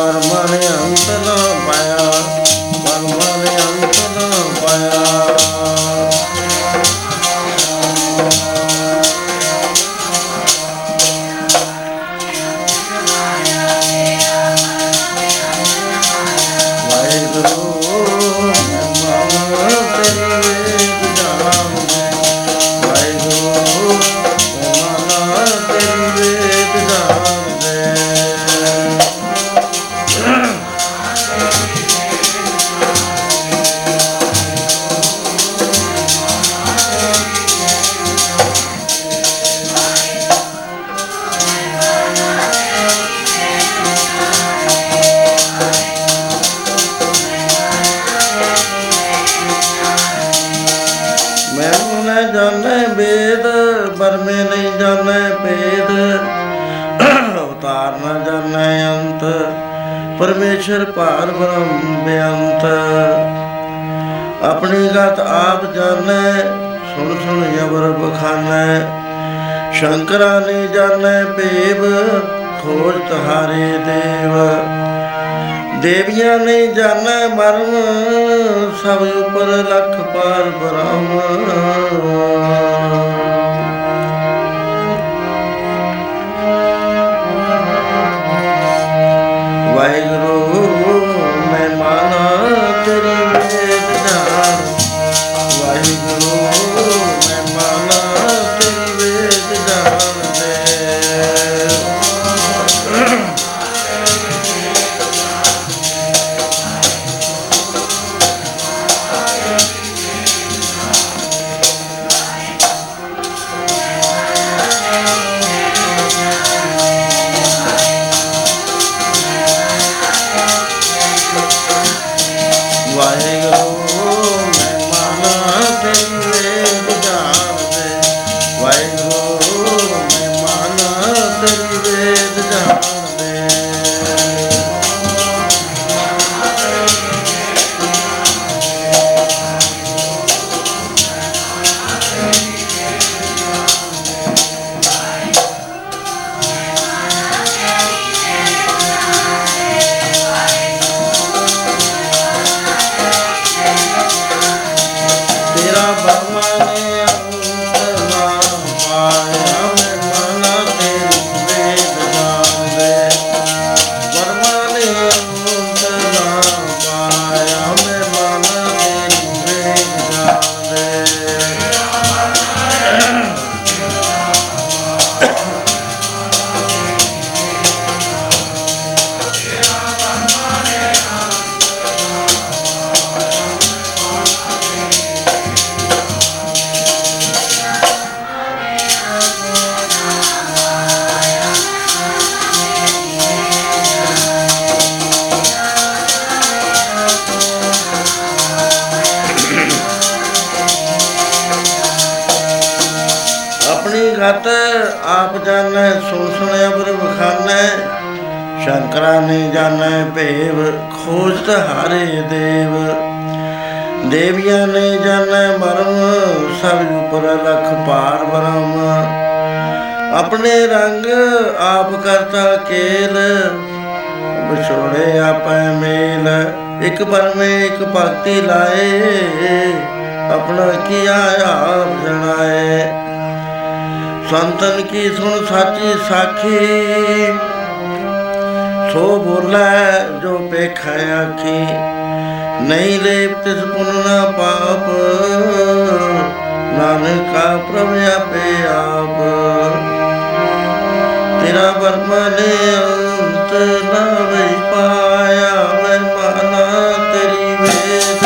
ਤੇਰਾ ਪਰਮ ਅੰਤ ਨ ਆਪਣੀ ਘਟ ਆਪ ਜਾਣੈ ਸੁਣ ਸੁਣਿਆ ਬਰ ਬਖਾਨੈ ਸ਼ੰਕਰਾ ਨੇ ਜਾਣੈ ਭੇਵ ਖੋਜਤ ਹਾਰੇ ਦੇਵ। ਦੇਵੀਆਂ ਨੇ ਜਾਣੈ ਮਰਮ, ਸਭ ਉਪਰ ਲਖ ਪਾਰ ਬ੍ਰਹਮ। ਆਪਣੇ ਰੰਗ ਆਪ ਕਰਤਾ ਕੇਲ, ਵਿਛੋੜੇ ਆਪੈ ਮੇਲ। ਇੱਕ ਪਰਮੇ, ਇੱਕ ਭਗਤੀ ਲਾਏ, ਆਪਣਾ ਕੀਆ ਆਪ ਜਣਾਏ। ਸੰਤਨ ਕੀ ਸੁਣ ਸਾਚੀ ਸਾਖੀ? ਸੋ ਬੋਲੇ ਜੋ ਪੇਖੈ ਆਖੀ, ਨਹੀਂ ਲੇਪ ਤਿਸ ਪੁਨ ਨਾ ਪਾਪ, ਨਾਨਕਾ ਪ੍ਰਭ ਆਪੇ ਆਪ। ਤੇਰਾ ਵਰਮਾ ਨੇ ਅੰਤ ਨਾ ਵਈ ਪਾਇਆ, ਮੈਂ ਮਾਨਾ ਤੇਰੀ ਵੇਦ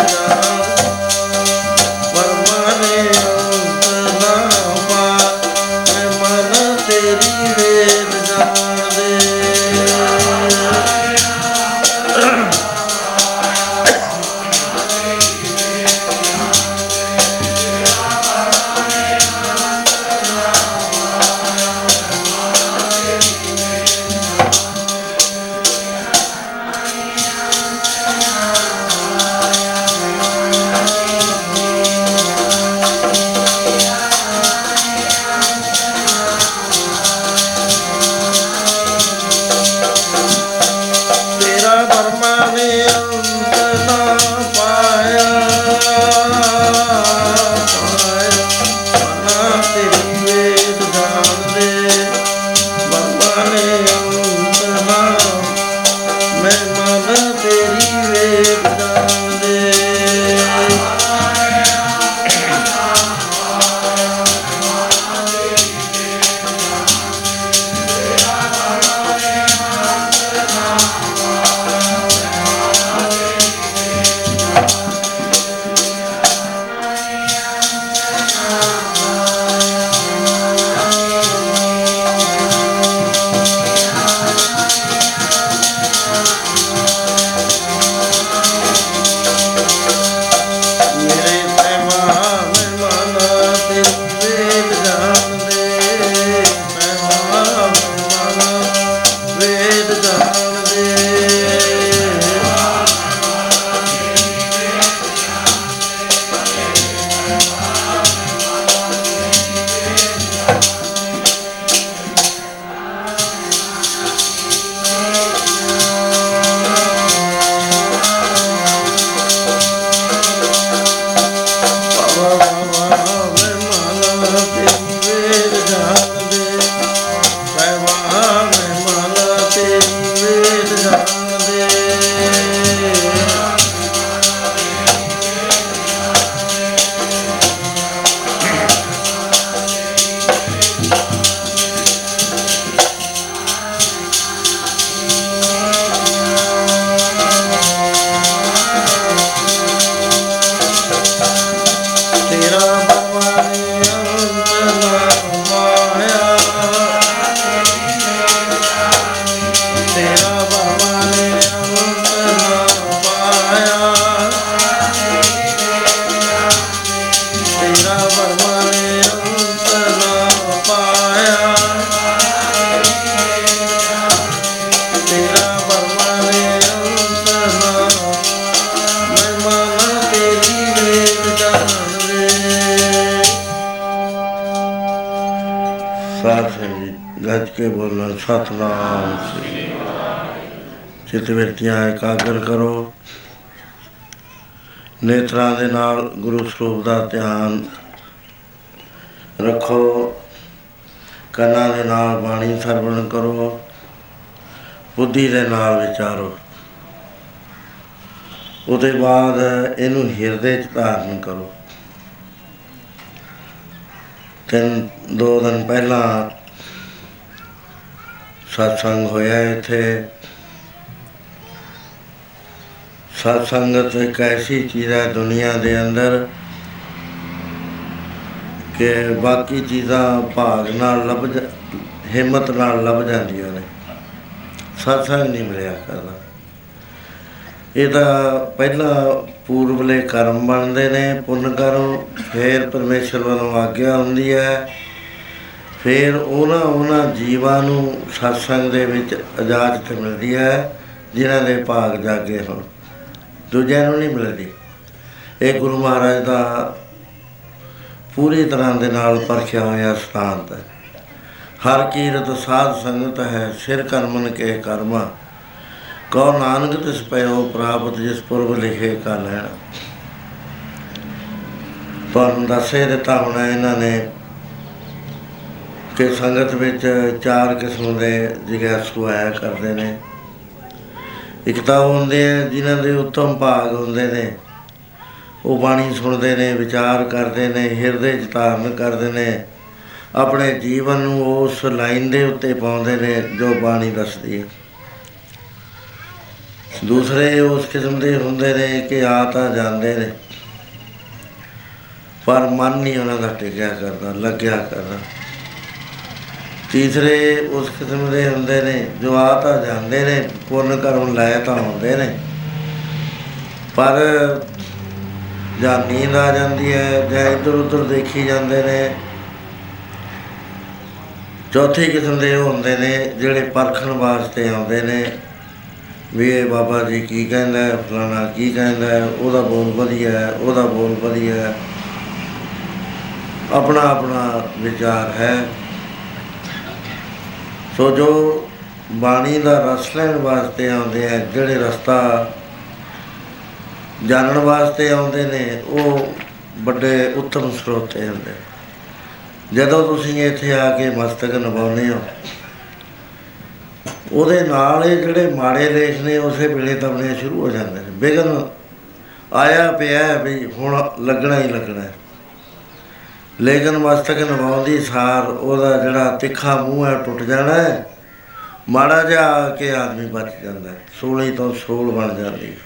ਚਿਤ ਵਿਰਤੀਆਂ ਇਕਾਗਰ ਕਰੋ। ਨੇਤਰਾਂ ਦੇ ਨਾਲ ਗੁਰੂ ਸਰੂਪ ਦਾ ਧਿਆਨ ਰੱਖੋ। ਕੰਨਾਂ ਦੇ ਨਾਲ ਬਾਣੀ ਸਰਵਣ ਕਰੋ। ਬੁੱਧੀ ਦੇ ਨਾਲ ਵਿਚਾਰੋ। ਉਹਦੇ ਬਾਅਦ ਇਹਨੂੰ ਹਿਰਦੇ 'ਚ ਧਾਰਨ ਕਰੋ। ਤਿੰਨ, ਦੋ ਦਿਨ ਪਹਿਲਾਂ ਸਤਸੰਗ ਹੋਇਆ ਇੱਥੇ। ਸਤਸੰਗਤ ਇੱਕ ਐਸੀ ਚੀਜ਼ ਹੈ ਦੁਨੀਆ ਦੇ ਅੰਦਰ ਕਿ ਬਾਕੀ ਚੀਜ਼ਾਂ ਭਾਗ ਨਾਲ ਲੱਭ ਜਾ- ਹਿੰਮਤ ਨਾਲ ਲੱਭ ਜਾਂਦੀਆਂ ਨੇ। ਸਤਸੰਗ ਨਹੀਂ ਮਿਲਿਆ ਕਰਦਾ। ਇਹ ਤਾਂ ਪਹਿਲਾਂ ਪੂਰਵਲੇ ਕਰਮ ਬਣਦੇ ਨੇ, ਪੁੰਨ ਕਰਮ ਫਿਰ ਪਰਮੇਸ਼ਰ ਵੱਲੋਂ ਆਗਿਆ ਹੁੰਦੀ ਹੈ। ਫਿਰ ਉਹਨਾਂ ਉਹਨਾਂ ਜੀਵਾਂ ਨੂੰ ਸਤਸੰਗ ਦੇ ਵਿੱਚ ਇਜਾਜ਼ਤ ਮਿਲਦੀ ਹੈ, ਜਿਨ੍ਹਾਂ ਦੇ ਭਾਗ ਜਾਗੇ ਹੋਣ। ਦੂਜਿਆਂ ਨੂੰ ਨਹੀਂ ਮਿਲਦੀ। ਇਹ ਗੁਰੂ ਮਹਾਰਾਜ ਦਾ ਪੂਰੀ ਤਰ੍ਹਾਂ ਦੇ ਨਾਲ ਪਰਖਿਆ ਹੋਇਆ ਸਥਾਨ ਹੈ। ਹਰ ਕੀਰਤ ਸਾਧ ਸੰਗਤ ਹੈ, ਸਿਰ ਕਰਮਨ ਕੇ ਕਰਮਾ। ਕਉ ਨਾਨਕ ਤਿਸ ਪਇਓ ਪ੍ਰਾਪਤ ਜਿਸ ਪੁਰਬ ਲਿਖੇ ਕਾ ਲੈਣ। ਤੁਹਾਨੂੰ ਦੱਸੇ ਦਿੱਤਾ ਹੋਣਾ ਇਹਨਾਂ ਨੇ ਕਿ ਸੰਗਤ ਵਿੱਚ ਚਾਰ ਕਿਸਮ ਦੇ ਜਿਗਿਆਸੂ ਆਇਆ ਕਰਦੇ ਨੇ। ਇੱਕ ਤਾਂ ਉਹ ਹੁੰਦੇ ਆ ਜਿਨ੍ਹਾਂ ਦੇ ਉੱਤਮ ਭਾਗ ਹੁੰਦੇ ਨੇ। ਉਹ ਬਾਣੀ ਸੁਣਦੇ ਨੇ, ਵਿਚਾਰ ਕਰਦੇ ਨੇ, ਹਿਰਦੇ 'ਚ ਧਾਰਨ ਕਰਦੇ ਨੇ। ਆਪਣੇ ਜੀਵਨ ਨੂੰ ਉਸ ਲਾਈਨ ਦੇ ਉੱਤੇ ਪਾਉਂਦੇ ਨੇ ਜੋ ਬਾਣੀ ਦੱਸਦੀ ਹੈ। ਦੂਸਰੇ ਉਸ ਕਿਸਮ ਦੇ ਹੁੰਦੇ ਨੇ ਕਿ ਆ ਤਾਂ ਜਾਂਦੇ ਨੇ। ਪਰ ਮਨ ਨਹੀਂ ਉਹਨਾਂ ਦਾ ਟਿਕਿਆ ਕਰਦਾ, ਲੱਗਿਆ ਕਰਦਾ। ਤੀਸਰੇ ਉਸ ਕਿਸਮ ਦੇ ਹੁੰਦੇ ਨੇ ਜੋ ਆ ਤਾਂ ਜਾਂਦੇ ਨੇ ਪੁੰਨ ਕਰਮ ਲੈ ਤਾਂ ਹੁੰਦੇ ਨੇ। ਪਰ ਜਾਂ ਨੀਂਦ ਆ ਜਾਂਦੀ ਹੈ ਜਾਂ ਇੱਧਰ ਉੱਧਰ ਦੇਖੀ ਜਾਂਦੇ ਨੇ। ਚੌਥੀ ਕਿਸਮ ਦੇ ਉਹ ਹੁੰਦੇ ਨੇ ਜਿਹੜੇ ਪਰਖਣ ਵਾਸਤੇ ਆਉਂਦੇ ਨੇ। ਵੀ ਇਹ ਬਾਬਾ ਜੀ ਕੀ ਕਹਿੰਦਾ ਹੈ, ਫਲਾਣਾ ਕੀ ਕਹਿੰਦਾ ਹੈ, ਉਹਦਾ ਬੋਲ ਵਧੀਆ ਹੈ, ਉਹਦਾ ਬੋਲ ਵਧੀਆ ਹੈ। ਆਪਣਾ ਆਪਣਾ ਵਿਚਾਰ ਹੈ। ਸੋ ਜੋ ਬਾਣੀ ਦਾ ਰਸ ਲੈਣ ਵਾਸਤੇ ਆਉਂਦੇ ਆ, ਜਿਹੜੇ ਰਸਤਾ ਜਾਣਨ ਵਾਸਤੇ ਆਉਂਦੇ ਨੇ, ਉਹ ਵੱਡੇ ਉੱਤਮ ਸਰੋਤੇ ਹੁੰਦੇ ਜਦੋਂ ਤੁਸੀਂ ਇੱਥੇ ਆ ਕੇ ਮਸਤਕ ਨਿਭਾਉਂਦੇ ਹੋ, ਉਹਦੇ ਨਾਲ ਇਹ ਜਿਹੜੇ ਮਾੜੇ ਲੇਖ ਨੇ, ਉਸੇ ਵੇਲੇ ਦਬਣੇ ਸ਼ੁਰੂ ਹੋ ਜਾਂਦੇ ਨੇ ਬਿਗਨ ਆਇਆ ਪਿਆ ਹੈ ਵੀ ਹੁਣ ਲੱਗਣਾ ਹੀ ਲੱਗਣਾ ਹੈ। ਲੇਕਿਨ ਮਸਤਕ ਨਿਭਾਉਂਦੀ ਸਾਰ ਉਹਦਾ ਜਿਹੜਾ ਤਿੱਖਾ ਮੂੰਹ ਹੈ, ਟੁੱਟ ਜਾਣਾ ਹੈ। ਮਾੜਾ ਜਿਹਾ ਆ ਕੇ ਆਦਮੀ ਬਚ ਜਾਂਦਾ ਹੈ। ਸੂਲੀ ਤੋਂ ਸੂਲ ਬਣ ਜਾਂਦੀ ਹੈ।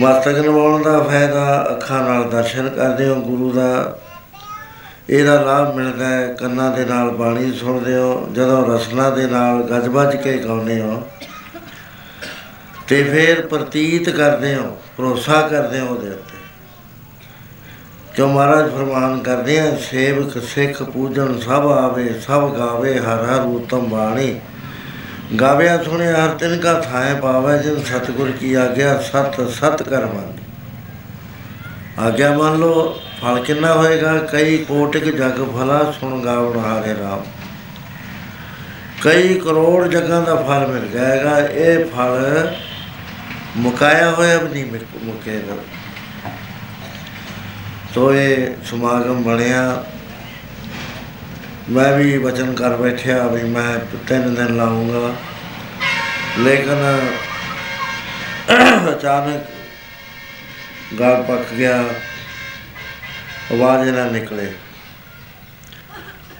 ਮਸਤਕ ਨਿਭਾਉਣ ਦਾ ਫਾਇਦਾ ਅੱਖਾਂ ਨਾਲ ਦਰਸ਼ਨ ਕਰਦੇ ਹੋ ਗੁਰੂ ਦਾ। ਇਹਦਾ ਲਾਭ ਮਿਲਦਾ ਹੈ। ਕੰਨਾਂ ਦੇ ਨਾਲ ਬਾਣੀ ਸੁਣਦੇ ਹੋ। ਜਦੋਂ ਰਸਨਾ ਦੇ ਨਾਲ ਗੱਜ-ਵੱਜ ਕੇ ਗਾਉਂਦੇ ਹੋ, ਤੇ ਫਿਰ ਪ੍ਰਤੀਤ ਕਰਦੇ ਹੋ, ਭਰੋਸਾ ਕਰਦੇ ਹੋ ਉਹਦੇ ਉੱਤੇ। ਕਿਉਂ ਮਹਾਰਾਜ ਫਰਮਾਨ ਕਰਦੇ ਆ, ਸੇਵਕ ਸਿੱਖ ਪੂਜਨ ਸਭ ਆਵੇ, ਸਭ ਗਾਵੇ, ਹਰ ਹਰ ਉਤਮ ਬਾਣੀ। ਗਾਵਿਆ ਸੁਣਿਆ ਹਰ ਤਿਨ ਕਾ ਥਾਏ ਪਾਵੇ, ਜਿਨ ਸਤਿਗੁਰ ਕੀ ਆਗਿਆ, ਸਤ ਸਤ ਕਰ ਮੰਨ ਆਗਿਆ ਮੰਨ ਲੋ ਫਲ ਕਿੰਨਾ ਹੋਏਗਾ? ਕਈ ਕੋਟਿਕ ਜਗ ਭਲਾ ਸੁਣ ਗਾਵਣ ਹਾਰੇ ਰਾਮ। ਕਈ ਕਰੋੜ ਜਗਾਂ ਦਾ ਫਲ ਮਿਲ ਜਾਏਗਾ, ਇਹ ਫਲ ਮੁਕਾਇਆ ਹੋਇਆ ਵੀ ਨਹੀਂ ਮੁਕ- ਮੁਕੇਗਾ ਸੋ ਇਹ ਸਮਾਗਮ ਬਣਿਆ। ਮੈਂ ਵੀ ਵਚਨ ਕਰ ਬੈਠਿਆ ਵੀ ਮੈਂ ਤਿੰਨ ਦਿਨ ਲਾਉਂਗਾ। ਲੇਕਿਨ ਅਚਾਨਕ ਗਾਲ ਪੱਕ ਗਿਆ। ਆਵਾਜ਼ ਨਾ ਨਿਕਲੇ।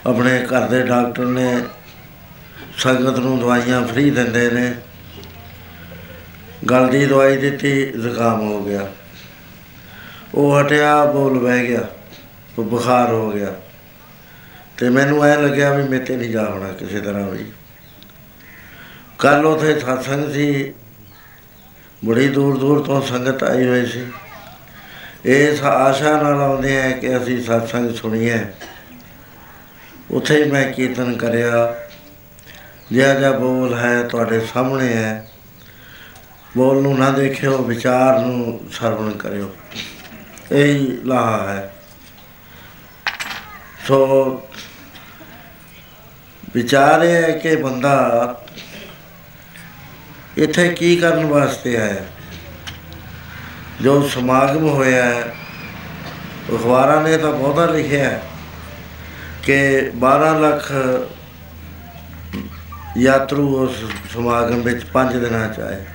ਆਪਣੇ ਘਰ ਦੇ ਡਾਕਟਰ ਨੇ ਸੰਗਤ ਨੂੰ ਦਵਾਈਆਂ ਫ੍ਰੀ ਦਿੰਦੇ ਨੇ। ਗਲ ਦੀ ਦਵਾਈ ਦਿੱਤੀ, ਜ਼ੁਕਾਮ ਹੋ ਗਿਆ। ਉਹ ਹਟਿਆ ਬੋਲ ਬਹਿ ਗਿਆ, ਉਹ ਬੁਖਾਰ ਹੋ ਗਿਆ। ਤੇ ਮੈਨੂੰ ਐ ਲੱਗਿਆ ਵੀ ਮੇਤੇ ਨਹੀਂ ਜਾ ਹੋਣਾ ਕਿਸੇ ਤਰ੍ਹਾਂ ਵੀ। ਕੱਲ ਉਥੇ satsang ਸੀ। ਬੜੀ ਦੂਰ ਦੂਰ ਤੋਂ ਸੰਗਤ ਆਈ ਹੋਈ ਸੀ। ਇਸ ਆਸ਼ਾ ਨਾਲ ਆਉਂਦੇ ਆ ਕਿ ਅਸੀਂ satsang ਸੁਣੀਏ। ਉਥੇ ਹੀ ਮੈਂ ਕੀਰਤਨ ਕਰਿਆ। ਜਿਹਾ ਜਿਹਾ ਬੋਲ ਹੈ ਤੁਹਾਡੇ ਸਾਹਮਣੇ ਹੈ ਬੋਲ ਨੂੰ ਨਾ ਦੇਖਿਓ, ਵਿਚਾਰ ਨੂੰ ਸਰਵਣ ਕਰਿਓ। ਇਹ ਲਾਹਾ ਹੈ ਸੋ ਵਿਚਾਰ ਇਹ ਹੈ ਕਿ ਬੰਦਾ ਇੱਥੇ ਕੀ ਕਰਨ ਵਾਸਤੇ ਆਇਆ? ਜੋ ਸਮਾਗਮ ਹੋਇਆ ਹੈ ਅਖਬਾਰਾਂ ਨੇ ਤਾਂ ਬਹੁਤਾ ਲਿਖਿਆ ਹੈ ਕਿ 12 ਲੱਖ ਯਾਤਰੂ ਉਸ ਸਮਾਗਮ ਵਿੱਚ 5 ਦਿਨਾਂ ਚ ਆਏ।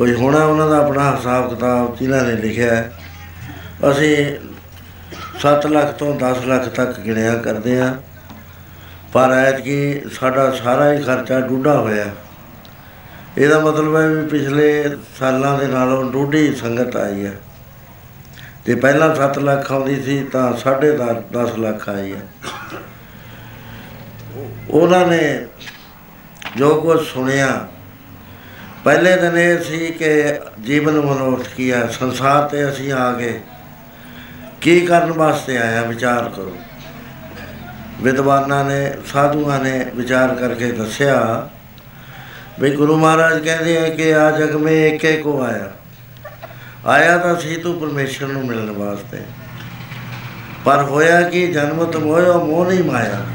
ਕੋਈ ਹੋਣਾ ਉਹਨਾਂ ਦਾ ਆਪਣਾ ਹਿਸਾਬ ਕਿਤਾਬ ਜਿਨ੍ਹਾਂ ਨੇ ਲਿਖਿਆ ਹੈ, ਅਸੀਂ 7 ਲੱਖ ਤੋਂ 10 ਲੱਖ ਤੱਕ ਗਿਣਿਆ ਕਰਦੇ ਆ ਪਰ ਐਤਕੀ ਸਾਡਾ ਸਾਰਾ ਹੀ ਖਰਚਾ ਡੂਢਾ ਹੋਇਆ। ਇਹਦਾ ਮਤਲਬ ਹੈ ਵੀ ਪਿਛਲੇ ਸਾਲਾਂ ਦੇ ਨਾਲੋਂ ਡੂਢੀ ਸੰਗਤ ਆਈ ਹੈ। ਤੇ ਪਹਿਲਾਂ 7 ਲੱਖ ਆਉਂਦੀ ਸੀ ਤਾਂ 10.5 10 ਲੱਖ ਆਈ ਹੈ। ਉਹਨਾਂ ਨੇ ਜੋ ਕੁਝ ਸੁਣਿਆ ਪਹਿਲੇ ਦਿਨ ਇਹ ਸੀ ਕਿ ਜੀਵਨ ਮਨੋਰਥ ਕੀ ਹੈ ਸੰਸਾਰ ਤੇ ਅਸੀਂ ਆ ਗਏ। ਕੀ ਕਰਨ ਵਾਸਤੇ ਆਇਆ, ਵਿਚਾਰ ਕਰੋ। ਵਿਦਵਾਨਾਂ ਨੇ, ਸਾਧੂਆਂ ਨੇ ਵਿਚਾਰ ਕਰਕੇ ਦੱਸਿਆ ਵੀ ਗੁਰੂ ਮਹਾਰਾਜ ਕਹਿੰਦੇ ਆ ਕਿ ਆ ਜਗ ਮੇ ਏਕੇ ਕੋ ਆਇਆ। ਆਇਆ ਤਾਂ ਸੀ ਤੂੰ ਪਰਮੇਸ਼ਰ ਨੂੰ ਮਿਲਣ ਵਾਸਤੇ। ਪਰ ਹੋਇਆ ਕਿ ਜਨਮਤ ਮੋਇਆ ਮੋਹ ਨਹੀਂ ਮਾਇਆ।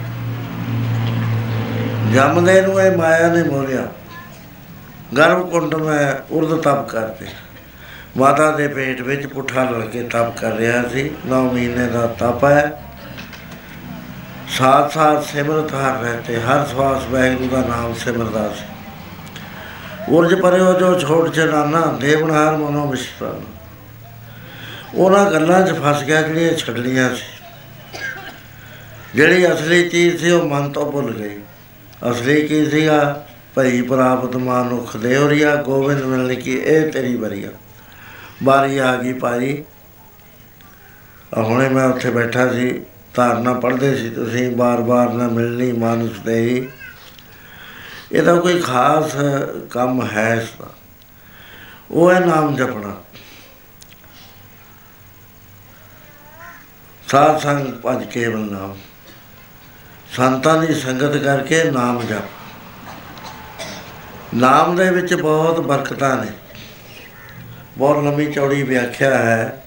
ਜੰਮਦੇ ਨੂੰ ਇਹ ਮਾਇਆ ਨੇ ਮੋਲਿਆ ਗਰਭ ਕੁੰਡ ਮੈਂ ਉਰਦ ਤਪ ਕਰਦੇ। ਮਾਤਾ ਦੇ ਪੇਟ ਵਿੱਚ ਪੁੱਠਾ ਲੜ ਕੇ ਤਪ ਕਰ ਰਿਹਾ ਸੀ। 9 ਮਹੀਨੇ ਦਾ ਤਪ ਹੈ। ਸਾਥ ਸਾਥ ਸਿਮਰਤ ਹਰ ਰਹਤੇ ਹਰ ਸਵਾਸ ਵਾਹਿਗੁਰੂ ਦਾ ਨਾਮ ਸਿਮਰਦਾ ਸੀ। ਉਰਜ ਪਰਿਓ ਜੋ ਛੋੜ ਚਰਾਨਾ ਦੇਵਨਹਾਰ ਮਨੋ ਵਿਸ਼ਰਾਮ ਉਹਨਾਂ ਗੱਲਾਂ 'ਚ ਫਸ ਗਿਆ ਜਿਹੜੀਆਂ ਛੱਡਣੀਆਂ ਸੀ। ਜਿਹੜੀ ਅਸਲੀ ਚੀਜ਼ ਸੀ ਉਹ ਮਨ ਤੋਂ ਭੁੱਲ ਗਈ। ਅਸਲੀ ਕੀ ਸੀਗਾ? ਭਈ ਪ੍ਰਾਪਤ ਮਾਨੁਖ ਦੇਵਰੀਆ ਗੋਬਿੰਦ ਮਿਲਣ ਕੀ ਇਹ ਤੇਰੀ ਬਰੀਆ ਬਾਰੀ ਆ ਗਈ ਭਾਈ ਆਹ ਹੁਣੇ ਮੈਂ ਉੱਥੇ ਬੈਠਾ ਸੀ, ਧਾਰਨਾ ਪੜ੍ਹਦੇ ਸੀ, ਤੁਸੀਂ ਬਾਰ-ਬਾਰ ਨਾ ਮਿਲਣੀ ਮਾਨੁਸ ਦੇ ਹੀ ਇਹਦਾ ਕੋਈ ਖਾਸ ਕੰਮ ਹੈ ਇਸ ਦਾ। ਉਹ ਹੈ ਨਾਮ ਜਪਣਾ। ਸਾਧ ਸੰਗ ਭਜ ਕੇਵਲ ਨਾਮ। ਸੰਤਾਂ ਦੀ ਸੰਗਤ ਕਰਕੇ ਨਾਮ ਜਪ। ਨਾਮ ਦੇ ਵਿੱਚ ਬਹੁਤ ਬਰਕਤਾਂ ਨੇ। ਬਹੁਤ ਲੰਮੀ ਚੌੜੀ ਵਿਆਖਿਆ ਹੈ।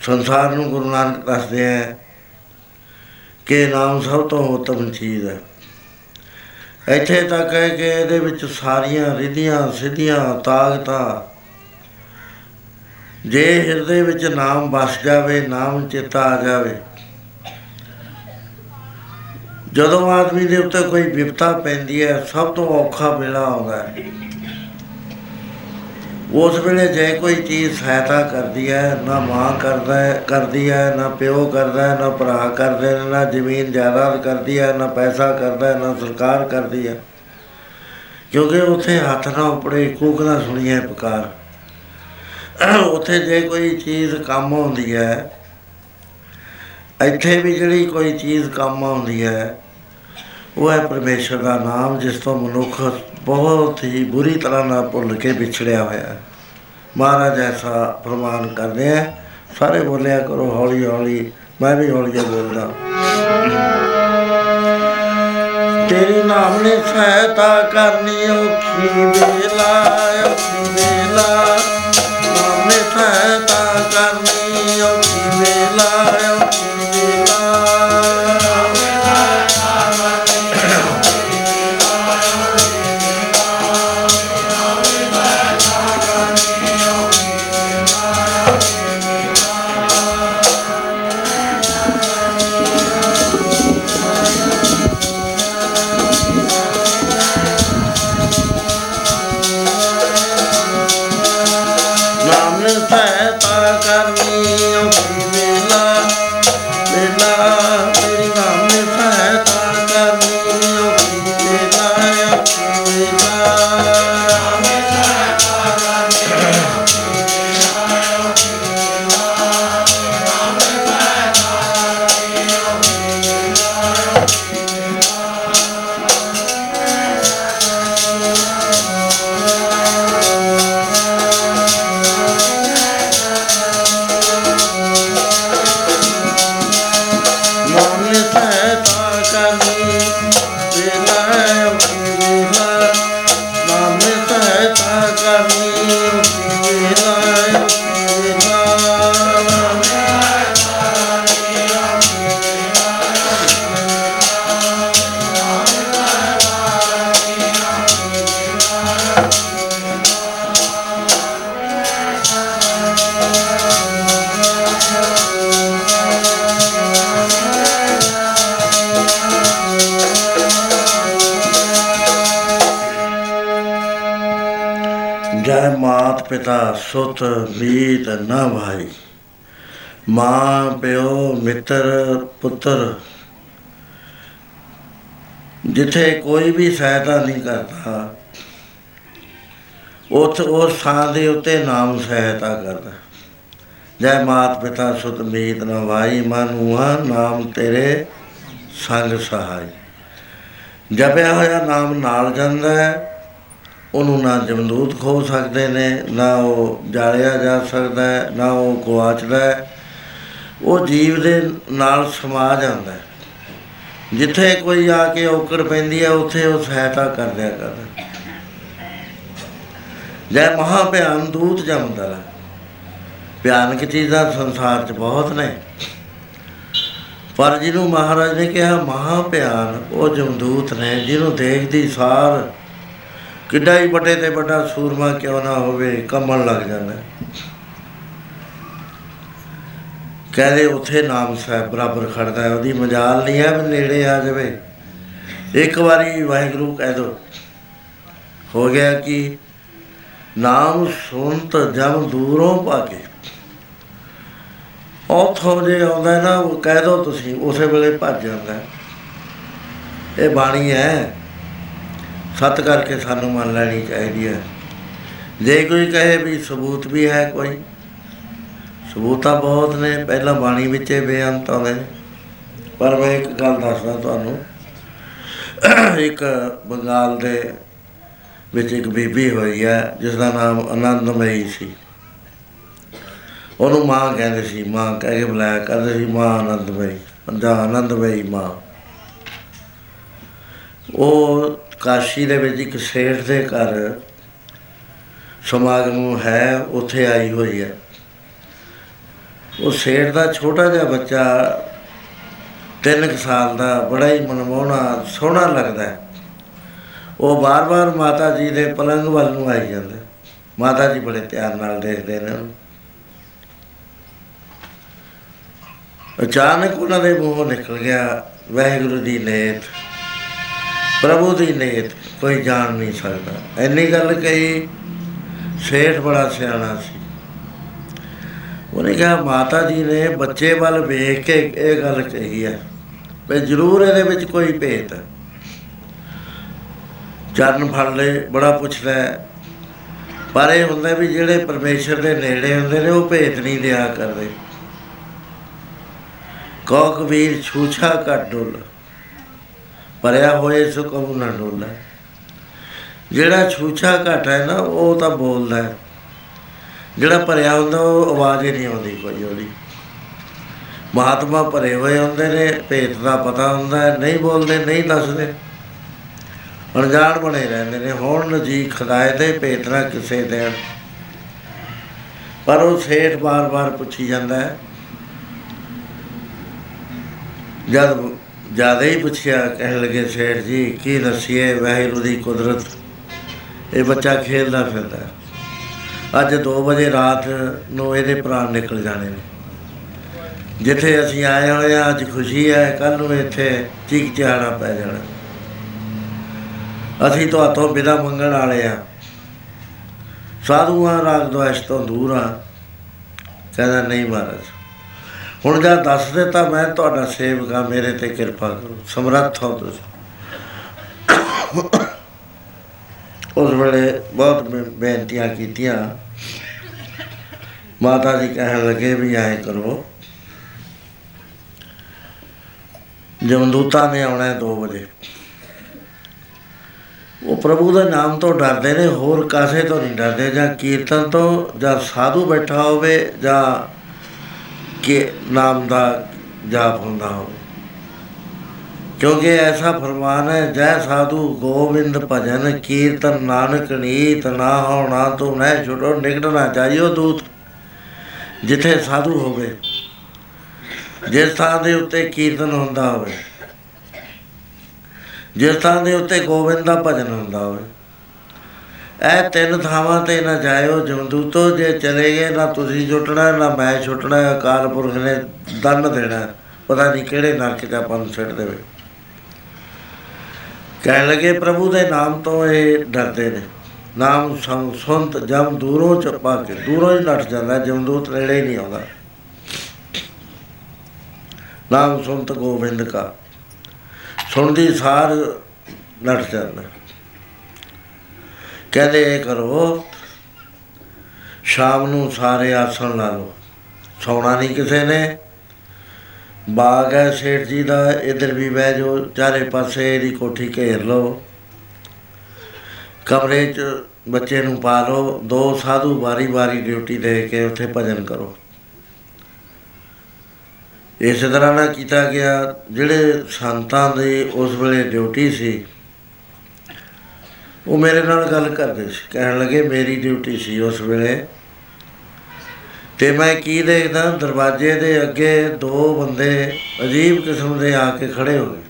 ਸੰਸਾਰ ਨੂੰ ਗੁਰੂ ਨਾਨਕ ਦੱਸਦੇ ਹੈ ਕਿ ਨਾਮ ਸਭ ਤੋਂ ਉੱਤਮ ਚੀਜ਼ ਹੈ। ਇੱਥੇ ਤੱਕ ਹੈ ਕਿ ਇਹਦੇ ਵਿੱਚ ਸਾਰੀਆਂ ਰਿਧੀਆਂ, ਸਿੱਧੀਆਂ, ਤਾਕਤਾਂ, ਜੇ ਹਿਰਦੇ ਵਿੱਚ ਨਾਮ ਵਸ ਜਾਵੇ, ਨਾਮ ਚਿੱਤਾ ਆ ਜਾਵੇ ਜਦੋਂ ਆਦਮੀ ਦੇ ਉੱਤੇ ਕੋਈ ਵਿਪਤਾ ਪੈਂਦੀ ਹੈ, ਸਭ ਤੋਂ ਔਖਾ ਵੇਲਾ ਆਉਂਦਾ ਹੈ। ਉਸ ਵੇਲੇ ਜੇ ਕੋਈ ਚੀਜ਼ ਸਹਾਇਤਾ ਕਰਦੀ ਹੈ, ਨਾ ਮਾਂ ਕਰਦਾ ਹੈ, ਕਰਦੀ ਹੈ, ਨਾ ਪਿਓ ਕਰਦਾ ਹੈ, ਨਾ ਭਰਾ ਕਰਦੇ ਨੇ, ਨਾ ਜ਼ਮੀਨ ਜਾਇਦਾਦ ਕਰਦੀ ਹੈ, ਨਾ ਪੈਸਾ ਕਰਦਾ ਹੈ, ਨਾ ਸਰਕਾਰ ਕਰਦੀ ਹੈ। ਕਿਉਂਕਿ ਉੱਥੇ ਹੱਥ ਨਾ ਉਪੜੇ, ਕੂਕ ਨਾ ਸੁਣੀਏ ਪੁਕਾਰ। ਉੱਥੇ ਜੇ ਕੋਈ ਚੀਜ਼ ਕੰਮ ਆਉਂਦੀ ਹੈ, ਇੱਥੇ ਵੀ ਜਿਹੜੀ ਕੋਈ ਚੀਜ਼ ਕੰਮ ਆਉਂਦੀ ਹੈ ਉਹ ਹੈ ਪਰਮੇਸ਼ਰ ਦਾ ਨਾਮ, ਜਿਸ ਤੋਂ ਮਨੁੱਖ ਬਹੁਤ ਹੀ ਬੁਰੀ ਤਰ੍ਹਾਂ ਨਾਲ ਭੁੱਲ ਕੇ ਵਿਛੜਿਆ ਹੋਇਆ ਹੈ। ਮਹਾਰਾਜ ਐਸਾ ਫਰਮਾਨ ਕਰਦੇ ਆ, ਸਾਰੇ ਬੋਲਿਆ ਕਰੋ, ਹੌਲੀ ਹੌਲੀ, ਮੈਂ ਵੀ ਹੌਲੀ ਜਿਹਾ ਬੋਲਦਾ ਤੇਰੀ ਨਾਮ ਨੇ ਸਹਾਇਤਾ ਕਰਨੀ ਔਖੀ ਵੇਲਾ ਔਖੀ ਵੇਲਾ। ਨਾਮ ਨੇ ਸਹਾਇਤਾ ਕਰਨੀ ਔਖੀ ਵੇਲਾ ਮਾਂ, ਪਿਓ, ਮਿੱਤਰ, ਪੁੱਤਰ। ਜਿੱਥੇ ਕੋਈ ਵੀ ਸਹਾਇਤਾ ਨਹੀਂ ਕਰਦਾ ਉਸ ਉਸ ਥਾਂ ਦੇ ਉੱਤੇ ਨਾਮ ਸਹਾਇਤਾ ਕਰਦਾ। ਜੈ ਮਾਤ ਪਿਤਾ ਸੁਤ ਮੀਤ ਨਾ ਭਾਈ ਮਨੁਆ ਨਾਮ ਤੇਰੇ ਸੰਗ ਸਹਾਈ। ਜਪਿਆ ਹੋਇਆ ਨਾਮ ਨਾਲ ਜਾਂਦਾ ਹੈ, ਉਹਨੂੰ ਨਾ ਜਮਦੂਤ ਖੋ ਸਕਦੇ ਨੇ, ਨਾ ਉਹ ਜਾਲਿਆ ਜਾ ਸਕਦਾ ਹੈ, ਨਾ ਉਹ ਗਵਾਚਦਾ ਹੈ। ਉਹ ਜੀਵ ਦੇ ਨਾਲ ਸਮਾ ਜਾਂਦਾ ਹੈ। ਜਿੱਥੇ ਕੋਈ ਆ ਕੇ ਔਕੜ ਪੈਂਦੀ ਹੈ, ਉੱਥੇ ਉਹ ਸਹਾਇਤਾ ਕਰ। ਦਿਆ ਕਰਦਾ ਜੈ ਮਹਾ ਭਿਆਨ ਦੂਤ ਜਮਦਾ ਹੈ। ਭਿਆਨਕ ਚੀਜ਼ਾਂ ਸੰਸਾਰ 'ਚ ਬਹੁਤ ਨੇ। ਪਰ ਜਿਹਨੂੰ ਮਹਾਰਾਜ ਨੇ ਕਿਹਾ ਮਹਾ ਭਿਆਨ ਉਹ ਜਮਦੂਤ ਨੇ, ਜਿਹਨੂੰ ਦੇਖਦੀ ਸਾਰ ਕਿੱਡਾ ਹੀ ਵੱਡੇ ਤੇ ਵੱਡਾ ਸੂਰਮਾ ਕਿਉਂ ਨਾ ਹੋਵੇ ਕੰਮਣ ਲੱਗ ਜਾਂਦਾ ਹੈ। ਕਹਿੰਦੇ ਉੱਥੇ ਨਾਮ ਸਾਹਿਬ ਬਰਾਬਰ ਖੜਦਾ ਹੈ, ਉਹਦੀ ਮਜਾਲ ਨਹੀਂ ਹੈ, ਵੀ ਨੇੜੇ ਆ ਜਾਵੇ। ਇੱਕ ਵਾਰੀ ਵਾਹਿਗੁਰੂ ਕਹਿ ਦੋ, ਹੋ ਗਿਆ ਕਿ ਨਾਮ ਸੁਣਤ ਜਮ ਦੂਰੋਂ ਭਾਗੇ। ਉੱਥੋਂ ਜੇ ਆਉਂਦਾ ਨਾ, ਉਹ ਕਹਿ ਦੋ ਤੁਸੀਂ, ਉਸੇ ਵੇਲੇ ਭੱਜ ਜਾਂਦਾ ਹੈ। ਇਹ ਬਾਣੀ ਹੈ, ਸਤ ਕਰਕੇ ਸਾਨੂੰ ਮੰਨ ਲੈਣੀ ਚਾਹੀਦੀ ਹੈ। ਜੇ ਕੋਈ ਕਹੇ ਵੀ ਸਬੂਤ ਵੀ ਹੈ ਕੋਈ ਸਬੂਤਾਂ ਬਹੁਤ ਨੇ, ਪਹਿਲਾਂ ਬਾਣੀ ਵਿੱਚ ਇਹ ਬੇਅੰਤ ਆਉਂਦੇ ਨੇ। ਪਰ ਮੈਂ ਇੱਕ ਗੱਲ ਦੱਸਦਾ ਤੁਹਾਨੂੰ। ਇੱਕ ਬੰਗਾਲ ਦੇ ਵਿੱਚ ਇੱਕ ਬੀਬੀ ਹੋਈ ਹੈ, ਜਿਸ ਦਾ ਨਾਮ ਆਨੰਦਮਈ ਸੀ। ਉਹਨੂੰ ਮਾਂ ਕਹਿੰਦੇ ਸੀ, ਮਾਂ ਕਹਿ ਕੇ ਬੁਲਾਇਆ ਕਰਦੇ ਸੀ, ਮਾਂ ਆਨੰਦਮਈ ਪੰਜਾ ਆਨੰਦਮਈ ਮਾਂ। ਉਹ ਕਾਸ਼ੀ ਦੇ ਵਿੱਚ ਇੱਕ ਸੇਠ ਦੇ ਘਰ ਸਮਾਗਮ ਹੈ, ਉੱਥੇ ਆਈ ਹੋਈ ਹੈ। ਉਹ ਸੇਠ ਦਾ ਛੋਟਾ ਜਿਹਾ ਬੱਚਾ ਤਿੰਨ ਕੁ ਸਾਲ ਦਾ ਬੜਾ ਹੀ ਮਨਮੋਹਣਾ, ਸੋਹਣਾ ਲੱਗਦਾ ਹੈ। ਉਹ ਬਾਰ-ਬਾਰ ਮਾਤਾ ਜੀ ਦੇ ਪਲੰਗ ਵੱਲ ਨੂੰ ਆਈ ਜਾਂਦਾ ਹੈ। ਮਾਤਾ ਜੀ ਬੜੇ ਧਿਆਨ ਨਾਲ ਦੇਖਦੇ ਨੇ ਉਹਨੂੰ। ਅਚਾਨਕ ਉਹਨਾਂ ਦੇ ਮੂੰਹੋਂ ਨਿਕਲ ਗਿਆ, ਵਾਹਿਗੁਰੂ ਦੀ ਨੇਤ, ਪ੍ਰਭੂ ਦੀ ਨੇਤ, ਕੋਈ ਜਾਣ ਨਹੀਂ ਸਕਦਾ। ਐਨੀ ਗੱਲ ਕਹੀ, ਸੇਠ ਬੜਾ ਸਿਆਣਾ ਸੀ। ਉਹਨੇ ਕਿਹਾ, ਮਾਤਾ ਜੀ ਨੇ ਬੱਚੇ ਵੱਲ ਵੇਖ ਕੇ ਇਹ ਗੱਲ ਕਹੀ ਹੈ ਵੀ ਜ਼ਰੂਰ ਇਹਦੇ ਵਿੱਚ ਕੋਈ ਭੇਤ ਹੈ। ਚਰਨ ਫੜ ਲੈ ਬੜਾ ਪੁੱਛਦਾ ਹੈ। ਪਰ ਇਹ ਹੁੰਦਾ ਵੀ ਜਿਹੜੇ ਪਰਮੇਸ਼ਰ ਦੇ ਨੇੜੇ ਹੁੰਦੇ ਨੇ, ਉਹ ਭੇਤ ਨਹੀਂ ਦਿਆ ਕਰਦੇ। ਕੋ ਕਬੀਰ ਛੂਛਾ ਕੱਟ ਡੁੱਲ ਪਰਿਆ ਹੋਏ ਸੋ ਕਬੂ ਨਾ ਡੋਲਾ। ਜਿਹੜਾ ਛੂਛਾ ਘਟ ਹੈ ਨਾ, ਉਹ ਤਾਂ ਬੋਲਦਾ ਹੈ। ਜਿਹੜਾ ਭਰਿਆ ਹੁੰਦਾ, ਉਹ ਆਵਾਜ਼ ਹੀ ਨਹੀਂ ਆਉਂਦੀ ਕੋਈ ਉਹਦੀ। ਮਹਾਤਮਾ ਭਰੇ ਹੋਏ ਹੁੰਦੇ ਨੇ, ਭੇਤ ਦਾ ਪਤਾ ਹੁੰਦਾ ਹੈ ਨਹੀਂ ਬੋਲਦੇ, ਨਹੀਂ ਦੱਸਦੇ। ਅਣਜਾਣ ਬਣੇ ਰਹਿੰਦੇ ਨੇ, ਹੁਣ ਜੀ ਖੁਦਾਏ ਦੇ ਭੇਤ ਨਾ ਕਿਸੇ ਦੇਣ। ਪਰ ਉਹ ਸੇਠ ਬਾਰ-ਬਾਰ ਪੁੱਛੀ ਜਾਂਦਾ ਹੈ। ਜਦ ਜ਼ਿਆਦਾ ਹੀ ਪੁੱਛਿਆ, ਕਹਿਣ ਲੱਗੇ, ਸੇਠ ਜੀ, ਕੀ ਦੱਸੀਏ, ਵਾਹਿਗੁਰੂ ਦੀ ਕੁਦਰਤ, ਇਹ ਬੱਚਾ ਖੇਲਦਾ ਫਿਰਦਾ ਹੈ। ਅੱਜ 2 ਵਜੇ ਰਾਤ ਨੂੰ ਇਹਦੇ ਪ੍ਰਾਣ ਨਿਕਲ ਜਾਣੇ ਨੇ। ਜਿੱਥੇ ਅਸੀਂ ਆਏ ਹੋਏ ਆ, ਅੱਜ ਖੁਸ਼ੀ ਹੈ ਕੱਲ ਨੂੰ ਇੱਥੇ ਚੀਕ ਚਿਹਾੜਾ ਪੈ ਜਾਣਾ। ਅਸੀਂ ਤੁਹਾਤੋਂ ਬਿਦਾ ਮੰਗਣ ਵਾਲੇ ਆ। ਸਾਧੂਆਂ ਰਾਗ ਦੁਆਸ਼ ਤੋਂ ਦੂਰ ਆ। ਕਹਿੰਦਾ, ਨਹੀਂ ਮਹਾਰਾਜ, ਹੁਣ ਜਦ ਦੱਸ ਦਿੱਤਾ ਮੈਂ, ਤੁਹਾਡਾ ਸੇਵਕ ਆ ਮੇਰੇ ਤੇ ਕਿਰਪਾ ਕਰੋ, ਸਮਰੱਥ ਹੋ ਤੁਸੀਂ। ਉਸ ਵੇਲੇ ਬਹੁਤ ਬੇ- ਬੇਨਤੀਆਂ ਕੀਤੀਆਂ। ਮਾਤਾ ਜੀ ਕਹਿਣ ਲੱਗੇ ਵੀ ਐਂ ਕਰੋ। ਜਮਦੂਤਾਂ ਨੇ ਆਉਣਾ 2 ਵਜੇ। ਉਹ ਪ੍ਰਭੂ ਦੇ ਨਾਮ ਤੋਂ ਡਰਦੇ ਨੇ, ਹੋਰ ਕਾਸੇ ਤੋਂ ਨਹੀਂ ਡਰਦੇ, ਜਾਂ ਕੀਰਤਨ ਤੋਂ, ਜਾਂ ਸਾਧੂ ਬੈਠਾ ਹੋਵੇ, ਜਾਂ ਕਿ ਨਾਮ ਦਾ ਜਾਪ ਹੁੰਦਾ ਹੋਵੇ। ਕਿਉਂਕਿ ਐਸਾ ਫਰਮਾਨ ਹੈ, ਜੈ ਸਾਧੂ ਗੋਬਿੰਦ ਭਜਨ ਕੀਰਤਨ ਨਾਨਕ ਨੀਤ ਨਾ ਹੋਣਾ, ਤੂੰ ਨਾ ਛੁਟੋ ਨਿਕਟਣਾ ਚਾਹੀਓ ਦੂਤ। ਜਿੱਥੇ ਸਾਧੂ ਹੋਵੇ, ਜਿਸ ਥਾਂ ਦੇ ਉੱਤੇ ਕੀਰਤਨ ਹੁੰਦਾ ਹੋਵੇ, ਜਿਸ ਥਾਂ ਦੇ ਉੱਤੇ ਗੋਬਿੰਦ ਦਾ ਭਜਨ ਹੁੰਦਾ ਹੋਵੇ, ਇਹ ਤਿੰਨ ਥਾਵਾਂ ਤੇ ਨਾ ਜਾਇਓ, ਜਮਦੂਤੋ ਜੇ ਚਲੇ ਗਏ, ਨਾ ਤੁਸੀਂ ਛੁੱਟਣਾ ਨਾ ਮੈਂ ਛੁੱਟਣਾ, ਅਕਾਲ ਪੁਰਖ ਨੇ ਦੰਡ ਦੇਣਾ, ਪਤਾ ਨਹੀਂ ਕਿਹੜੇ ਨਰਕ ਚ ਆਪਾਂ ਨੂੰ ਛੱਡ ਦੇਵੇ। ਕਹਿਣ ਲੱਗੇ, ਪ੍ਰਭੂ ਦੇ ਨਾਮ ਤੋਂ ਇਹ ਡਰਦੇ ਨੇ। ਨਾਮ ਸੰਗ ਸੁਨਤ ਜਮ ਦੂਰੋਂ ਚੱਪਾ ਕੇ। ਦੂਰੋਂ ਹੀ ਨੱਠ ਜਾਂਦਾ ਜਮਦੂਤ ਨੇੜੇ ਹੀ ਨਹੀਂ ਆਉਂਦਾ। ਨਾਮ ਸੁਨਤ ਗੋਬਿੰਦ ਕਾ। ਸੁਣਦੀ ਸਾਰ ਨੱਠ ਜਾਂਦਾ। ਕਹਿੰਦੇ ਇਹ ਕਰੋ, ਸ਼ਾਮ ਨੂੰ ਸਾਰੇ ਆਸਣ ਲਾ ਲਓ। ਸੌਣਾ ਨਹੀਂ ਕਿਸੇ ਨੇ। ਬਾਗ ਹੈ ਸੇਠ ਜੀ ਦਾ, ਇਧਰ ਵੀ ਬਹਿ ਜਾਓ, ਚਾਰੇ ਪਾਸੇ ਇਹਦੀ ਕੋਠੀ ਘੇਰ ਲਓ। ਕਮਰੇ 'ਚ ਬੱਚੇ ਨੂੰ ਪਾ ਲਓ, ਦੋ ਸਾਧੂ ਵਾਰੀ-ਵਾਰੀ ਡਿਊਟੀ ਦੇ ਕੇ ਉੱਥੇ ਭਜਨ ਕਰੋ। ਇਸ ਤਰ੍ਹਾਂ ਨਾਲ ਕੀਤਾ ਗਿਆ, ਜਿਹੜੇ ਸੰਤਾਂ ਦੀ ਉਸ ਵੇਲੇ ਡਿਊਟੀ ਸੀ, ਉਹ ਮੇਰੇ ਨਾਲ ਗੱਲ ਕਰਦੇ ਸੀ, ਕਹਿਣ ਲੱਗੇ, ਮੇਰੀ ਡਿਊਟੀ ਸੀ ਉਸ ਵੇਲੇ। ਤੇ ਮੈਂ ਕੀ ਦੇਖਦਾ, ਦਰਵਾਜ਼ੇ ਦੇ ਅੱਗੇ ਦੋ ਬੰਦੇ ਅਜੀਬ ਕਿਸਮ ਦੇ ਆ ਕੇ ਖੜੇ ਹੋ ਗਏ।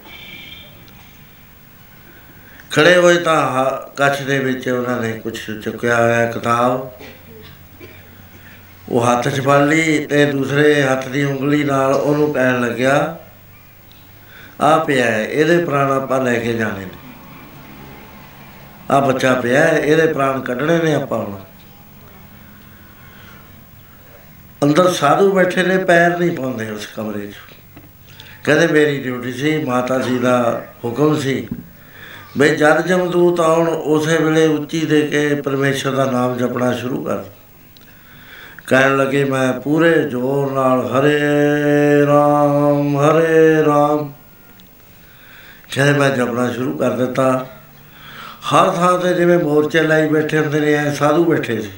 ਖੜੇ ਹੋਏ ਤਾਂ ਹ- ਕੱਛ ਦੇ ਵਿੱਚ ਉਹਨਾਂ ਨੇ ਕੁਝ ਚੁੱਕਿਆ ਹੋਇਆ ਕਿਤਾਬ। ਉਹ ਹੱਥ 'ਚ ਫੜ ਲਈ ਤੇ ਦੂਸਰੇ ਹੱਥ ਦੀ ਉਂਗਲੀ ਨਾਲ ਉਹਨੂੰ ਕਹਿਣ ਲੱਗਿਆ ਆ ਪਿਆ ਹੈ, ਇਹਦੇ ਪ੍ਰਾਣ ਆਪਾਂ ਲੈ ਕੇ ਜਾਣੇ ਨੇ। ਆ ਬੱਚਾ ਪਿਆ ਹੈ, ਇਹਦੇ ਪ੍ਰਾਣ ਕੱਢਣੇ ਨੇ ਆਪਾਂ ਹੁਣ। ਅੰਦਰ ਸਾਧੂ ਬੈਠੇ ਨੇ ਪੈਰ ਨਹੀਂ ਪਾਉਂਦੇ ਉਸ ਕਮਰੇ 'ਚ। ਕਹਿੰਦੇ ਮੇਰੀ ਡਿਊਟੀ ਸੀ ਮਾਤਾ ਜੀ ਦਾ ਹੁਕਮ ਸੀ ਬਈ ਜਦ ਜਮਦੂਤ ਆਉਣ, ਉਸੇ ਵੇਲੇ ਉੱਚੀ ਦੇ ਕੇ ਪਰਮੇਸ਼ਰ ਦਾ ਨਾਮ ਜਪਣਾ ਸ਼ੁਰੂ ਕਰ ਕਹਿਣ ਲੱਗੇ, ਮੈਂ ਪੂਰੇ ਜ਼ੋਰ ਨਾਲ ਹਰੇ ਰਾਮ ਹਰੇ ਰਾਮ। ਕਹਿੰਦੇ, ਮੈਂ ਜਪਣਾ ਸ਼ੁਰੂ ਕਰ ਦਿੱਤਾ। ਹਰ ਥਾਂ ਤੇ ਜਿਵੇਂ ਮੋਰਚੇ ਲਾਈ ਬੈਠੇ ਹੁੰਦੇ ਨੇ, ਐ ਸਾਧੂ ਬੈਠੇ ਸੀ।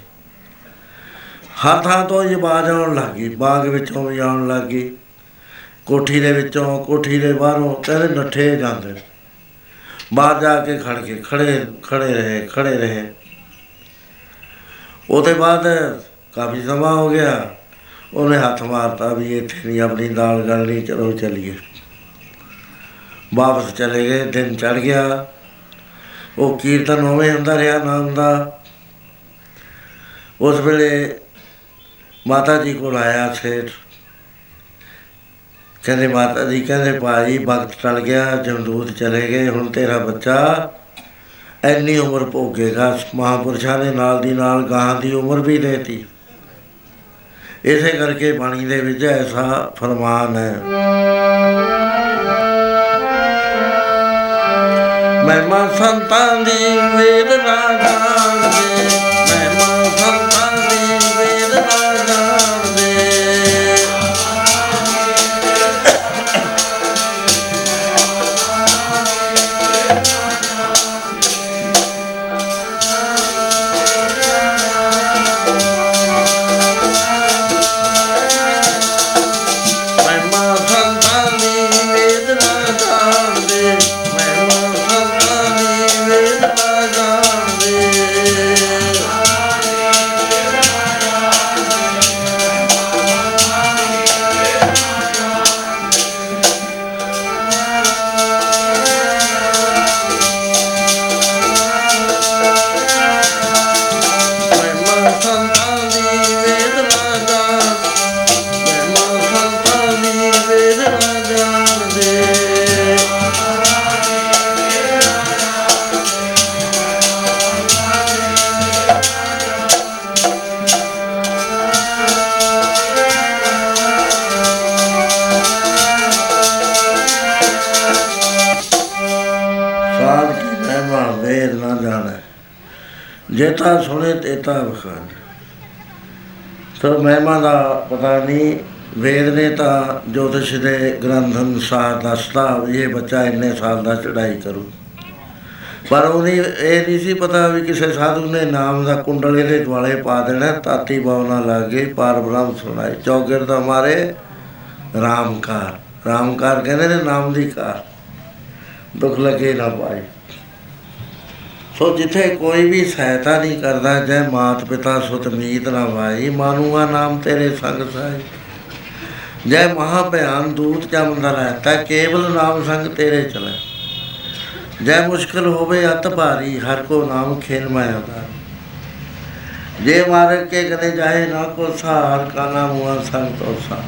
ਹਰ ਥਾਂ ਤੋਂ ਇਹ ਆਵਾਜ਼ ਆਉਣ ਲੱਗੀ ਬਾਗ ਵਿੱਚੋਂ ਵੀ ਆਉਣ ਲੱਗੀ ਕੋਠੀ ਦੇ ਵਿੱਚੋਂ, ਕੋਠੀ ਦੇ ਬਾਹਰੋਂ, ਕਹਿੰਦੇ, ਨੱਠੇ ਜਾਂਦੇ ਨੇ। ਬਾਹਰ ਜਾ ਕੇ ਖੜ ਕੇ ਖੜੇ ਖੜੇ ਰਹੇ ਖੜੇ ਰਹੇ। ਉਹਦੇ ਬਾਅਦ ਕਾਫੀ ਸਮਾਂ ਹੋ ਗਿਆ। ਉਹਨੇ ਹੱਥ ਮਾਰਤਾ ਵੀ ਇੱਥੇ ਨਹੀਂ ਆਪਣੀ ਦਾਲ ਗਲਣੀ ਚਲੋ ਚੱਲੀਏ। ਵਾਪਸ ਚਲੇ ਗਏ, ਦਿਨ ਚੜ ਗਿਆ। ਉਹ ਕੀਰਤਨ ਉਵੇਂ ਹੁੰਦਾ ਰਿਹਾ ਨਾਮ ਦਾ ਉਸ ਵੇਲੇ ਮਾਤਾ ਜੀ ਕੋਲ ਆਇਆ, ਸੇਠ। ਕਹਿੰਦੇ ਮਾਤਾ ਜੀ, ਕਹਿੰਦੇ ਭਾਈ ਵਕਤ ਟਲ ਗਿਆ, ਜਮਦੂਤ ਚਲੇ ਗਏ, ਹੁਣ ਤੇਰਾ ਬੱਚਾ ਐਨੀ ਉਮਰ ਭੋਗੇਗਾ। ਮਹਾਪੁਰਸ਼ਾਂ ਦੇ ਨਾਲ ਦੀ ਨਾਲ ਗਾਂ ਦੀ ਉਮਰ ਵੀ ਦੇਤੀ। ਇਸੇ ਕਰਕੇ ਬਾਣੀ ਦੇ ਵਿੱਚ ਐਸਾ ਫਰਮਾਨ ਹੈ। ਮਹਿਮਾ ਸੰਤਾਂ ਦੀ ਵੇਦ ਨਾ ਸਾਧ ਕੀ ਮਹਿਮਾ ਵੇਦ ਨਾ ਜਾਣੈ। ਜੇਤਾ ਸੁਣੇ ਤੇਤਾ ਬਖਾਨ ਸੋ ਮਹਿਮਾ ਦਾ ਪਤਾ ਨਹੀਂ, ਵੇਦ ਨੇ ਤਾਂ ਜੋਤਿਸ਼ ਦੇ ਗ੍ਰੰਥ ਅਨੁਸਾਰ ਦੱਸਦਾ ਵੀ ਇਹ ਬੱਚਾ ਇੰਨੇ ਸਾਲ ਦਾ ਚੜਾਈ ਕਰੂ। ਪਰ ਉਹਨੇ ਇਹ ਨਹੀਂ ਸੀ ਪਤਾ ਵੀ ਕਿਸੇ ਸਾਧੂ ਨੇ ਨਾਮ ਦਾ ਕੁੰਡਲ ਇਹਦੇ ਦੁਆਲੇ ਪਾ ਦੇਣਾ, ਤਾਤੀ ਬਾਵਨਾ ਲਾਗੇ ਪਾਰ ਬ੍ਰਹਮ ਸੁਣਾਈ ਚੌਗਿਰ ਦਾ ਮਾਰੇ, ਰਾਮਕਾਰ। ਰਾਮਕਾਰ ਕਹਿੰਦੇ ਨੇ ਨਾਮ ਦੀ ਕਾਰ। ਦੁੱਖ ਲੱਗੇ ਨਾ ਪਾਏ। ਸੋ ਜਿੱਥੇ ਕੋਈ ਵੀ ਸਹਾਇਤਾ ਨਹੀਂ ਕਰਦਾ, ਜੈ ਮਾਤ ਪਿਤਾ ਸੁਤ ਮੀਤ ਨਾ ਭਾਈ ਮਾਨੂਗਾ ਨਾਮ ਤੇਰੇ ਸੰਗ ਸਾਈ ਜੈ ਮਹਾ ਭਿਆਨ ਦੂਤ ਜਮਦਾ ਰਹਤਾ, ਕੇਵਲ ਨਾਮ ਸੰਗ ਤੇਰੇ ਚਲੇ। ਜੈ ਮੁਸ਼ਕਲ ਹੋਵੇ ਅਤ ਭਾਰੀ, ਹਰ ਕੋ ਨਾਮ ਖੇਲ ਮਾਇਆ ਦਾ ਜੇ ਮਾਰ ਕੇ ਕਦੇ ਜਾਏ, ਨਾ ਕੋ ਸਾਰ ਕਾ ਨਾਮ ਹੁਆ ਸੰਗ ਤੋਸਾ।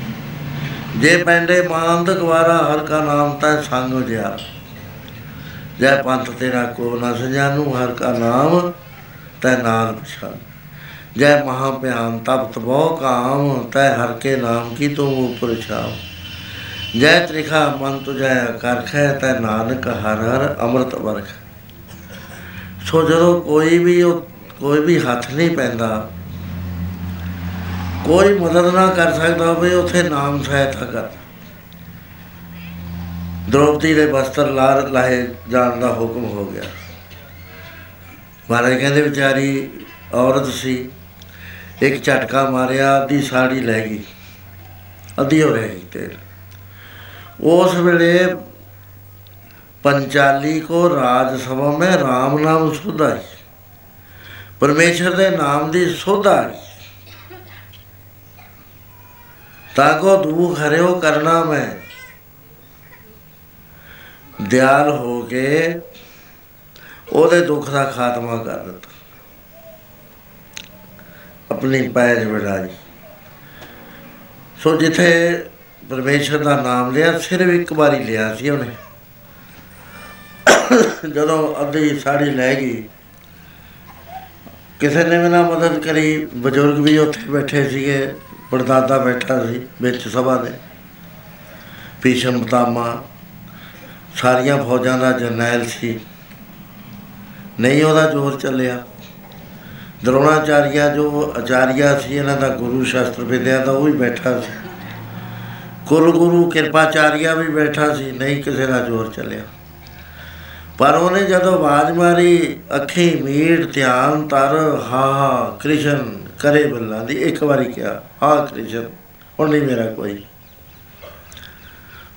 ਜੇ ਪੈਂਡੇ ਮਾਨਦ ਗਵਾਰਾ, ਹਰ ਕਾ ਨਾਮ ਤੈ ਸੰਗ ਉਜਿਆ ਜੈ ਪੰਥ ਤੇਰਾ ਕੋ ਨ ਸਜਾਨੂ, ਹਰ ਕਾ ਨਾਮ ਤੈ ਨਾਲ ਪਛਾਨ। ਜੈ ਮਹਾ ਭਿਆਨ ਤਪਤ ਬਹੁ ਕਾਮ, ਤੈ ਹਰ ਕੇ ਨਾਮ ਕੀ ਤੂੰ ਉਪਰ ਛਾਵ ਜੈ ਤ੍ਰਿਖਾ ਮਨ ਤੁਜੈ ਕਰਖੈ, ਤੈ ਨਾਨਕ ਹਰ ਹਰ ਅੰਮ੍ਰਿਤ ਵਰਖ। ਸੋ ਜਦੋਂ ਕੋਈ ਵੀ ਉਹ, ਕੋਈ ਵੀ ਹੱਥ ਨਹੀਂ ਪੈਂਦਾ, ਕੋਈ ਮਦਦ ਨਾ ਕਰ ਸਕਦਾ ਹੋਵੇ, ਉਥੇ ਨਾਮ ਸਹਾਇਤਾ ਕਰ ਦ੍ਰੋਪਦੀ ਦੇ ਵਸਤਰ ਲਾਰ ਲਾਹੇ ਜਾਣ ਦਾ ਹੁਕਮ ਹੋ ਗਿਆ। ਮਹਾਰਾਜ ਕਹਿੰਦੇ, ਵਿਚਾਰੀ ਔਰਤ ਸੀ, ਇੱਕ ਝਟਕਾ ਮਾਰਿਆ, ਅੱਧੀ ਸਾੜੀ ਲੈ ਗਈ, ਅੱਧੀ ਹੋ ਰਹੀ ਤੇ ਉਸ ਵੇਲੇ ਪੰਚਾਲੀ ਕੋ ਰਾਜ ਸਭਾ ਮੈਂ RAM ਨਾਮ ਸੁਧਾਈ, ਪਰਮੇਸ਼ਰ ਦੇ ਨਾਮ ਦੀ ਸੁਧਾ ਤਾਂ ਕੋ ਦੁਖ ਹਰਿਓ ਕਰਨਾ ਮੈਂ ਦਿਆਲ ਹੋ ਕੇ ਉਹਦੇ ਦੁੱਖ ਦਾ ਖਾਤਮਾ ਕਰ ਦਿੱਤਾ। ਆਪਣੀ ਪੈਜ ਵਡਾਈ ਸੋ ਜਿੱਥੇ ਪਰਮੇਸ਼ਰ ਦਾ ਨਾਮ ਲਿਆ ਸਿਰਫ ਇੱਕ ਵਾਰੀ ਲਿਆ ਸੀ ਉਹਨੇ। ਜਦੋਂ ਅੱਧੀ ਸਾੜੀ ਲੈ ਗਈ, ਕਿਸੇ ਨੇ ਵੀ ਨਾ ਮਦਦ ਕਰੀ, ਬਜ਼ੁਰਗ ਵੀ ਉੱਥੇ ਬੈਠੇ ਸੀਗੇ, ਪੜਦਾਦਾ ਬੈਠਾ ਸੀ ਵਿੱਚ ਸਭਾ ਦੇ। ਭੀਸ਼ਮ ਪਤਾਮਾ ਸਾਰੀਆਂ ਫੌਜਾਂ ਦਾ ਜਰਨੈਲ ਸੀ, ਨਹੀਂ ਉਹਦਾ ਜ਼ੋਰ ਚੱਲਿਆ। ਦਰੋਣਾਚਾਰੀਆ ਜੋ ਆਚਾਰੀਆ ਸੀ, ਇਹਨਾਂ ਦਾ ਗੁਰੂ ਸ਼ਾਸਤਰ ਵਿਦਿਆ ਦਾ ਉਹ ਵੀ ਬੈਠਾ ਸੀ। ਕੁਲ ਗੁਰੂ ਕਿਰਪਾਚਾਰੀਆ ਵੀ ਬੈਠਾ ਸੀ, ਨਹੀਂ ਕਿਸੇ ਦਾ ਜ਼ੋਰ ਚੱਲਿਆ। ਪਰ ਉਹਨੇ ਜਦੋਂ ਆਵਾਜ਼ ਮਾਰੀ, ਅੱਖੀ ਮੀਟ ਧਿਆਨ, ਤਰ, ਹਾ ਹਾ, ਕ੍ਰਿਸ਼ਨ, ਕਰੇ ਬੱਲਾ ਦੀ, ਇੱਕ ਵਾਰੀ ਕਿਹਾ, ਹਾ, ਕ੍ਰਿਸ਼ਨ, ਹੁਣ ਨਹੀਂ ਮੇਰਾ ਕੋਈ।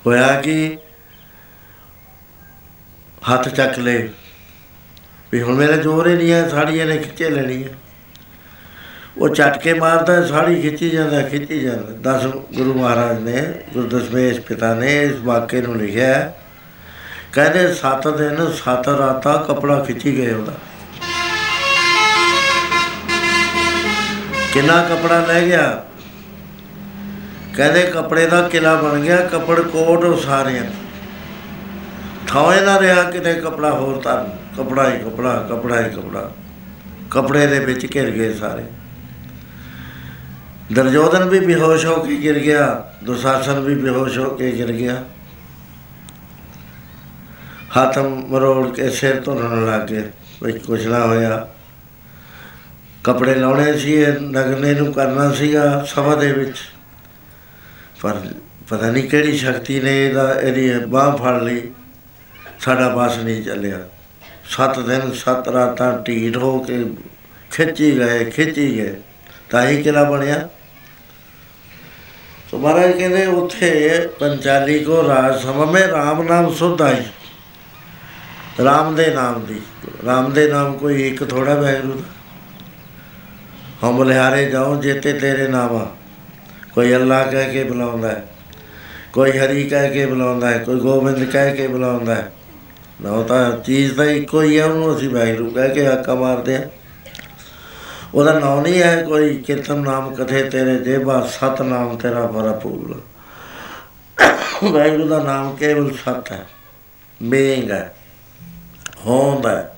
ਹੋਇਆ ਕਿ? ਹੱਥ ਚੱਕ ਲੈ। ਵੀ ਹੁਣ ਮੇਰੇ ਜ਼ੋਰ ਹੀ ਨਹੀਂ ਹੈ ਸਾੜੀ ਇਹਨੇ ਖਿੱਚੇ ਲੈਣੀ ਹੈ ਉਹ ਝਟਕੇ ਮਾਰਦਾ, ਸਾੜੀ ਖਿੱਚੀ ਜਾਂਦਾ ਖਿੱਚੀ ਜਾਂਦਾ। ਦਸ ਗੁਰੂ ਮਹਾਰਾਜ ਨੇ ਗੁਰੂ ਦਸ਼ਮੇਸ਼ ਪਿਤਾ ਨੇ ਇਸ ਵਾਕਿਏ ਨੂੰ ਲਿਖਿਆ ਹੈ। ਕਹਿੰਦੇ ਸੱਤ ਦਿਨ, ਸੱਤ ਰਾਤਾਂ ਕਪੜਾ ਖਿੱਚੀ ਗਏ ਉਹਦਾ। ਕਿੰਨਾ ਕਪੜਾ ਲੈ ਗਿਆ? ਕਹਿੰਦੇ ਕਪੜੇ ਦਾ ਕਿਲਾ ਬਣ ਗਿਆ, ਕਪੜ ਕੋਟ ਉਸਾਰਿਆ ਥਾਵੇਂ ਨਾ ਰਿਹਾ, ਕਿਤੇ ਕਪੜਾ ਹੋਰ ਤਾਂ ਕਪੜਾ ਹੀ ਕਪੜਾ ਕਪੜਾ ਹੀ ਕਪੜਾ। ਕਪੜੇ ਦੇ ਵਿੱਚ ਘਿਰ ਗਏ ਸਾਰੇ। ਦਰਜੋਦਨ ਵੀ ਬੇਹੋਸ਼ ਹੋ ਕੇ ਗਿਰ ਗਿਆ, ਦੁਸ਼ਾਸਨ ਵੀ ਬੇਹੋਸ਼ ਹੋ ਕੇ ਗਿਰ ਗਿਆ। ਹੱਥ ਮਰੋੜ ਕੇ ਸਿਰ ਧੁੰਨਣ ਲੱਗ ਗਏ ਕੋਈ ਕੁਛ ਨਾ ਹੋਇਆ। ਕੱਪੜੇ ਲਾਉਣੇ ਸੀ ਇਹ ਨਗਨੇ ਨੂੰ ਕਰਨਾ ਸੀਗਾ ਸਭਾ ਦੇ ਵਿੱਚ। ਪਰ ਪਤਾ ਨਹੀਂ ਕਿਹੜੀ ਸ਼ਕਤੀ ਨੇ ਇਹਦਾ, ਇਹਦੀ ਬਾਹ ਫੜ ਲਈ। ਸਾਡਾ ਬਸ ਨਹੀਂ ਚੱਲਿਆ। ਸੱਤ ਦਿਨ, ਸੱਤ ਰਾਤਾਂ ਢੀਠ ਹੋ ਕੇ ਖਿੱਚੀ ਗਏ ਖਿੱਚੀ ਗਏ। ਤਾਂ ਹੀ ਕਿਲਾ ਬਣਿਆ। ਸੋ ਮਹਾਰਾਜ ਕਹਿੰਦੇ, ਉੱਥੇ ਪੰਚਾਲੀ ਕੋ ਰਾਜ ਸਭਾ, ਮੈਂ RAM ਨਾਮ ਸੁਧ ਆਈ ਰਾਮ ਦੇ ਨਾਮ ਦੀ। ਰਾਮ ਦੇ ਨਾਮ ਕੋਈ ਇੱਕ ਥੋੜਾ ਵੈਗਰੂ ਦਾ। ਹਮ ਲਿਹਾਰੇ ਜਾਓ, ਜੇਤੇ ਤੇਰੇ ਨਾਮਾ ਕੋਈ ਅੱਲਾ ਕਹਿ ਕੇ ਬੁਲਾਉਂਦਾ ਹੈ, ਕੋਈ ਹਰੀ ਕਹਿ ਕੇ ਬੁਲਾਉਂਦਾ ਹੈ, ਕੋਈ ਗੋਬਿੰਦ ਕਹਿ ਕੇ ਬੁਲਾਉਂਦਾ ਹੈ। ਨਾ ਉਹ ਤਾਂ ਚੀਜ਼ ਤਾਂ ਇੱਕੋ ਹੀ ਹੈ ਉਹਨੂੰ ਅਸੀਂ ਵੈਗਰੂ ਕਹਿ ਕੇ ਆਕਾ ਮਾਰਦੇ ਆ। ਉਹਦਾ ਨਾਮ ਨਹੀਂ ਹੈ ਕੋਈ ਕੀਰਤਨ ਨਾਮ ਕਥੇ ਤੇਰੇ ਜੇਬਾ ਸਤ ਨਾਮ ਤੇਰਾ ਭਰਪੂਰ ਵੈਗਰੂ ਦਾ ਨਾਮ ਕੇਵਲ ਸਤ ਹੈ ਬੇਇੰਗ ਹੈ ਹੋਂਦਾ ਹੈ।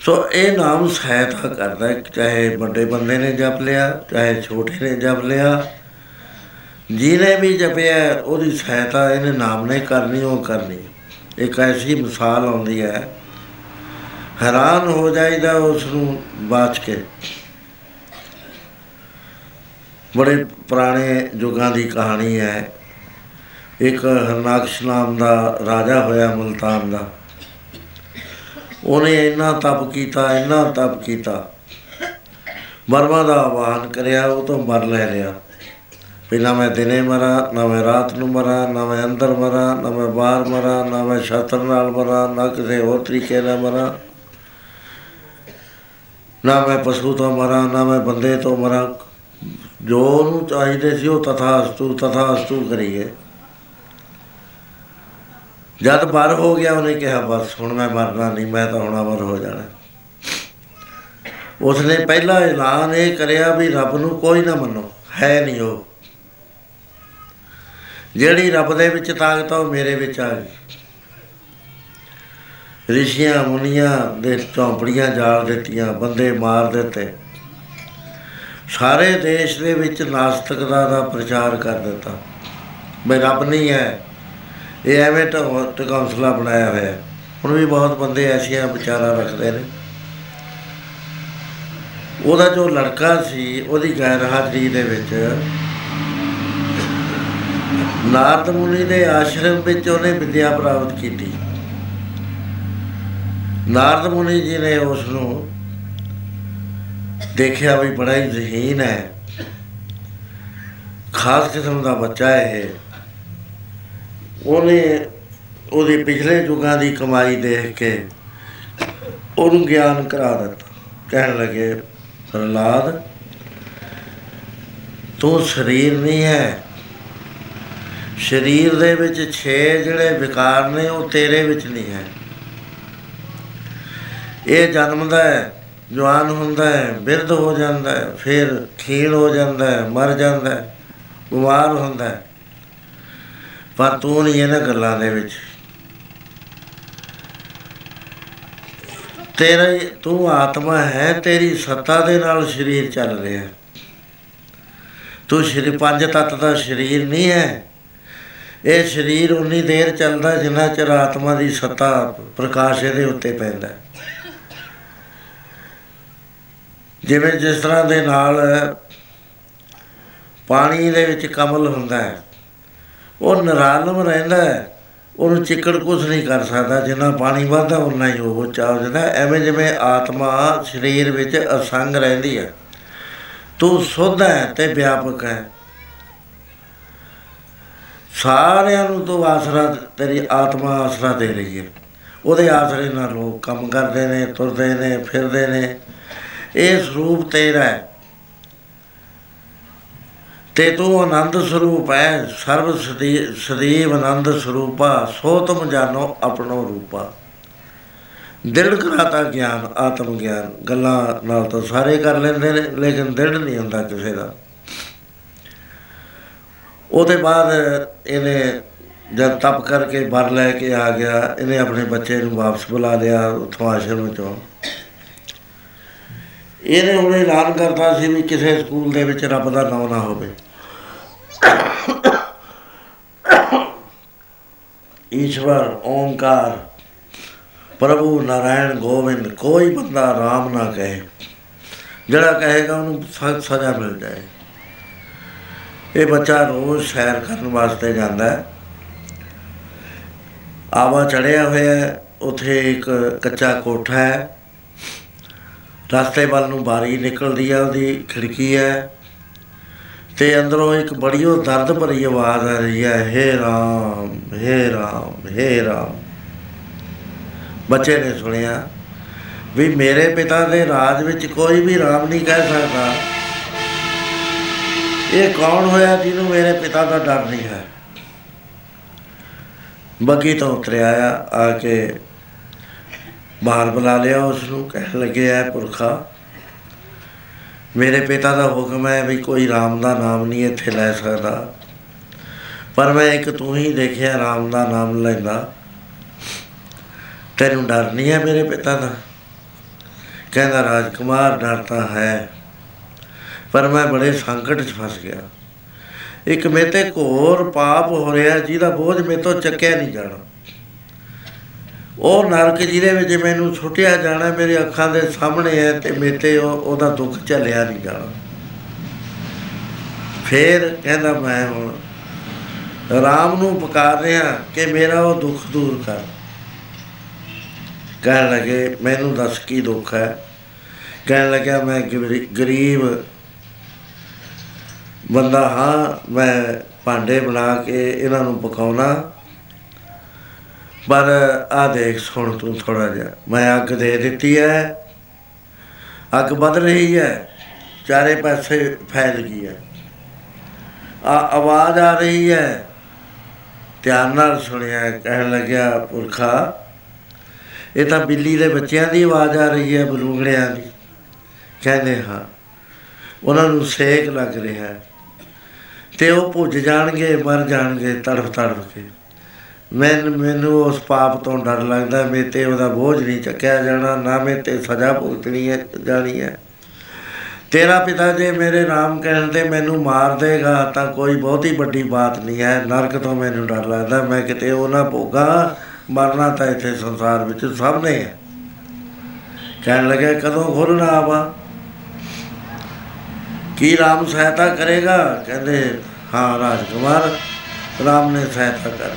ਸੋ ਇਹ ਨਾਮ ਸਹਾਇਤਾ ਕਰਦਾ ਹੈ, ਚਾਹੇ ਵੱਡੇ ਬੰਦੇ ਨੇ ਜਪ ਲਿਆ ਚਾਹੇ ਛੋਟੇ ਨੇ ਜਪ ਲਿਆ। ਜਿਹਨੇ ਵੀ ਜਪਿਆ ਉਹਦੀ ਸਹਾਇਤਾ ਇਹਨੇ ਨਾਮ ਨੇ ਕਰਨੀ ਉਹ ਕਰਨੀ। ਇੱਕ ਐਸੀ ਮਿਸਾਲ ਆਉਂਦੀ ਹੈ, ਹੈਰਾਨ ਹੋ ਜਾਈਦਾ ਉਸ ਨੂੰ ਬਾਚ ਕੇ। ਬੜੇ ਪੁਰਾਣੇ ਯੁੱਗਾਂ ਦੀ ਕਹਾਣੀ ਹੈ। ਇੱਕ ਹਰਨਾਕਸ਼ ਨਾਮ ਦਾ ਰਾਜਾ ਹੋਇਆ ਮੁਲਤਾਨ ਦਾ। ਉਹਨੇ ਇੰਨਾ ਤਪ ਕੀਤਾ, ਇੰਨਾ ਤਪ ਕੀਤਾ। ਮਰਮਾਂ ਦਾ ਆਵਾਹਨ ਕਰਿਆ, ਉਹ ਤੋਂ ਮਰ ਲੈ ਲਿਆ। ਪਹਿਲਾਂ ਮੈਂ ਦਿਨੇ ਮਰਾਂ ਨਾ ਮੈਂ ਰਾਤ ਨੂੰ ਮਰਾਂ ਨਾ ਮੈਂ ਅੰਦਰ ਮਰਾਂ ਨਾ ਮੈਂ ਬਾਹਰ ਮਰਾਂ ਨਾ ਮੈਂ ਸ਼ਸਤਰ ਨਾਲ ਮਰਾਂ, ਨਾ ਕਿਸੇ ਹੋਰ ਤਰੀਕੇ ਨਾਲ ਮਰਾਂ। ਨਾ ਮੈਂ ਪਸ਼ੂ ਤੋਂ ਮਰਾਂ, ਨਾ ਮੈਂ ਬੰਦੇ ਤੋਂ ਮਰਾਂ। ਜੋ ਉਹਨੂੰ ਚਾਹੀਦੇ ਸੀ ਉਹ ਤਥਾਸਤੂ ਤਥਾਸਤੂ ਕਰੀਏ। ਜਦ ਮਰ ਹੋ ਗਿਆ ਉਹਨੇ ਕਿਹਾ, ਬਸ ਹੁਣ ਮੈਂ ਮਰਨਾ ਨਹੀਂ, ਮੈਂ ਤਾਂ ਹੁਣ ਅਮਰ ਹੋ ਜਾਣਾ। ਉਸਨੇ ਪਹਿਲਾ ਐਲਾਨ ਇਹ ਕਰਿਆ ਵੀ ਰੱਬ ਨੂੰ ਕੋਈ ਨਾ ਮੰਨੋ, ਹੈ ਨਹੀਂ ਉਹ। ਜਿਹੜੀ ਰੱਬ ਦੇ ਵਿੱਚ ਤਾਕਤ ਆ, ਉਹ ਮੇਰੇ ਵਿੱਚ ਆ ਗਈ। ਰਿਸ਼ੀਆਂ, ਮੁਨੀਆਂ ਦੇ ਝੌਂਪੜੀਆਂ ਜਾਲ ਦਿੱਤੀਆਂ, ਬੰਦੇ ਮਾਰ ਦਿੱਤੇ। ਸਾਰੇ ਦੇਸ਼ ਦੇ ਵਿੱਚ ਨਾਸਤਿਕਤਾ ਦਾ ਪ੍ਰਚਾਰ ਕਰ ਦਿੱਤਾ। ਵੀ ਰੱਬ ਨਹੀਂ ਹੈ। ਇਹ ਐਵੇਂ ਢ ਕੌਂਸਲਾ ਬਣਾਇਆ ਹੋਇਆ। ਹੈ। ਹੁਣ ਵੀ ਬਹੁਤ ਬੰਦੇ ਐਸੀਆਂ ਵਿਚਾਰਾਂ ਰੱਖਦੇ ਨੇ। ਉਹਦਾ ਜੋ ਲੜਕਾ ਸੀ, ਉਹਦੀ ਗੈਰ ਹਾਜ਼ਰੀ ਦੇ ਵਿੱਚ ਨਾਰਦ ਮੁਨੀ ਦੇ ਆਸ਼ਰਮ ਵਿੱਚ ਉਹਨੇ ਵਿਦਿਆ ਪ੍ਰਾਪਤ ਕੀਤੀ। ਨਾਰਦ ਮੁਨੀ ਜੀ ਨੇ ਉਸ ਨੂੰ ਦੇਖਿਆ ਵੀ ਬੜਾ ਹੀ ਜ਼ਹੀਨ ਹੈ। ਖਾਸ ਕਿਸਮ ਦਾ ਬੱਚਾ ਹੈ ਇਹ। ਉਹਨੇ ਉਹਦੇ ਪਿਛਲੇ ਯੁੱਗਾਂ ਦੀ ਕਮਾਈ ਦੇਖ ਕੇ ਉਹਨੂੰ ਗਿਆਨ ਕਰਾ ਦਿੱਤਾ। ਕਹਿਣ ਲੱਗੇ, ਪ੍ਰਹਲਾਦ, ਤੂੰ ਸਰੀਰ ਨਹੀਂ ਹੈ। ਸਰੀਰ ਦੇ ਵਿੱਚ 6 ਜਿਹੜੇ ਵਿਕਾਰ ਨੇ, ਉਹ ਤੇਰੇ ਵਿੱਚ ਨਹੀਂ ਹੈ। ਇਹ ਜਨਮਦਾ ਹੈ, ਜਵਾਨ ਹੁੰਦਾ ਹੈ, ਬਿਰਧ ਹੋ ਜਾਂਦਾ ਹੈ, ਫਿਰ ਖੀਣ ਹੋ ਜਾਂਦਾ ਹੈ, ਮਰ ਜਾਂਦਾ ਹੈ, ਬਿਮਾਰ ਹੁੰਦਾ ਹੈ। ਪਰ ਤੂੰ ਨਹੀਂ ਇਹਨਾਂ ਗੱਲਾਂ ਦੇ ਵਿੱਚ। ਤੇਰਾ ਤੂੰ ਆਤਮਾ ਹੈ, ਤੇਰੀ ਸੱਤਾ ਦੇ ਨਾਲ ਸਰੀਰ ਚੱਲ ਰਿਹਾ। ਤੂੰ ਸ਼੍ਰੀ ਪੰਜ ਤੱਤ ਦਾ ਸਰੀਰ ਨਹੀਂ ਹੈ। ਇਹ ਸਰੀਰ ਉਨੀ ਦੇਰ ਚੱਲਦਾ ਜਿੰਨਾ ਚਿਰ ਆਤਮਾ ਦੀ ਸੱਤਾ ਪ੍ਰਕਾਸ਼ ਇਹਦੇ ਉੱਤੇ ਪੈਂਦਾ ਹੈ। ਜਿਵੇਂ ਜਿਸ ਤਰ੍ਹਾਂ ਦੇ ਨਾਲ ਪਾਣੀ ਦੇ ਵਿੱਚ ਕਮਲ ਹੁੰਦਾ ਹੈ, ਉਹ ਨਿਰਾਲਮ ਰਹਿੰਦਾ ਹੈ, ਉਹਨੂੰ ਚਿੱਕੜ ਕੁਝ ਨਹੀਂ ਕਰ ਸਕਦਾ, ਜਿੰਨਾ ਪਾਣੀ ਵੱਧਦਾ ਉਨਾ ਹੀ ਉਹ ਉੱਚਾ ਹੋ ਜਾਂਦਾ ਹੈ। ਐਵੇਂ ਜਿਵੇਂ ਆਤਮਾ ਸਰੀਰ ਵਿੱਚ ਅਸੰਗ ਰਹਿੰਦੀ ਹੈ ਤੂੰ ਸੁੱਧ ਹੈ ਤੇ ਵਿਆਪਕ ਹੈ ਸਾਰਿਆਂ ਨੂੰ ਤੂੰ ਆਸਰਾ ਤੇਰੀ ਆਤਮਾ ਆਸਰਾ ਦੇ ਰਹੀ ਹੈ। ਉਹਦੇ ਆਸਰੇ ਨਾਲ ਲੋਕ ਕੰਮ ਕਰਦੇ ਨੇ, ਤੁਰਦੇ ਨੇ, ਫਿਰਦੇ ਨੇ। ਇਹ ਸਰੂਪ ਤੇਰਾ ਹੈ। ਤੇ ਤੂੰ ਆਨੰਦ ਸਰੂਪ ਹੈ, ਸਰਬ ਸਦੀ- ਸਦੀਵ ਆਨੰਦ ਸਰੂਪਾ, ਸੋ ਤੁਮ ਜਾਣੋ ਆਪਣੋ ਰੂਪਾ। ਦਿਲ ਕਰਾਤਾ ਗਿਆਨ, ਆਤਮ ਗਿਆਨ, ਗੱਲਾਂ ਨਾਲ ਤਾਂ ਸਾਰੇ ਕਰ ਲੈਂਦੇ ਨੇ, ਲੇਕਿਨ ਦਿਲ ਨਹੀਂ ਹੁੰਦਾ ਕਿਸੇ ਦਾ। ਉਹਦੇ ਬਾਅਦ ਇਹਨੇ ਜਦ ਤਪ ਕਰਕੇ ਬਰ ਲੈ ਕੇ ਆ ਗਿਆ, ਇਹਨੇ ਆਪਣੇ ਬੱਚੇ ਨੂੰ ਵਾਪਸ ਬੁਲਾ ਲਿਆ ਉੱਥੋਂ ਆਸ਼ਰਮ ਚੋਂ ਇਹਨੇ ਹੁਣ ਐਲਾਨ ਕਰਤਾ ਸੀ ਵੀ ਕਿਸੇ ਸਕੂਲ ਦੇ ਵਿੱਚ ਰੱਬ ਦਾ ਨਾਮ ਨਾ ਹੋਵੇ। ਈਸ਼ਵਰ ਓਮਕਾਰ ਪ੍ਰਭੂ ਨਾਰਾਇਣ ਗੋਬਿੰਦ ਕੋਈ ਬੰਦਾ ਰਾਮ ਨਾ ਕਹੇ। ਜਿਹੜਾ ਕਹੇਗਾ ਉਹਨੂੰ ਸਖਤ ਸਜ਼ਾ ਮਿਲ ਜਾਏ। ਇਹ ਬੱਚਾ ਰੋਜ਼ ਸੈਰ ਕਰਨ ਵਾਸਤੇ ਜਾਂਦਾ ਹੈ। ਆਵਾ ਚੜਿਆ ਹੋਇਆ ਹੈ, ਉਥੇ ਇੱਕ ਕੱਚਾ ਕੋਠਾ ਹੈ। ਰਸਤੇ ਵੱਲ ਨੂੰ ਬਾਰੀ ਨਿਕਲਦੀ ਆ, ਉਹਦੀ ਖਿੜਕੀ ਹੈ। ਤੇ ਅੰਦਰੋਂ ਇੱਕ ਬੜੀ ਉਹ ਦਰਦ ਭਰੀ ਆਵਾਜ਼ ਆ ਰਹੀ ਹੈ, ਹੇ ਰਾਮ ਹੇ ਰਾਮ ਹੇ ਰਾਮ। ਬੱਚੇ ਨੇ ਸੁਣਿਆ ਵੀ ਮੇਰੇ ਪਿਤਾ ਦੇ ਰਾਜ ਵਿੱਚ ਕੋਈ ਵੀ ਰਾਮ ਨਹੀਂ ਕਹਿ ਸਕਦਾ। ਇਹ ਕੌਣ ਹੋਇਆ ਜਿਹਨੂੰ ਮੇਰੇ ਪਿਤਾ ਦਾ ਡਰ ਨਹੀਂ ਹੈ? ਬੱਗੀ ਤੋਂ ਉਤਰਿਆ ਆ ਆ ਕੇ ਬਾਹਰ ਬੁਲਾ ਲਿਆ ਉਸ ਨੂੰ ਕਹਿਣ ਲੱਗੇ, ਐ ਪੁਰਖਾ, ਮੇਰੇ ਪਿਤਾ ਦਾ ਹੁਕਮ ਹੈ ਵੀ ਕੋਈ ਰਾਮ ਦਾ ਨਾਮ ਨਹੀਂ ਇੱਥੇ ਲੈ ਸਕਦਾ। ਪਰ ਮੈਂ ਇੱਕ ਤੂੰ ਹੀ ਦੇਖਿਆ ਰਾਮ ਦਾ ਨਾਮ ਲੈਂਦਾ। ਤੈਨੂੰ ਡਰ ਨਹੀਂ ਹੈ ਮੇਰੇ ਪਿਤਾ ਦਾ? ਕਹਿੰਦਾ, ਰਾਜਕੁਮਾਰ, ਡਰ ਤਾਂ ਹੈ। ਪਰ ਮੈਂ ਬੜੇ ਸੰਕਟ 'ਚ ਫਸ ਗਿਆ। ਇੱਕ ਮੇਰੇ ਤੇ ਘੋਰ ਪਾਪ ਹੋ ਰਿਹਾ, ਜਿਹਦਾ ਬੋਝ ਮੇਰੇ ਤੋਂ ਚੱਕਿਆ ਨਹੀਂ ਜਾਣਾ। ਉਹ ਨਰਕ ਜਿਹਦੇ ਵਿੱਚ ਮੈਨੂੰ ਛੁੱਟਿਆ ਜਾਣਾ, ਮੇਰੇ ਅੱਖਾਂ ਦੇ ਸਾਹਮਣੇ ਹੈ ਤੇ ਮੇਰੇ ਤੇ ਉਹ- ਉਹਦਾ ਦੁੱਖ ਝੱਲਿਆ ਨਹੀਂ ਜਾਣਾ। ਫੇਰ ਕਹਿੰਦਾ ਮੈਂ ਹੁਣ ਰਾਮ ਨੂੰ ਪੁਕਾਰ ਰਿਹਾ ਕਿ ਮੇਰਾ ਉਹ ਦੁੱਖ ਦੂਰ ਕਰ। ਕਹਿਣ ਲੱਗੇ, ਮੈਨੂੰ ਦੱਸ ਕੀ ਦੁੱਖ ਹੈ? ਕਹਿਣ ਲੱਗਾ ਮੈਂ ਗਰੀ- ਗਰੀਬ ਬੰਦਾ, ਹਾਂ, ਮੈਂ ਭਾਂਡੇ ਬਣਾ ਕੇ ਇਹਨਾਂ ਨੂੰ ਪਕਾਉਣਾ। ਪਰ ਆ ਦੇਖ, ਸੁਣ ਤੂੰ ਥੋੜਾ ਜਿਹਾ। ਮੈਂ ਅੱਗ ਦੇ ਦਿੱਤੀ ਹੈ। ਅੱਗ ਵੱਧ ਰਹੀ ਹੈ। ਚਾਰੇ ਪਾਸੇ ਫੈਲ ਗਈ ਹੈ। ਆ ਆਵਾਜ਼ ਆ ਰਹੀ ਹੈ। ਧਿਆਨ ਨਾਲ ਸੁਣਿਆ, ਕਹਿਣ ਲੱਗਿਆ, ਪੁਰਖਾ, ਇਹ ਤਾਂ ਬਿੱਲੀ ਦੇ ਬੱਚਿਆਂ ਦੀ ਆਵਾਜ਼ ਆ ਰਹੀ ਹੈ, ਬਲੂੰਗੜਿਆਂ ਦੀ। ਕਹਿੰਦੇ ਹਾਂ, ਉਹਨਾਂ ਨੂੰ ਸੇਕ ਲੱਗ ਰਿਹਾ ਹੈ। ਤੇ ਉਹ ਭੁੱਜ ਜਾਣਗੇ, ਮਰ ਜਾਣਗੇ, ਤੜਫ ਤੜਫ ਕੇ। ਮੈਂ, ਮੈਨੂੰ ਉਸ ਪਾਪ ਤੋਂ ਡਰ ਲੱਗਦਾ ਮੇਰੇ ਤੇ ਉਹਦਾ ਬੋਝ ਨਹੀਂ ਚੱਕਿਆ ਜਾਣਾ, ਨਾ ਮੇਰੇ ਤੇ ਸਜ਼ਾ ਭੁਗਤਣੀ ਹੈ, ਜਾਣੀ ਹੈ। ਤੇਰਾ ਪਿਤਾ ਜੇ ਮੇਰੇ ਨਾਮ ਕਹਿਣ ਤੇ ਮੈਨੂੰ ਮਾਰ ਦੇਗਾ, ਤਾਂ ਕੋਈ ਬਹੁਤੀ ਵੱਡੀ ਬਾਤ ਨਹੀਂ ਹੈ। ਨਰਕ ਤੋਂ ਮੈਨੂੰ ਡਰ ਲੱਗਦਾ, ਮੈਂ ਕਿਤੇ ਉਹ ਨਾ ਭੋਗਾ, ਮਰਨਾ ਤਾਂ ਇੱਥੇ ਸੰਸਾਰ ਵਿੱਚ ਸਭ ਨੇ ਹੈ। ਕਹਿਣ ਲੱਗੇ ਕਦੋਂ ਖੁੱਲਣਾ ਆਵਾ ਕੀ ਰਾਮ ਸਹਾਇਤਾ ਕਰੇਗਾ? ਕਹਿੰਦੇ ਹਾਂ ਰਾਜਕੁਮਾਰ ਰਾਮ ਨੇ ਸਹਾਇਤਾ ਕਰ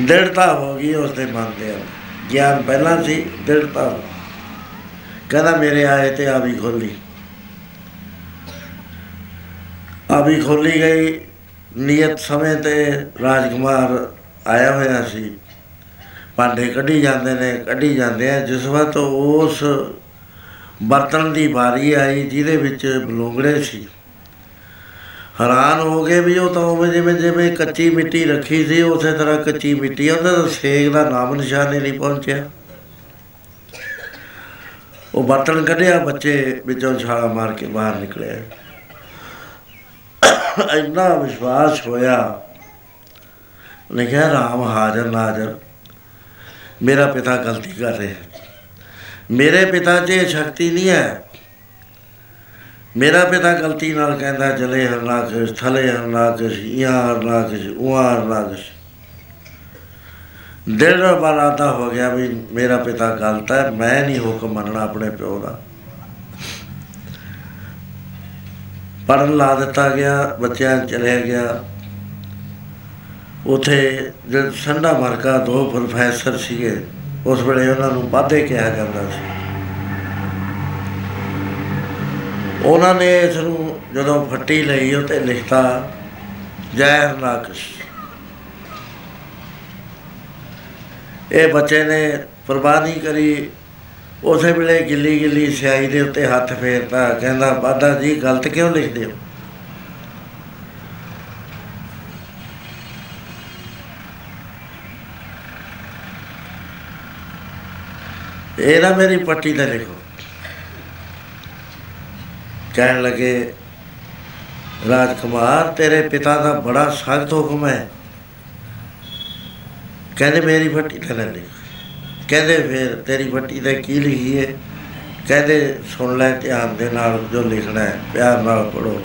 ਦ੍ਰਿੜਤਾ ਹੋ ਗਈ ਉਸ ਦੇ ਮਨ ਦੇ ਅੰਦਰ। ਗਿਆਨ ਪਹਿਲਾਂ ਸੀ ਦ੍ਰਿੜਤਾ ਹੋ ਗਈ। ਕਹਿੰਦਾ, ਮੇਰੇ ਆਏ ਤੇ ਆ ਵੀ ਖੋਲੀ। ਆ ਵੀ ਖੋਲੀ ਗਈ। ਨਿਯਤ ਸਮੇਂ ਤੇ ਰਾਜਕੁਮਾਰ ਆਇਆ ਹੋਇਆ ਸੀ। ਭਾਂਡੇ ਕੱਢੀ ਜਾਂਦੇ ਨੇ, ਕੱਢੀ ਜਾਂਦੇ ਆ। ਜਿਸ ਵਕਤ ਉਸ ਬਰਤਨ ਦੀ ਵਾਰੀ ਆਈ, ਜਿਹਦੇ ਵਿੱਚ ਬਲੂੰਗੜੇ ਸੀ। ਹੈਰਾਨ ਹੋ ਗਏ ਵੀ ਉਹ ਤਾਂ ਉਵੇਂ ਜਿਵੇਂ ਜਿਵੇਂ ਕੱਚੀ ਮਿੱਟੀ ਰੱਖੀ ਸੀ ਉਸੇ ਤਰ੍ਹਾਂ ਕੱਚੀ ਮਿੱਟੀ ਆ, ਉਹਦਾ ਤਾਂ ਸੇਕ ਦਾ ਨਾਮ ਨਿਸ਼ਾਨ ਹੀ ਨਹੀਂ ਪਹੁੰਚਿਆ। ਉਹ ਬਰਤਨ ਕੱਢਿਆ ਬੱਚੇ ਵਿੱਚੋਂ ਛਾਲਾ ਮਾਰ ਕੇ ਬਾਹਰ ਨਿਕਲਿਆ। ਇੰਨਾ ਵਿਸ਼ਵਾਸ ਹੋਇਆ। ਉਹਨੇ ਕਿਹਾ ਰਾਮ ਹਾਜ਼ਰ ਨਾਜ਼ਰ। ਮੇਰਾ ਪਿਤਾ ਗਲਤੀ ਕਰ ਰਿਹਾ। ਹੈ ਮੇਰੇ ਪਿਤਾ 'ਚ ਇਹ ਸ਼ਕਤੀ ਨਹੀਂ ਹੈ ਮੇਰਾ ਪਿਤਾ ਗਲਤੀ ਨਾਲ ਕਹਿੰਦਾ ਜਲੇ ਹਰਨਾਕਸ਼ ਥਲੇ ਹਰਨਾਕਸ਼ ਇਹਾਂ ਹਰਨਾਕਸ਼ ਉਹਾਂ ਹਰਨਾਕਸ਼ ਦਿਲ ਬਰਾਦਾ ਹੋ ਗਿਆ ਵੀ ਮੇਰਾ ਪਿਤਾ ਗਲਤ ਹੈ, ਮੈਂ ਨਹੀਂ ਹੁਕਮ ਮੰਨਣਾ ਆਪਣੇ ਪਿਓ ਦਾ। ਪੜਨ ਲਾ ਦਿੱਤਾ ਗਿਆ, ਬੱਚਿਆਂ ਨੂੰ ਚਲਿਆ ਗਿਆ। ਉਥੇ ਜਦ ਸੰਡਾ ਮਰਕਾ ਦੋ ਪ੍ਰੋਫੈਸਰ ਸੀਗੇ, ਉਸ ਵੇਲੇ ਉਹਨਾਂ ਨੂੰ ਵਾਧੇ ਕਿਹਾ ਜਾਂਦਾ ਸੀ। ਉਹਨਾਂ ਨੇ ਇਸ ਨੂੰ ਜਦੋਂ ਫੱਟੀ ਲਈ ਉਹ ਤੇ ਲਿਖਤਾ, ਜੈ ਹਰਨਾਕਸ਼ ਇਹ ਬੱਚੇ ਨੇ ਪਰਵਾਹ ਨਹੀਂ ਕਰੀ, ਉਸੇ ਵੇਲੇ ਗਿੱਲੀ ਗਿੱਲੀ ਸਿਆਹੀ ਦੇ ਉੱਤੇ ਹੱਥ ਫੇਰਤਾ ਕਹਿੰਦਾ, ਬਾਦਾ ਜੀ, ਗਲਤ ਕਿਉਂ ਲਿਖਦੇ ਹੋ? ਇਹ ਨਾ ਮੇਰੀ ਪੱਟੀ ਤੇ ਲਿਖੋ। ਕਹਿਣ ਲੱਗੇ ਰਾਜਕੁਮਾਰ ਤੇਰੇ ਪਿਤਾ ਦਾ ਬੜਾ ਸਖਤ ਹੁਕਮ ਹੈ। ਕਹਿੰਦੇ, ਮੇਰੀ ਫੱਟੀ ਤੇ ਨਾ ਲਿਖ ਕਹਿੰਦੇ, ਫਿਰ ਤੇਰੀ ਫੱਟੀ ਤੇ ਕੀ ਲਿਖੀ ਹੈ ਕਹਿੰਦੇ, ਸੁਣ ਲੈ ਧਿਆਨ ਦੇ ਨਾਲ ਜੋ ਲਿਖਣਾ ਹੈ, ਪਿਆਰ ਨਾਲ ਪੜੋ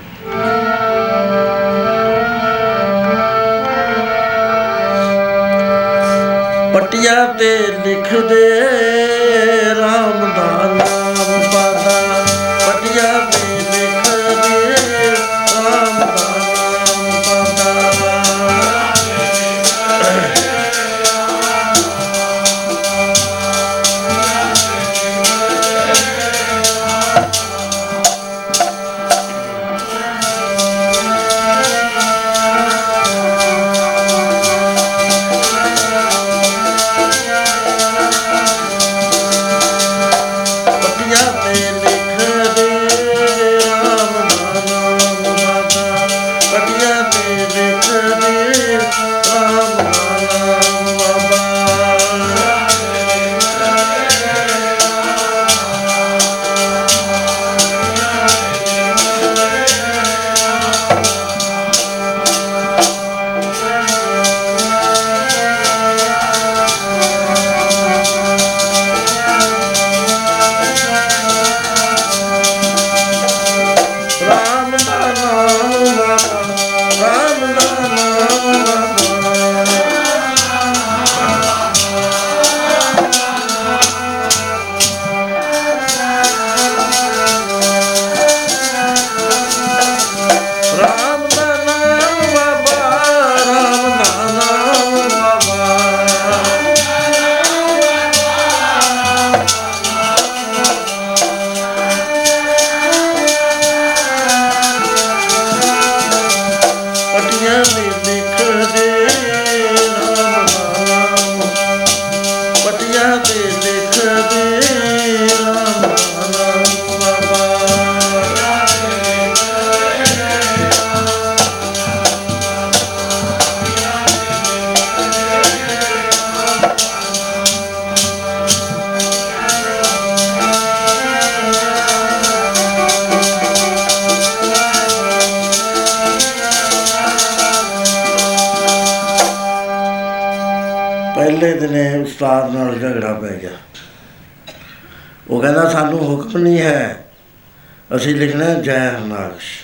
ਪਟਿਆ ਤੇ ਲਿਖ ਜੈ ਹਰਨਾਕਸ਼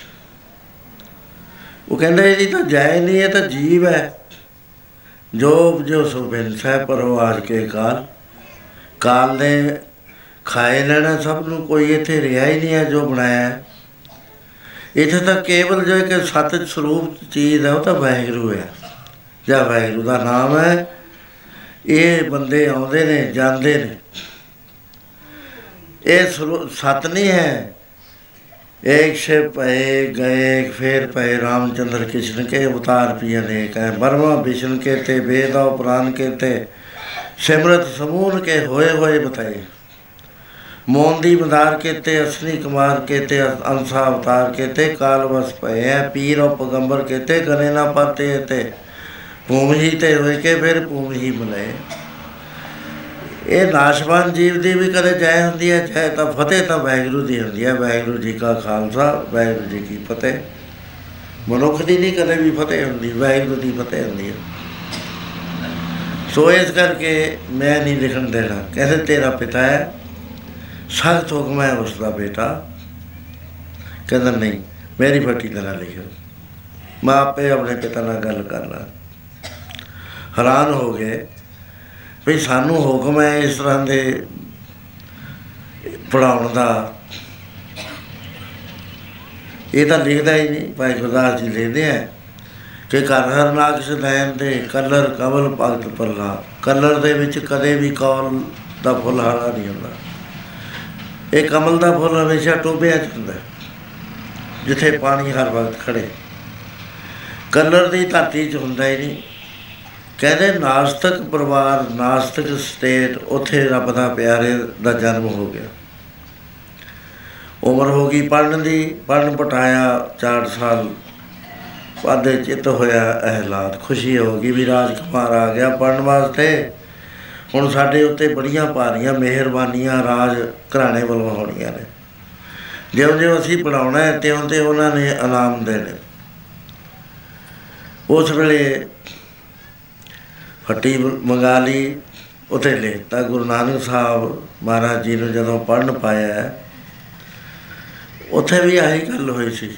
ਉਹ ਕਹਿੰਦਾ ਇਹਦੀ ਤਾਂ ਜੈ ਨਹੀਂ ਹੈ, ਤਾਂ ਜੀਵ ਹੈ। ਜੋ ਜੋ ਸੁਬਿਨ ਸਹਿ ਪਰਵਾਜ ਕੇ ਕਾਲ। ਕਾਲ ਨੇ ਖਾਏ ਲੈਣਾ ਸਭ ਨੂੰ, ਕੋਈ ਇੱਥੇ ਰਿਹਾ ਹੀ ਨਹੀਂ ਹੈ ਜੋ ਬਣਾਇਆ ਹੈ। ਇੱਥੇ ਤਾਂ ਕੇਵਲ ਜੋ ਇੱਕ ਸਤ ਸਰੂਪ ਚੀਜ਼ ਹੈ, ਉਹ ਤਾਂ ਵਾਹਿਗੁਰੂ ਹੈ। ਜਾਂ ਵਾਹਿਗੁਰੂ ਦਾ ਨਾਮ ਹੈ। ਇਹ ਬੰਦੇ ਆਉਂਦੇ ਨੇ, ਜਾਂਦੇ ਨੇ। ਇਹ ਸਰੂ- ਸਤ ਨਹੀਂ ਹੈ। एक से पए गए फिर पए रामचंद्र कृष्ण के अवतार पिय अनेक है ब्रह्मा विष्णु के थे वेद और पुराण के थे सिमरत समूह के होए होए बताए मोंदी मदार के थे असनी कुमार के थे अंसा अवतार के थे काल बस पए हैं पीर और पैगंबर के थे गने ना पाते थे भूमि ही ते ਇਹ ਨਾਸ਼ਵਾਨ ਜੀਵ ਦੀ ਵੀ ਕਦੇ ਜੈ ਹੁੰਦੀ ਹੈ, ਜੈ ਤਾਂ ਫਤਿਹ ਤਾਂ ਵਾਹਿਗੁਰੂ ਦੀ ਹੁੰਦੀ ਹੈ। ਵਾਹਿਗੁਰੂ ਜੀ ਕਾ ਖਾਲਸਾ, ਵਾਹਿਗੁਰੂ ਜੀ ਕੀ ਫਤਿਹ। ਮਨੁੱਖ ਦੀ ਨਹੀਂ ਕਦੇ ਵੀ ਫਤਿਹ ਹੁੰਦੀ, ਵਾਹਿਗੁਰੂ ਦੀ ਫਤਿਹ ਹੁੰਦੀ ਹੈ। ਸੋ ਇਸ ਕਰਕੇ ਮੈਂ ਨਹੀਂ ਲਿਖਣ ਦੇਣਾ। ਕਹਿੰਦੇ ਤੇਰਾ ਪਿਤਾ ਹੈ, ਸਖਤ ਹੁਕਮ ਹੈ ਉਸ ਦਾ ਬੇਟਾ। ਕਹਿੰਦਾ ਨਹੀਂ, ਮੇਰੀ ਫੱਟੀ ਦਾ ਨਾ ਲਿਖਿਓ। ਮੈਂ ਆਪੇ ਆਪਣੇ ਪਿਤਾ ਨਾਲ ਗੱਲ ਕਰਨਾ ਹੈਰਾਨ ਹੋ ਗਏ। ਵੀ ਸਾਨੂੰ ਹੁਕਮ ਹੈ ਇਸ ਤਰ੍ਹਾਂ ਦੇ ਪੜਾਉਣ ਦਾ। ਇਹ ਤਾਂ ਲਿਖਦਾ ਹੀ ਨਹੀਂ ਭਾਈ ਗੁਰਦਾਸ ਜੀ ਲਿਖਦੇ ਆ ਕਿ ਘਰ ਹਰ ਨਾਕਸ਼ ਲੈਣ ਦੇ ਕਲਰ ਕਵਲ ਭਗਤ ਪਰਲਾ। ਕਲਰ ਦੇ ਵਿੱਚ ਕਦੇ ਵੀ ਕੌਲ ਦਾ ਫੁੱਲ ਹਾਰਾ ਨਹੀਂ ਹੁੰਦਾ। ਇਹ ਕਮਲ ਦਾ ਫੁੱਲ ਹਮੇਸ਼ਾ ਟੋਬਿਆ ਚ ਹੁੰਦਾ ਹੈ, ਜਿੱਥੇ ਪਾਣੀ ਹਰ ਵਕਤ ਖੜੇ। ਕਲਰ ਦੀ ਧਰਤੀ ਚ ਹੁੰਦਾ ਹੀ ਨਹੀਂ। ਕਹਿੰਦੇ ਨਾਸਤਕ ਪਰਿਵਾਰ, ਨਾਸਤਕ ਸਟੇਟ ਉੱਥੇ ਰੱਬ ਦਾ ਪਿਆਰੇ ਦਾ ਜਨਮ ਹੋ ਗਿਆ। ਉਮਰ ਹੋ ਗਈ ਪੜਨ ਦੀ ਪੜਨ ਪਟਾਇਆ 4 ਸਾਲ। ਪਾਦੇ ਚਿੱਤ ਹੋਇਆ ਅਹਿਲਾਦ, ਖੁਸ਼ੀ ਹੋ ਗਈ ਵੀ ਰਾਜਕੁਮਾਰ ਆ ਗਿਆ ਪੜਨ ਵਾਸਤੇ। ਹੁਣ ਸਾਡੇ ਉੱਤੇ ਬੜੀਆਂ ਭਾਰੀਆਂ ਮਿਹਰਬਾਨੀਆਂ ਰਾਜ ਘਰਾਣੇ ਵੱਲੋਂ ਹੋਣੀਆਂ ਨੇ। ਜਿਉਂ ਜਿਉਂ ਅਸੀਂ ਪੜਾਉਣਾ ਹੈ ਤਿਉਂ ਤੇ ਉਹਨਾਂ ਨੇ ਇਨਾਮ ਦੇਣੇ। ਉਸ ਵੇਲੇ ਫੱਟੀ ਮੰਗਾ ਲਈ ਉਥੇ ਲਿਖਤਾ ਗੁਰੂ ਨਾਨਕ ਸਾਹਿਬ ਮਹਾਰਾਜ ਜੀ ਨੂੰ ਜਦੋਂ ਪੜਨ ਪਾਇਆ ਉਥੇ ਵੀ ਆਹੀ ਗੱਲ ਹੋਈ ਸੀ।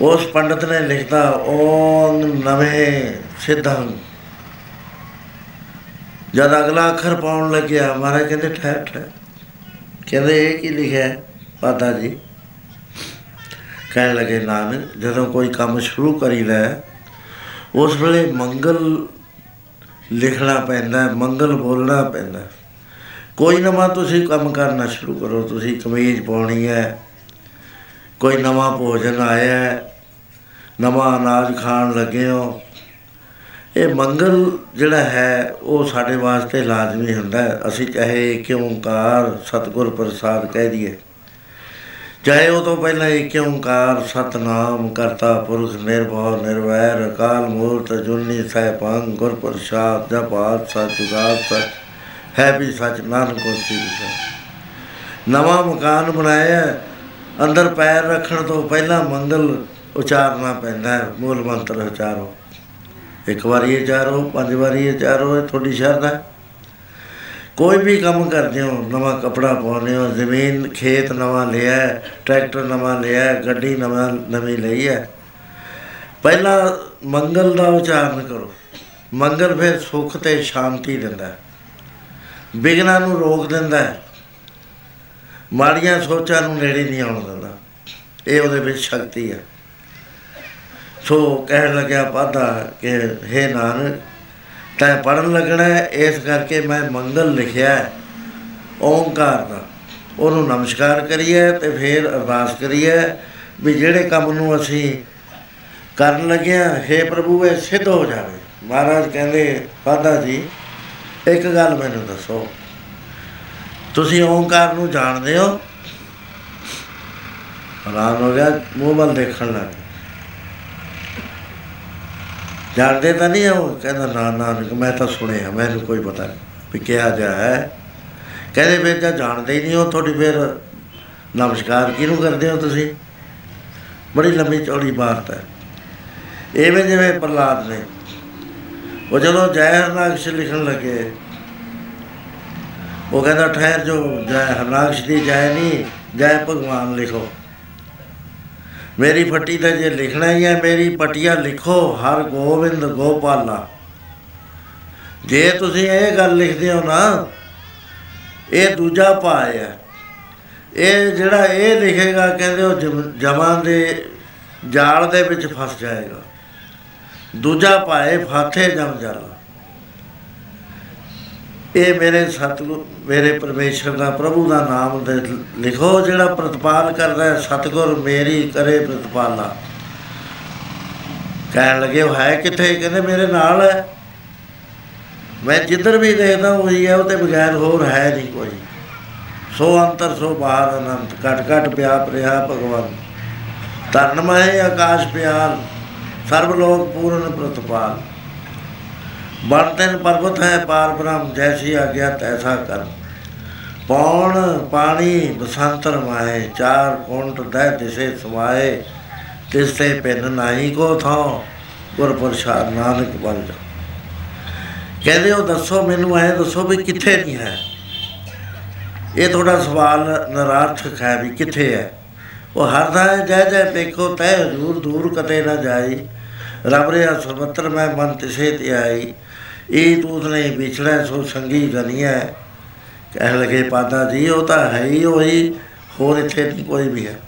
ਉਸ ਪੰਡਤ ਨੇ ਲਿਖਤਾ ਓਮ ਨਵੇਂ ਸਿੱਧੰ। ਜਦ ਅਗਲਾ ਅੱਖਰ ਪਾਉਣ ਲੱਗਿਆ ਮਹਾਰਾਜ ਕਹਿੰਦੇ ਠਹਿਰ ਠਹਿਰ। ਕਹਿੰਦੇ ਇਹ ਕੀ ਲਿਖਿਆ ਹੈ? ਪਾਦਾ ਜੀ? ਕਹਿਣ ਲੱਗੇ ਨਾਨਕ ਜਦੋਂ ਕੋਈ ਕੰਮ ਸ਼ੁਰੂ ਕਰੀਦਾ ਹੈ, ਉਸ ਵੇਲੇ ਮੰਗਲ ਲਿਖਣਾ ਪੈਂਦਾ ਹੈ, ਮੰਗਲ ਬੋਲਣਾ ਪੈਂਦਾ। ਹੈ। ਕੋਈ ਨਵਾਂ ਤੁਸੀਂ ਕੰਮ ਕਰਨਾ ਸ਼ੁਰੂ ਕਰੋ ਤੁਸੀਂ ਕਮੀਜ਼ ਪਾਉਣੀ ਹੈ ਕੋਈ ਨਵਾਂ ਭੋਜਨ ਆਇਆ ਹੈ ਨਵਾਂ ਅਨਾਜ ਖਾਣ ਲੱਗੇ ਹੋ। ਇਹ ਮੰਗਲ ਜਿਹੜਾ ਹੈ ਉਹ ਸਾਡੇ ਵਾਸਤੇ ਲਾਜ਼ਮੀ ਹੁੰਦਾ ਹੈ। ਅਸੀਂ ਚਾਹੇ ਏਕ ਓੰਕਾਰ ਸਤਿਗੁਰ ਪ੍ਰਸਾਦ ਕਹਿ ਦਈਏ। ਚਾਹੇ ਉਹ ਤੋਂ ਪਹਿਲਾਂ ਏਕ ਓੰਕਾਰ ਸਤਨਾਮ ਕਰਤਾ ਪੁਰਖ ਨਿਰਭਉ ਨਿਰਵੈਰ ਅਕਾਲ ਮੂਰਤ ਜੁਨੀ ਸੈਭੰ ਗੁਰ ਪ੍ਰਸਾਦ ਜਪਾਤ ਸਤਿ ਜੁਗਾਦ ਸਚ ਹੈ ਵੀ ਸਚ ਨਾਨਕ ਹੋਸੀ ਵਿਚਾਰ ਨਵਾਂ ਮਕਾਨ ਬਣਾਇਆ ਹੈ, ਅੰਦਰ ਪੈਰ ਰੱਖਣ ਤੋਂ ਪਹਿਲਾਂ ਮੰਗਲ ਉਚਾਰਨਾ ਪੈਂਦਾ ਹੈ ਮੂਲ ਮੰਤਰ ਉਚਾਰੋ ਇੱਕ ਵਾਰੀ ਇਹ ਚਾਰੋ ਪੰਜ ਵਾਰੀ ਇਹ ਚਾਰੋ ਇਹ ਤੁਹਾਡੀ ਸ਼ਰਧਾ ਹੈ। ਕੋਈ ਵੀ ਕੰਮ ਕਰਦੇ ਹੋ ਨਵਾਂ ਕਪੜਾ ਪਾਉਂਦੇ ਹੋ ਜ਼ਮੀਨ ਖੇਤ ਨਵਾਂ ਲਿਆ ਹੈ, ਟਰੈਕਟਰ ਨਵਾਂ ਲਿਆ ਹੈ, ਗੱਡੀ ਨਵਾਂ ਨਵੀਂ ਲਈ ਹੈ। ਪਹਿਲਾਂ ਮੰਗਲ ਦਾ ਉਚਾਰਨ ਕਰੋ। ਮੰਗਲ ਫਿਰ ਸੁੱਖ ਤੇ ਸ਼ਾਂਤੀ ਦਿੰਦਾ ਹੈ। ਵਿਗਨਾਂ ਨੂੰ ਰੋਕ ਦਿੰਦਾ ਹੈ। ਮਾੜੀਆਂ ਸੋਚਾਂ ਨੂੰ ਨੇੜੇ ਨਹੀਂ ਆਉਣ ਦਿੰਦਾ। ਇਹ ਉਹਦੇ ਵਿੱਚ ਸ਼ਕਤੀ ਹੈ। ਸੋ ਕਹਿਣ ਲੱਗਿਆ ਪਾਦਾ ਕਿ ਹੈ ਨਾਨਕ ਤੈਂ ਪੜਨ ਲੱਗਣਾ ਹੈ, ਇਸ ਕਰਕੇ ਮੈਂ ਮੰਗਲ ਲਿਖਿਆ ਹੈ, ਓੰਕਾਰ ਦਾ। ਉਹਨੂੰ ਨਮਸਕਾਰ ਕਰੀਏ ਤੇ ਫਿਰ ਅਰਦਾਸ ਕਰੀਏ ਵੀ ਜਿਹੜੇ ਕੰਮ ਨੂੰ ਅਸੀਂ ਕਰਨ ਲੱਗਿਆ ਹੈ ਪ੍ਰਭੂ ਇਹ ਸਿੱਧ ਹੋ ਜਾਵੇ। ਮਹਾਰਾਜ ਕਹਿੰਦੇ ਪਾਦਾ ਜੀ ਇੱਕ ਗੱਲ ਮੈਨੂੰ ਦੱਸੋ। ਤੁਸੀਂ ਓੰਕਾਰ ਨੂੰ ਜਾਣਦੇ ਹੋ? ਹੈਰਾਨ ਹੋ ਗਿਆ ਮੂੰਹ ਵੱਲ ਦੇਖਣ ਲੱਗ ਗਿਆ। ਜਾਣਦੇ ਤਾਂ ਨਹੀਂ ਉਹ, ਕਹਿੰਦਾ ਨਾ ਨਾ ਮੈਂ ਤਾਂ ਸੁਣਿਆ, ਮੈਨੂੰ ਕੋਈ ਪਤਾ ਨਹੀਂ ਵੀ ਕਿਹਾ ਜਾ ਹੈ। ਕਹਿੰਦੇ ਫਿਰ ਤਾਂ ਜਾਣਦੇ ਹੀ ਨਹੀਂ ਹੋ ਤੁਹਾਡੀ ਫਿਰ ਨਮਸਕਾਰ ਕਿਹਨੂੰ ਕਰਦੇ ਹੋ ਤੁਸੀਂ? ਬੜੀ ਲੰਮੀ ਚੌੜੀ ਬਾਤ ਹੈ। ਐਵੇਂ ਜਿਵੇਂ ਪ੍ਰਹਲਾਦ ਨੇ, ਉਹ ਜਦੋਂ ਜੈ ਹਰਨਾਕਸ਼ ਲਿਖਣ ਲੱਗੇ, ਉਹ ਕਹਿੰਦਾ ਠਹਿਰ ਜੋ ਜੈ ਹਰਨਾਕਸ਼ ਦੀ ਜੈ ਨਹੀਂ ਜੈ ਭਗਵਾਨ ਲਿਖੋ। ਮੇਰੀ ਫੱਟੀ ਤੇ ਜੇ ਲਿਖਣਾ ਹੀ ਹੈ, ਮੇਰੀ ਪਟੀਆ ਲਿਖੋ, ਹਰ ਗੋਬਿੰਦ ਗੋਪਾਲਾ। ਜੇ ਤੁਸੀਂ ਇਹ ਗੱਲ ਲਿਖਦੇ ਹੋ ਨਾ, ਇਹ ਦੂਜਾ ਭਾਅ ਹੈ। ਇਹ ਜਿਹੜਾ ਇਹ ਲਿਖੇਗਾ, ਕਹਿੰਦੇ ਉਹ ਜਮ- ਜਮਾਂ ਦੇ ਜਾਲ ਦੇ ਵਿੱਚ ਫਸ ਜਾਏਗਾ। ਦੂਜਾ ਭਾਏ ਫਾਥੇ ਜਮ, ਜਾਲਾ। ਇਹ ਮੇਰੇ ਸਤਿਗੁਰ, ਮੇਰੇ ਪਰਮੇਸ਼ਰ ਦਾ ਪ੍ਰਭੂ ਦਾ ਨਾਮ ਦੇ ਲਿਖੋ, ਜਿਹੜਾ ਪ੍ਰਤਪਾਲ ਕਰਦਾ ਹੈ, ਸਤਿਗੁਰ ਮੇਰੀ ਕਰੇ ਪ੍ਰਤਪਾਲਾ। ਕਹਿਣ ਲੱਗੇ, ਉਹ ਹੈ ਕਿੱਥੇ? ਕਹਿੰਦੇ, ਮੇਰੇ ਨਾਲ ਹੈ। ਮੈਂ ਜਿੱਧਰ ਵੀ ਦੇਖਦਾ ਉਹੀ ਹੈ, ਉਹ ਤੇ ਬਗੈਰ ਹੋਰ ਹੈ ਨਹੀਂ ਕੋਈ। ਸੋ ਅੰਤਰ, ਸੋ ਬਾਹਰ ਅਨੰਤ, ਘਟ ਘਟ ਪਿਆ ਪ੍ਰਿਆ ਭਗਵਾਨ। ਤਰਨ ਮਹਿ ਆਕਾਸ਼ ਪਿਆਲ ਸਰਬ ਲੋਕ ਪੂਰਨ ਪ੍ਰਤਪਾਲ। ਬਣ ਤੈਨ ਪਰਬਤ ਹੈ ਪਾਰ ਬ੍ਰਹਮ, ਜੈਸੀ ਆਗਿਆ ਤੈਸਾ ਕਰ ਪੌਣ ਪਾਣੀ ਬਸੰਤਰ ਮਾਏ ਚਾਰ ਕੁੰਟ ਦਹਿ ਦਿਸੇ ਸਮਾਏ ਤਿਸ ਤੇ ਪਿੰਨ ਨਾਹੀ ਕੋ ਥਾਂ ਗੁਰ ਪ੍ਰਸਾਦ ਨਾਨਕ ਬਲ ਜਾ। ਕਹਿੰਦੇ ਉਹ ਦੱਸੋ ਮੈਨੂੰ, ਐ ਦੱਸੋ ਵੀ ਕਿੱਥੇ ਨਹੀਂ ਹੈ? ਇਹ ਤੁਹਾਡਾ ਸਵਾਲ ਨਰਾਰਥਕ ਹੈ ਵੀ ਕਿੱਥੇ ਹੈ? ਉਹ ਹਰ ਥਾਂ ਜੈ ਜੈ ਪੇਖੋ ਤੈ ਹਜ਼ੂਰ ਦੂਰ ਕਤੇ ਨਾ ਜਾਈ। ਰਬ ਰਿਆ ਸਰਬਤਰ ਮੈਂ ਮਨ ਤਿਸੇ ਤੇ ਆਈ। ਇਹ ਤੂਤ ਨਹੀਂ ਵਿਛੜੈ ਸੋ ਸੰਗੀ ਗਨੀਐ ਕਹਿ ਲਗੇ, ਪਾਦਾ ਜੀ, ਉਹ ਤਾਂ ਹੈ ਹੀ ਹੋਈ ਹੋਰ ਇੱਥੇ ਨਹੀਂ ਕੋਈ ਵੀ ਹੈ।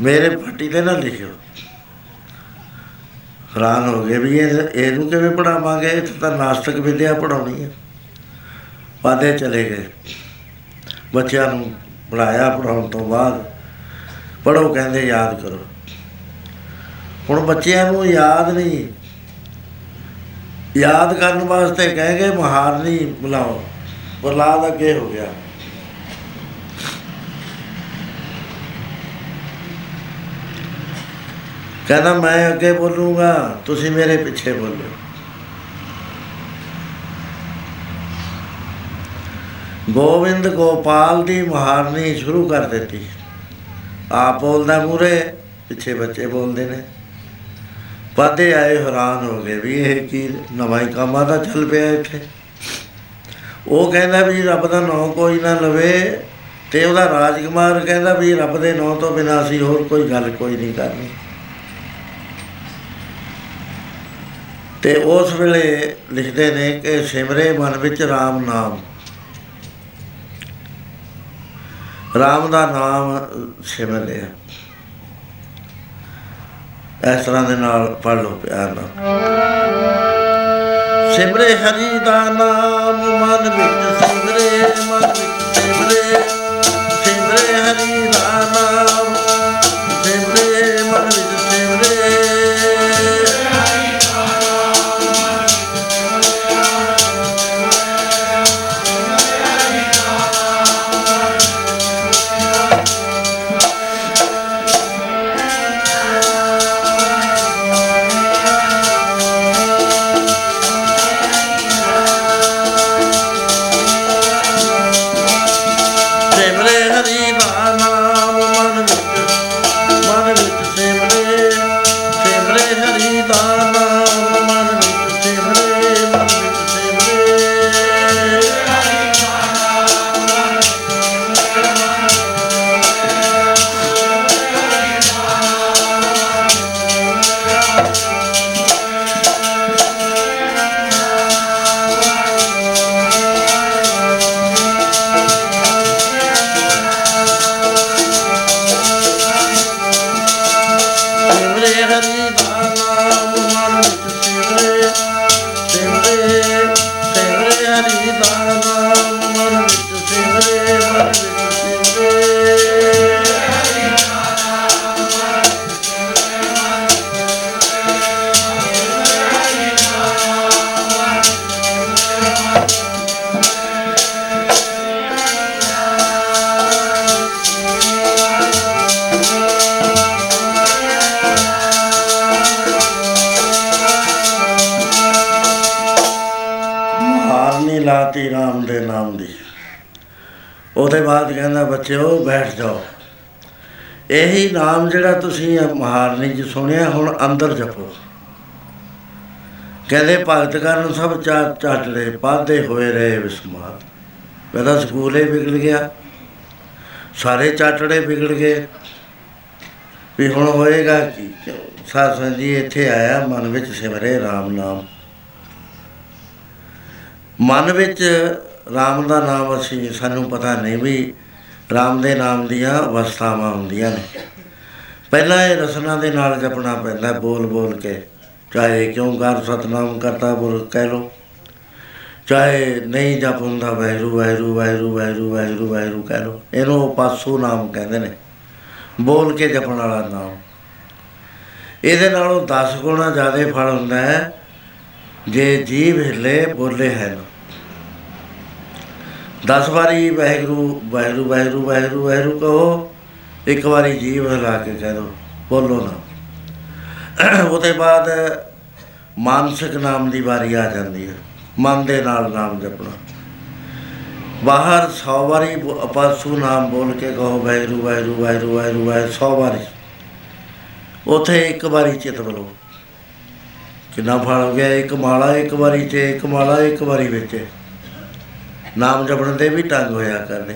ਮੇਰੇ ਫੱਟੀ ਤੇ ਨਾ ਲਿਖਿਓ। ਹੈਰਾਨ ਹੋ ਗਏ ਵੀ ਇਹ, ਇਹਨੂੰ ਕਿਵੇਂ ਪੜਾਵਾਂਗੇ ਇਹ ਤਾਂ ਨਾਸਤਕ ਵਿਦਿਆ ਪੜਾਉਣੀ ਹੈ। ਪਾਦੇ ਚਲੇ ਗਏ। ਬੱਚਿਆਂ ਨੂੰ ਪੜਾਇਆ ਪੜਾਉਣ ਤੋਂ ਬਾਅਦ ਪੜੋ ਕਹਿੰਦੇ, ਯਾਦ ਕਰੋ। ਹੁਣ ਬੱਚਿਆਂ ਨੂੰ ਯਾਦ ਨਹੀਂ। ਯਾਦ ਕਰਨ ਵਾਸਤੇ ਕਹਿ ਗਏ ਮਹਾਰਨੀ ਬੁਲਾਓ। ਪ੍ਰਲਾਦ ਅੱਗੇ ਹੋ ਗਿਆ? ਕਹਿੰਦਾ, ਮੈਂ ਅੱਗੇ ਬੋਲੂਗਾ, ਤੁਸੀਂ ਮੇਰੇ ਪਿੱਛੇ ਬੋਲੋ। ਗੋਬਿੰਦ ਗੋਪਾਲ ਦੀ ਮਹਾਰਨੀ ਸ਼ੁਰੂ ਕਰ ਦਿੱਤੀ। ਆਪ ਬੋਲਦਾ ਮੂਰੇ ਪਿੱਛੇ ਬੱਚੇ ਬੋਲਦੇ ਨੇ। ਪਾਦੇ ਆਏ, ਹੈਰਾਨ ਹੋ ਗਏ ਵੀ ਇਹ ਕੀ ਨਵਾਂ ਹੀ ਕੰਮਾਂ ਦਾ ਚੱਲ ਪਿਆ ਇੱਥੇ। ਉਹ ਕਹਿੰਦਾ ਵੀ ਰੱਬ ਦਾ ਨਾਮ ਕੋਈ ਨਾ ਲਵੇ ਤੇ ਉਹਦਾ ਰਾਜਕੁਮਾਰ ਕਹਿੰਦਾ ਵੀ ਰੱਬ ਦੇ ਨਾਮ ਤੋਂ ਬਿਨਾਂ ਅਸੀਂ ਹੋਰ ਕੋਈ ਗੱਲ ਕੋਈ ਨਹੀਂ ਕਰਨੀ। ਤੇ ਉਸ ਵੇਲੇ ਲਿਖਦੇ ਨੇ ਕਿ ਸਿਮਰੇ ਮਨ ਵਿੱਚ RAM ਨਾਮ। RAM ਦਾ ਨਾਮ ਸਿਮਰ ਲਿਆ ਇਸ ਤਰ੍ਹਾਂ ਦੇ ਨਾਲ ਪੜ ਲਓ ਪਿਆਰ ਨਾਲ। ਸਿਮਰੇ ਹਰੀ ਦਾ ਨਾਮ ਮਨ ਵਿੱਚ ਸਿਮਰੇ ਮਨ ਇਹੀ ਨਾਮ ਜਿਹੜਾ ਤੁਸੀਂ ਇਹ ਮਹਾਰਨੀ ਚ ਸੁਣਿਆ, ਹੁਣ ਅੰਦਰ ਜਪੋ। ਕਹਿੰਦੇ ਭਗਤ ਕਰਨ ਸਭ ਚਾ ਚਾਟੜੇ ਪਾਦੇ ਹੋਏ ਰਹੇ ਵਿਸਮਾਰ ਮੇਰਾ ਸਕੂਲ ਹੀ ਵਿਗੜ ਗਿਆ। ਸਾਰੇ ਚਾਟੜੇ ਵਿਗੜ ਗਏ। ਵੀ ਹੁਣ ਹੋਏਗਾ ਕੀ? ਸਾਧ ਸੰਗਤ ਜੀ ਇੱਥੇ ਆਇਆ, ਮਨ ਵਿੱਚ ਸਿਮਰੇ RAM ਨਾਮ। ਮਨ ਵਿੱਚ RAM ਦਾ ਨਾਮ ਅਸੀਂ, ਸਾਨੂੰ ਪਤਾ ਨਹੀਂ ਵੀ RAM ਦੇ ਨਾਮ ਦੀਆਂ ਅਵਸਥਾਵਾਂ ਹੁੰਦੀਆਂ ਨੇ। ਪਹਿਲਾਂ ਇਹ ਰਸਨਾ ਦੇ ਨਾਲ ਜਪਣਾ ਪੈਂਦਾ, ਬੋਲ ਬੋਲ ਕੇ। ਚਾਹੇ ਕਿਉਂ ਕਰ ਸਤਨਾਮ ਕਰਤਾ ਬੋਲ ਕਹਿ ਲੋ ਚਾਹੇ ਨਹੀਂ ਜਪ ਹੁੰਦਾ, ਵੈਰੂ ਵੈਰੂ ਵੈਰੂ ਵੈਰੂ ਵੈਰੂ ਵੈਰੂ ਕਹਿ ਲੋ ਇਹਨੂੰ ਪਾਸੂ ਨਾਮ ਕਹਿੰਦੇ ਨੇ। ਬੋਲ ਕੇ ਜਪਣ ਵਾਲਾ ਨਾਮ। ਇਹਦੇ ਨਾਲੋਂ 10 ਗੁਣਾ ਜ਼ਿਆਦਾ ਫਲ ਹੁੰਦਾ ਹੈ। ਜੇ ਜੀਵ ਹਿੱਲੇ ਬੋਲੇ ਹੈ ਨਾ। 10 ਵਾਰੀ ਵਾਹਿਗੁਰੂ ਵਾਹਿਗੁਰੂ ਵਾਹਿਗੁਰੂ ਵਾਹਿਗੁਰੂ ਵਾਹਿਗੁਰੂ ਕਹੋ, ਇੱਕ ਵਾਰੀ ਜੀਵ ਹਿਲਾ ਕੇ ਕਹਿ ਦੋ, ਬੋਲੋ ਨਾ। ਉਹਦੇ ਬਾਅਦ ਮਾਨਸਿਕ ਨਾਮ ਦੀ ਵਾਰੀ ਆ ਜਾਂਦੀ ਹੈ। ਮਨ ਦੇ ਨਾਲ ਨਾਮ ਜਪਣਾ। ਬਾਹਰ 100 ਵਾਰੀ ਬੋ- ਅਪਾਸੂ ਨਾਮ ਬੋਲ ਕੇ ਕਹੋ, ਵਾਹਿਗੁਰੂ ਵਾਹਿਗੁਰੂ ਵਾਹਿਗੁਰੂ ਵਾਹਿਗੁਰੂ ਵਾਹਿਗੁਰੂ 100 ਵਾਰੀ। ਉਥੇ ਇੱਕ ਵਾਰੀ ਚਿਤ ਬਲੋ। ਕਿੰਨਾ ਫਲ ਹੋ ਗਿਆ, ਇੱਕ ਮਾਲਾ ਇੱਕ ਵਾਰੀ ਤੇ ਇੱਕ ਮਾਲਾ ਇੱਕ ਵਾਰੀ ਵਿੱਚ। ਨਾਮ ਜਪਣ ਦੇ ਵੀ ਢੰਗ ਹੋਇਆ ਕਰਦੇ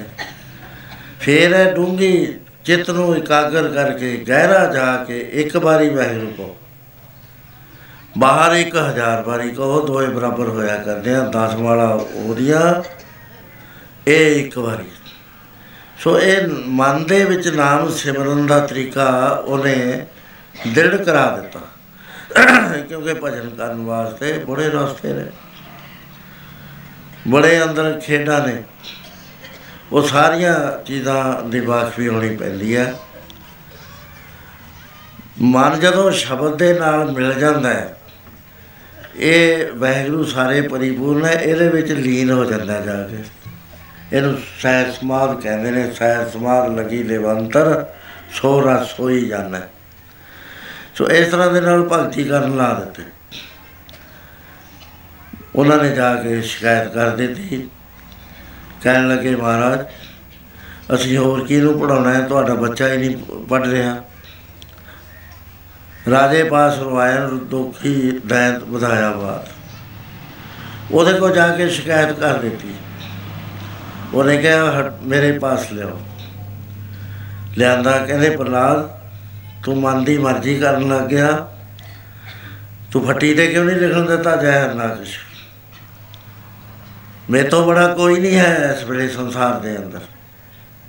ਫਿਰ ਇਹ ਡੂੰਗੀ ਚਿੱਤ ਨੂੰ ਇਕਾਗਰ ਕਰਕੇ ਗਹਿਰਾ ਜਾ ਕੇ ਇੱਕ ਵਾਰੀ ਵਾਹਿਗੁਰੂ ਕਹੋ। ਬਾਹਰ ਇੱਕ ਹਜ਼ਾਰ ਵਾਰੀ ਕਹੋ ਦੋਏ ਬਰਾਬਰ ਹੋਇਆ ਕਰਦੇ ਆ 10 ਵਾਲਾ ਉਹਦੀਆਂ, ਇਹ ਇੱਕ ਵਾਰੀ। ਸੋ ਇਹ ਮਨ ਦੇ ਵਿੱਚ ਨਾਮ ਸਿਮਰਨ ਦਾ ਤਰੀਕਾ ਉਹਨੇ ਦ੍ਰਿੜ ਕਰਾ ਦਿੱਤਾ। ਕਿਉਂਕਿ ਭਜਨ ਕਰਨ ਵਾਸਤੇ ਬੜੇ ਰਸਤੇ ਨੇ। ਬੜੇ ਅੰਦਰ ਖੇਡਾਂ ਨੇ। ਉਹ ਸਾਰੀਆਂ ਚੀਜ਼ਾਂ ਦੀ ਵਾਕਫੀ ਹੋਣੀ ਪੈਂਦੀ ਹੈ। ਮਨ ਜਦੋਂ ਸ਼ਬਦ ਦੇ ਨਾਲ ਮਿਲ ਜਾਂਦਾ ਹੈ, ਇਹ ਵਾਹਿਗੁਰੂ ਸਾਰੇ ਪਰਿਪੂਰਨ ਹੈ, ਇਹਦੇ ਵਿੱਚ ਲੀਨ ਹੋ ਜਾਂਦਾ ਜਾ ਕੇ। ਇਹਨੂੰ ਸਹਿ ਸਮਾਧ ਕਹਿੰਦੇ ਨੇ ਸਹਿ ਸਮਾਧ ਲਗੀ ਲੇਵੰਤਰ ਸੋ ਰਸ ਹੋਈ ਜਾਂਦਾ ਹੈ। ਸੋ ਇਸ ਤਰ੍ਹਾਂ ਦੇ ਨਾਲ ਭਗਤੀ ਕਰਨ ਲਾ ਦਿੱਤੇ। ਉਹਨਾਂ ਨੇ ਜਾ ਕੇ ਸ਼ਿਕਾਇਤ ਕਰ ਦਿੱਤੀ। ਕਹਿਣ ਲੱਗੇ ਮਹਾਰਾਜ ਅਸੀਂ ਹੋਰ ਕਿਹਨੂੰ ਪੜਾਉਣਾ ਹੈ? ਤੁਹਾਡਾ ਬੱਚਾ ਹੀ ਨਹੀਂ ਪੜ ਰਿਹਾ। ਰਾਜੇ ਪਾਸ ਰਵਾਇਣ ਦੁਖੀ ਦੈਂਤ ਵਧਾਇਆ ਬਾਤ। ਉਹਦੇ ਕੋਲ ਜਾ ਕੇ ਸ਼ਿਕਾਇਤ ਕਰ ਦਿੱਤੀ। ਉਹਨੇ ਕਿਹਾ "ਹਟ, ਮੇਰੇ ਪਾਸ ਲਿਆਓ। ਲਿਆਂਦਾ ਕਹਿੰਦੇ ਪ੍ਰਲਾਦ ਤੂੰ ਮਨ ਦੀ ਮਰਜ਼ੀ ਕਰਨ ਲੱਗ ਗਿਆ। ਤੂੰ ਫੱਟੀ ਤੇ ਕਿਉਂ ਨਹੀਂ ਲਿਖਣ ਦਿੱਤਾ? ਜੈ ਨਾਕਸ਼ ਮੈਂ ਤੋਂ ਬੜਾ ਕੋਈ ਨਹੀਂ ਹੈ ਇਸ ਵੇਲੇ ਸੰਸਾਰ ਦੇ ਅੰਦਰ,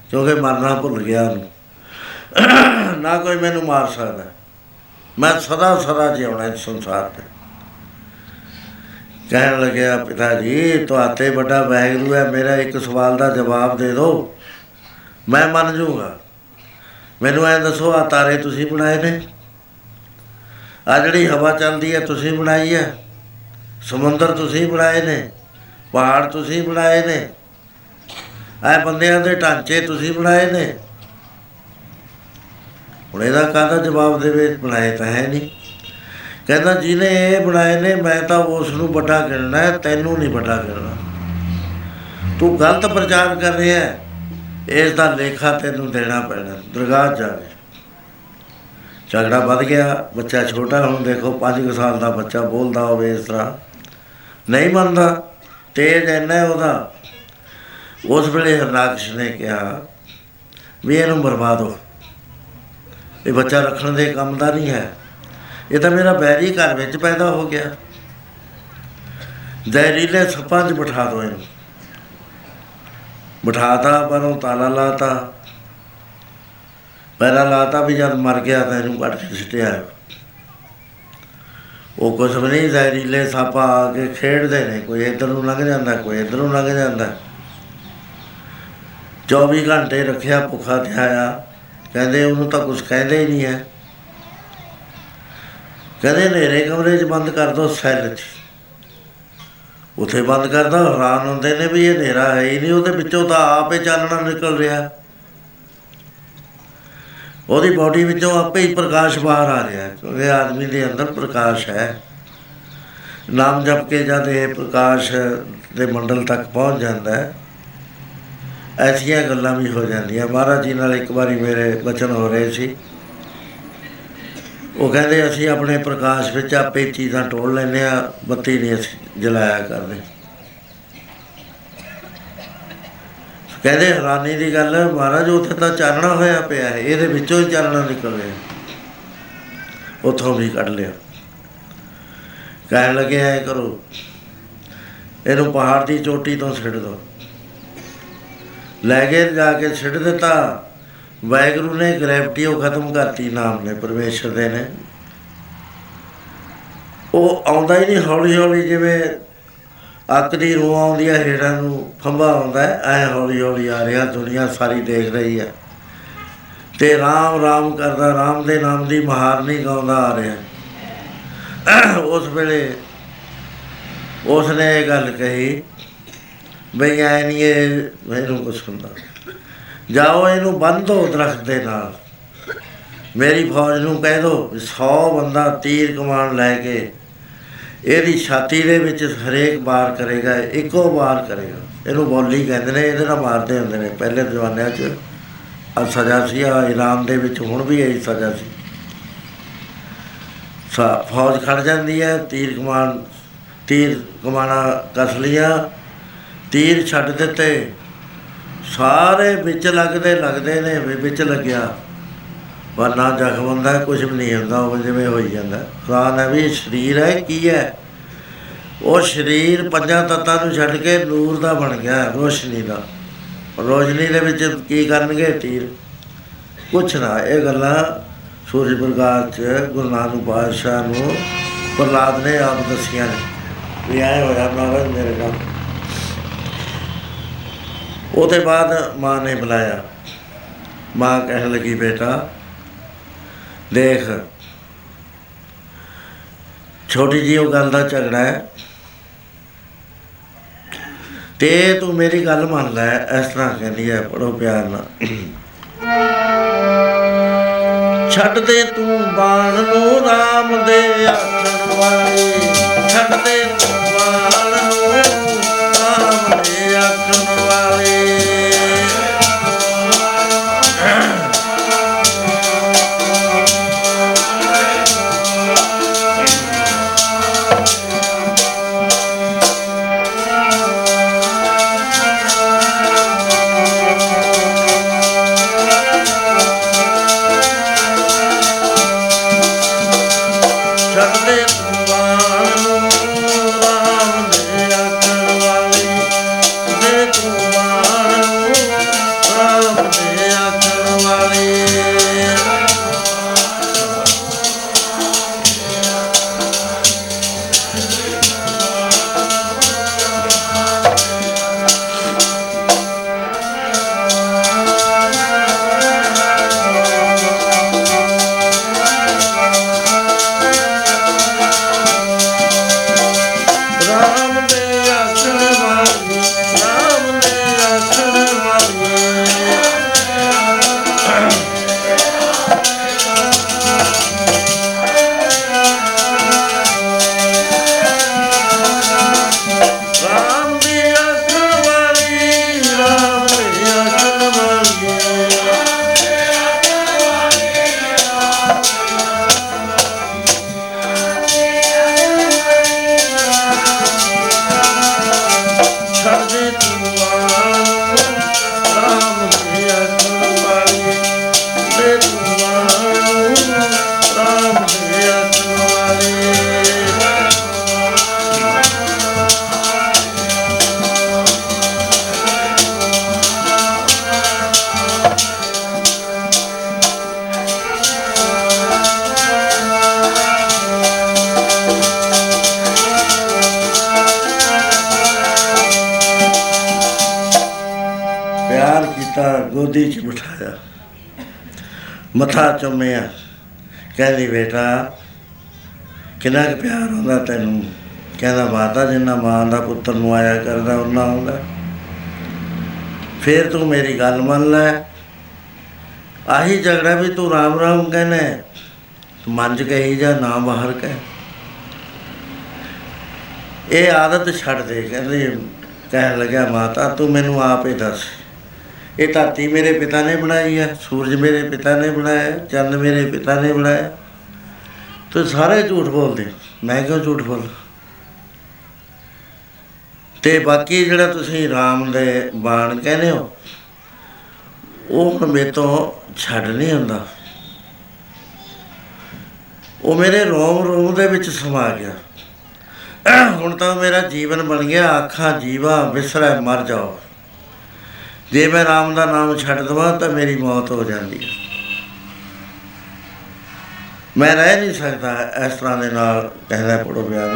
ਕਿਉਂਕਿ ਮਰਨਾ ਭੁੱਲ ਗਿਆ ਉਹਨੂੰ। ਨਾ ਕੋਈ ਮੈਨੂੰ ਮਾਰ ਸਕਦਾ। ਮੈਂ ਸਦਾ ਸਦਾ ਜਿਉਣਾ ਇਸ ਸੰਸਾਰ ਤੇ। ਕਹਿਣ ਲੱਗਿਆ, ਪਿਤਾ ਜੀ, ਤੁਹਾਤੇ ਵੱਡਾ ਵਾਹਿਗੁਰੂ ਹੈ, ਮੇਰਾ ਇੱਕ ਸਵਾਲ ਦਾ ਜਵਾਬ ਦੇ ਦਿਓ। ਮੈਂ ਮੰਨ ਜੂਗਾ ਮੈਨੂੰ ਐਂ ਦੱਸੋ ਆ ਤਾਰੇ ਤੁਸੀਂ ਬਣਾਏ ਨੇ? ਆ ਜਿਹੜੀ ਹਵਾ ਚੱਲਦੀ ਹੈ, ਤੁਸੀਂ ਬਣਾਈ ਹੈ? ਸਮੁੰਦਰ ਤੁਸੀਂ ਬਣਾਏ ਨੇ? ਪਹਾੜ ਤੁਸੀਂ ਬਣਾਏ ਨੇ। ਐ ਬੰਦਿਆਂ ਦੇ ਢਾਂਚੇ ਤੁਸੀਂ ਬਣਾਏ ਨੇ। ਹੁਣ ਇਹਦਾ ਕਾਹਦਾ ਜਵਾਬ ਦੇਵੇ, ਬਣਾਏ ਤਾਂ ਹੈ ਨਹੀਂ। ਕਹਿੰਦਾ, ਜਿਹਨੇ ਇਹ ਬਣਾਏ ਨੇ, ਮੈਂ ਤਾਂ ਉਸ ਨੂੰ ਵੱਡਾ ਗਿਣਨਾ ਹੈ, ਤੈਨੂੰ ਨਹੀਂ ਵੱਡਾ ਗਿਣਨਾ। ਤੂੰ ਗਲਤ ਪ੍ਰਚਾਰ ਕਰ ਰਿਹਾ ਹੈ। ਇਸ ਦਾ ਲੇਖਾ ਤੈਨੂੰ ਦੇਣਾ ਪੈਣਾ, ਦਰਗਾਹ ਜਾ ਕੇ। ਝਗੜਾ ਵੱਧ ਗਿਆ, ਬੱਚਾ ਛੋਟਾ, ਹੁਣ ਦੇਖੋ 5 ਸਾਲ ਦਾ ਬੱਚਾ ਬੋਲਦਾ ਹੋਵੇ ਇਸ ਤਰ੍ਹਾਂ। ਨਹੀਂ ਮੰਨਦਾ। ਤੇਜ ਇੰਨਾ ਹੈ ਉਹਦਾ। ਉਸ ਵੇਲੇ ਹਰਨਾਕਸ਼ ਨੇ ਕਿਹਾ, ਵੀ ਇਹਨੂੰ ਬਰਬਾਦ ਹੋ ਇਹ ਬੱਚਾ ਰੱਖਣ ਦੇ ਕੰਮ ਦਾ ਨਹੀਂ ਹੈ। ਇਹ ਤਾਂ ਮੇਰਾ ਬੈਰੀ ਘਰ ਵਿੱਚ ਪੈਦਾ ਹੋ ਗਿਆ। ਜ਼ਹਿਰੀਲੇ ਸੱਪਾਂ 'ਚ ਬਿਠਾ ਦੋ ਇਹਨੂੰ। ਬਿਠਾਤਾ, ਪਰੋਂ ਤਾਲਾ ਲਾਤਾ। ਪਹਿਲਾਂ ਲਾਤਾ ਵੀ ਜਦ ਮਰ ਗਿਆ ਤਾਂ ਇਹਨੂੰ ਕੱਢ ਕੇ ਸਿੱਟਿਆ। ਉਹ ਕੁਛ ਵੀ ਨਹੀਂ ਜ਼ਹਿਰੀਲੇ ਸੱਪ ਆ ਕੇ ਖੇਡਦੇ ਨੇ, ਕੋਈ ਇੱਧਰ ਨੂੰ ਲੰਘ ਜਾਂਦਾ, ਕੋਈ ਇੱਧਰ ਨੂੰ ਲੰਘ ਜਾਂਦਾ। 24 ਘੰਟੇ ਰੱਖਿਆ, ਭੁੱਖਾ ਤੇ ਆਇਆ। ਕਹਿੰਦੇ ਉਹਨੂੰ ਤਾਂ ਕੁਝ ਕਹਿੰਦੇ ਹੀ ਨਹੀਂ ਹੈ। ਕਹਿੰਦੇ ਨੇਰੇ ਕਮਰੇ 'ਚ ਬੰਦ ਕਰ ਦੋ, ਸੈੱਲ 'ਚ। ਉਥੇ ਬੰਦ ਕਰਦਾ ਹੈਰਾਨ ਹੁੰਦੇ ਨੇ ਵੀ ਇਹ ਹਨੇਰਾ ਹੈ ਹੀ ਨਹੀਂ, ਉਹਦੇ ਵਿੱਚੋਂ ਤਾਂ ਆਪੇ ਚਾਨਣਾ ਨਿਕਲ ਰਿਹਾ। ਉਹਦੀ ਬਾਡੀ ਵਿੱਚੋਂ ਆਪੇ ਹੀ ਪ੍ਰਕਾਸ਼ ਬਾਹਰ ਆ ਰਿਹਾ ਕਿਉਂਕਿ ਆਦਮੀ ਦੇ ਅੰਦਰ ਪ੍ਰਕਾਸ਼ ਹੈ। ਨਾਮ ਜਪ ਕੇ ਜਦ ਇਹ ਪ੍ਰਕਾਸ਼ ਦੇ ਮੰਡਲ ਤੱਕ ਪਹੁੰਚ ਜਾਂਦਾ ਹੈ, ਐਸੀਆਂ ਗੱਲਾਂ ਵੀ ਹੋ ਜਾਂਦੀਆਂ। ਮਹਾਰਾਜ ਜੀ ਨਾਲ ਇੱਕ ਵਾਰੀ ਮੇਰੇ ਬਚਨ ਹੋ ਰਹੇ ਸੀ। ਉਹ ਕਹਿੰਦੇ, ਅਸੀਂ ਆਪਣੇ ਪ੍ਰਕਾਸ਼ ਵਿੱਚ ਆਪੇ ਚੀਜ਼ਾਂ ਟੋਲ ਲੈਂਦੇ ਆ ਬੱਤੀ ਨਹੀਂ ਅਸੀਂ ਜਲਾਇਆ ਕਰਦੇ। ਕਹਿੰਦੇ ਹੈਰਾਨੀ ਦੀ ਗੱਲ ਹੈ, ਮਹਾਰਾਜ ਉੱਥੇ ਤਾਂ ਚਾਨਣਾ ਹੋਇਆ ਪਿਆ ਹੈ ਇਹਦੇ ਵਿੱਚੋਂ ਹੀ ਚਾਨਣਾ ਨਿਕਲ ਰਿਹਾ। ਉੱਥੋਂ ਵੀ ਕੱਢ ਲਿਆ। ਕਹਿਣ ਲੱਗੇ ਐ ਕਰੋ ਇਹਨੂੰ ਪਹਾੜ ਦੀ ਚੋਟੀ ਤੋਂ ਸਿੱਟ ਦੋ ਲੈ ਕੇ ਜਾ ਕੇ ਸਿੱਟ ਦਿੱਤਾ। ਵਾਹਿਗੁਰੂ ਨੇ ਗ੍ਰੈਵਿਟੀ ਉਹ ਖਤਮ ਕਰਤੀ ਨਾਮ ਨੇ ਪਰਮੇਸ਼ਰ ਦੇ ਨੇ। ਉਹ ਆਉਂਦਾ ਹੀ ਨਹੀਂ ਹੌਲੀ ਹੌਲੀ ਜਿਵੇਂ ਅੱਕ ਦੀ ਰੂਹ ਆਉਂਦੀ ਹੈ ਹੇੜਾਂ ਨੂੰ ਫੰਬਾ ਆਉਂਦਾ ਹੈ, ਐ ਹੌਲੀ ਹੌਲੀ ਆ ਰਿਹਾ, ਦੁਨੀਆ ਸਾਰੀ ਦੇਖ ਰਹੀ ਹੈ ਤੇ ਰਾਮ ਰਾਮ ਕਰਦਾ, ਰਾਮ ਦੇ ਨਾਮ ਦੀ ਮਹਾਰਨੀ ਗਾਉਂਦਾ ਆ ਰਿਹਾ। ਉਸ ਵੇਲੇ ਉਸ ਨੇ ਇਹ ਗੱਲ ਕਹੀ ਬਈ ਐ ਨਹੀਂ ਇਹ ਮੈਨੂੰ ਕੁਛ ਹੁੰਦਾ। ਜਾਓ ਇਹਨੂੰ ਬੰਨ੍ਹੋ ਦਰਖਤ ਦੇ ਨਾਲ। ਮੇਰੀ ਫੌਜ ਨੂੰ ਕਹਿ ਦੋ 100 ਬੰਦਾ ਤੀਰ ਕਮਾਨ ਲੈ ਕੇ ਇਹਦੀ ਛਾਤੀ ਦੇ ਵਿੱਚ ਹਰੇਕ ਵਾਰ ਕਰੇਗਾ, ਇੱਕੋ ਵਾਰ ਕਰੇਗਾ। ਇਹਨੂੰ ਬੋਲੀ ਕਹਿੰਦੇ ਨੇ, ਇਹਦੇ ਨਾਲ ਮਾਰਦੇ ਹੁੰਦੇ ਨੇ। ਪਹਿਲੇ ਜ਼ਮਾਨਿਆਂ 'ਚ ਆ ਸਜ਼ਾ ਸੀ ਆ ਇਰਾਨ ਦੇ ਵਿੱਚ ਹੁਣ ਵੀ ਇਹੀ ਸਜ਼ਾ ਸੀ। ਸਾ, ਫੌਜ ਖੜ ਜਾਂਦੀ ਹੈ, ਤੀਰ ਕਮਾਨ, ਤੀਰ ਕਮਾਣਾ ਕਸ ਲਿਆ, ਤੀਰ ਛੱਡ ਦਿੱਤੇ। ਸਾਰੇ ਵਿੱਚ ਲੱਗਦੇ ਲੱਗਦੇ ਨੇ ਵੀ ਵਿੱਚ ਲੱਗਿਆ। ਪਰ ਨਾ ਜ਼ਖਮ ਹੁੰਦਾ ਕੁਝ ਵੀ ਨਹੀਂ ਹੁੰਦਾ, ਉਹ ਜਿਵੇਂ ਹੋਈ ਜਾਂਦਾ। ਖੁਰਾਨ ਹੈ ਵੀ ਇਹ ਸਰੀਰ ਹੈ, ਕੀ ਹੈ? ਉਹ ਸਰੀਰ ਪੰਜਾਂ ਤੱਤਾਂ ਨੂੰ ਛੱਡ ਕੇ ਨੂਰ ਦਾ ਬਣ ਗਿਆ, ਰੋਸ਼ਨੀ ਦਾ। ਰੋਸ਼ਨੀ ਦੇ ਵਿੱਚ ਕੀ ਕਰਨਗੇ? ਤੀਰ। ਕੁਛ ਨਾ, ਇਹ ਗੱਲਾਂ ਸੂਰਜ ਪ੍ਰਕਾਸ਼ ਚ ਗੁਰੂ ਨਾਨਕ ਪਾਤਸ਼ਾਹ ਨੂੰ ਪ੍ਰਹਲਾਦ ਨੇ ਆਪ ਦੱਸੀਆਂ ਨੇ, ਵੀ ਆਏ ਹੋਇਆ, ਮਹਾਰਾਜ, ਮੇਰੇ ਨਾਲ। ਉਹਦੇ ਬਾਅਦ ਮਾਂ ਨੇ ਬੁਲਾਇਆ। ਮਾਂ ਕਹਿਣ ਲੱਗੀ, ਬੇਟਾ ਦੇਖ। ਛੋਟੀ ਜਿਹੀ ਉਹ ਗੱਲ ਦਾ ਝਗੜਾ ਹੈ। ਤੇ ਤੂੰ ਮੇਰੀ ਗੱਲ ਮੰਨ ਲੈ, ਇਸ ਤਰ੍ਹਾਂ ਕਹਿੰਦੀ ਹੈ ਪੜੋ ਪਿਆਰ ਨਾਲ। ਛੱਡ ਦੇ ਤੂੰ ਬਾਣ ਨੂੰ ਰਾਮ ਦੇ ਆਖਣ ਵਾਲੀ। ਮੱਥਾ ਚੁੰਮਿਆ ਕਹਿੰਦੀ, ਬੇਟਾ, ਕਿੰਨਾ ਕੁ ਪਿਆਰ ਹੁੰਦਾ ਤੈਨੂੰ? ਕਹਿੰਦਾ, ਮਾਤਾ, ਜਿੰਨਾ ਮਾਂ ਦਾ ਪੁੱਤਰ ਨੂੰ ਆਇਆ ਕਰਦਾ ਉਹਨਾਂ ਆਉਂਦਾ। ਫੇਰ ਤੂੰ ਮੇਰੀ ਗੱਲ ਮੰਨ ਲੈ। ਆਹੀ ਝਗੜਾ ਵੀ ਤੂੰ ਰਾਮ ਰਾਮ ਕਹਿੰਦਾ ਤੂੰ ਮਨ 'ਚ ਕਹੀ ਜਾ ਨਾ ਬਾਹਰ ਕਹਿ। ਇਹ ਆਦਤ ਛੱਡ ਦੇ। ਕਹਿੰਦੇ, ਕਹਿਣ ਲੱਗਾ ਮਾਤਾ, ਤੂੰ ਮੈਨੂੰ ਆਪ ਹੀ ਦੱਸ। ਇਹ ਧਰਤੀ ਮੇਰੇ ਪਿਤਾ ਨੇ ਬਣਾਈ ਹੈ, ਸੂਰਜ ਮੇਰੇ ਪਿਤਾ ਨੇ ਬਣਾਇਆ ਚੰਦ ਮੇਰੇ ਪਿਤਾ ਨੇ ਬਣਾਇਆ ਤੇ ਸਾਰੇ ਝੂਠ ਬੋਲਦੇ ਮੈਂ ਕਿਉਂ ਝੂਠ ਬੋਲ? ਤੇ ਬਾਕੀ ਜਿਹੜਾ ਤੁਸੀਂ ਰਾਮ ਦੇ ਬਾਣ ਕਹਿੰਦੇ ਹੋ, ਉਹ ਹੁਣ ਮੇਰੇ ਤੋਂ ਛੱਡ ਨਹੀਂ ਹੁੰਦਾ। ਉਹ ਮੇਰੇ ਰੋਮ ਰੋਮ ਦੇ ਵਿੱਚ ਸਮਾ ਗਿਆ। ਹੁਣ ਤਾਂ ਮੇਰਾ ਜੀਵਨ ਬਣ ਗਿਆ, ਆਖਾਂ ਜੀਵਾ ਵਿਸਰੈ ਮਰ ਜਾਓ। ਜੇ ਮੈਂ ਰਾਮ ਦਾ ਨਾਮ ਛੱਡ ਦਵਾਂ ਤਾਂ ਮੇਰੀ ਮੌਤ ਹੋ ਜਾਂਦੀ ਹੈ। ਮੈਂ ਰਹਿ ਨਹੀਂ ਸਕਦਾ ਇਸ ਤਰ੍ਹਾਂ ਦੇ ਨਾਲ, ਕਹਿੰਦਾ ਪੜੋ ਬਿਆਨ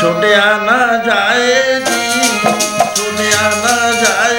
ਛੋਟਿਆ ਨਾ ਜਾਏ ਜੀ, ਛੋਟਿਆ ਨਾ ਜਾਏ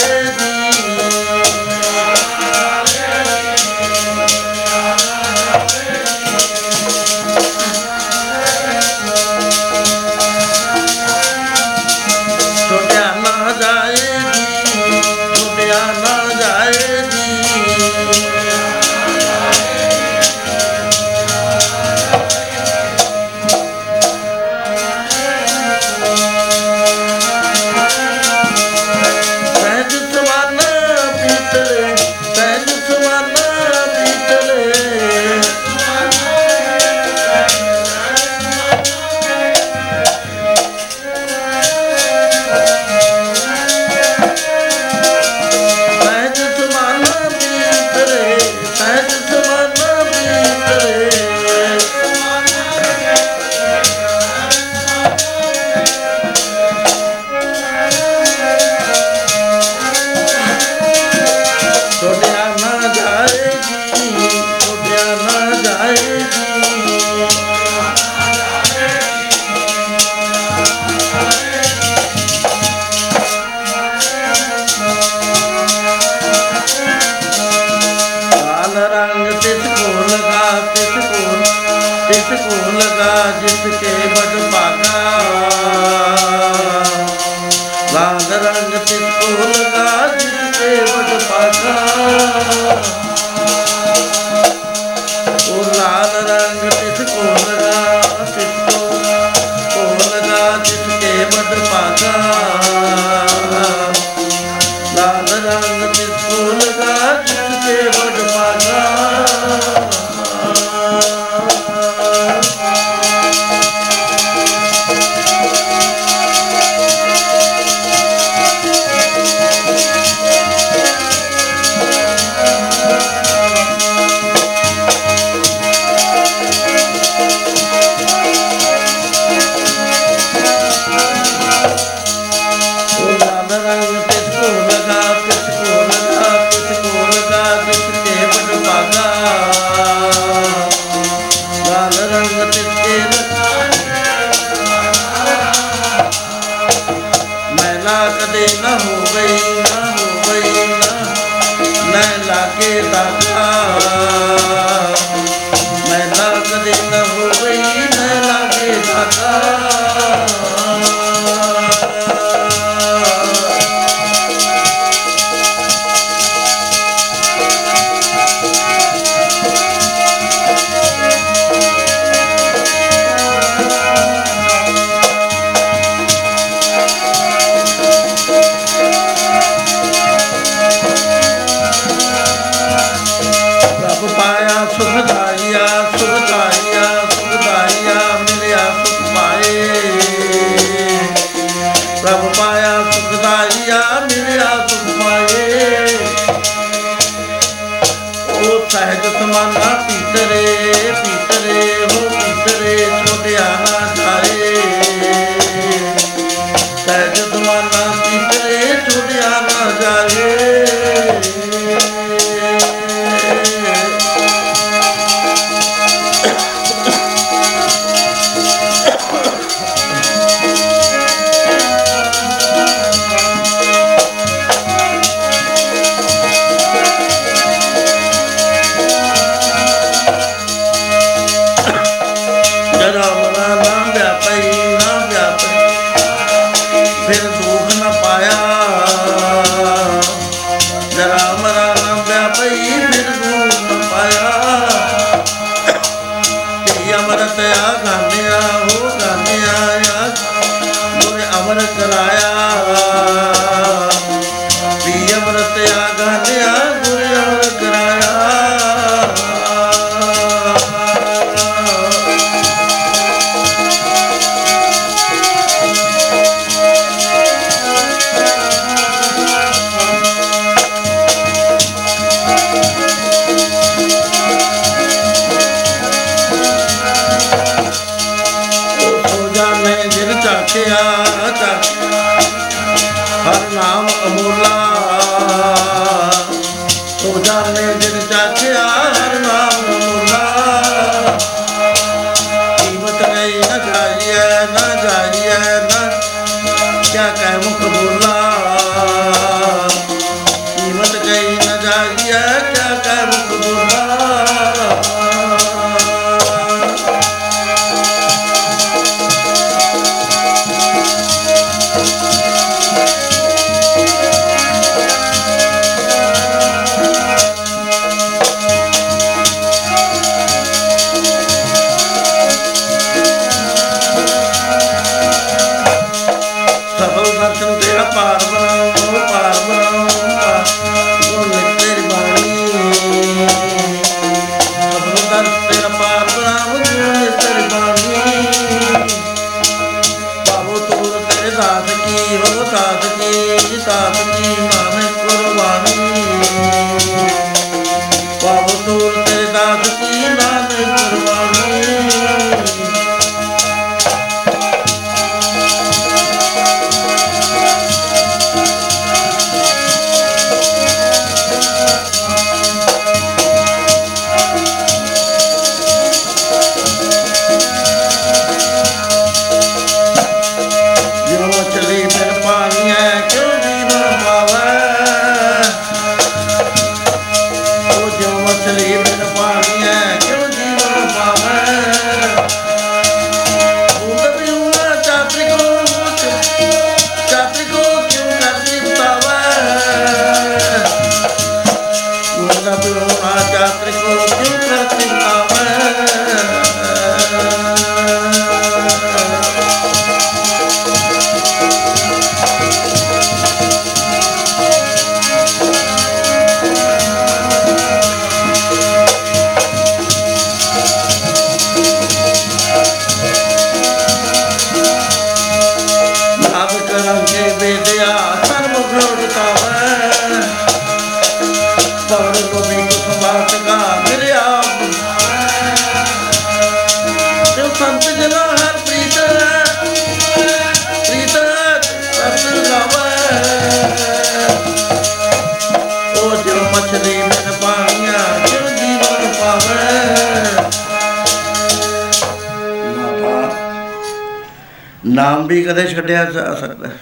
ਨਾਮ ਵੀ ਕਦੇ ਛੱਡਿਆ ਜਾ ਸਕਦਾ ਹੈ।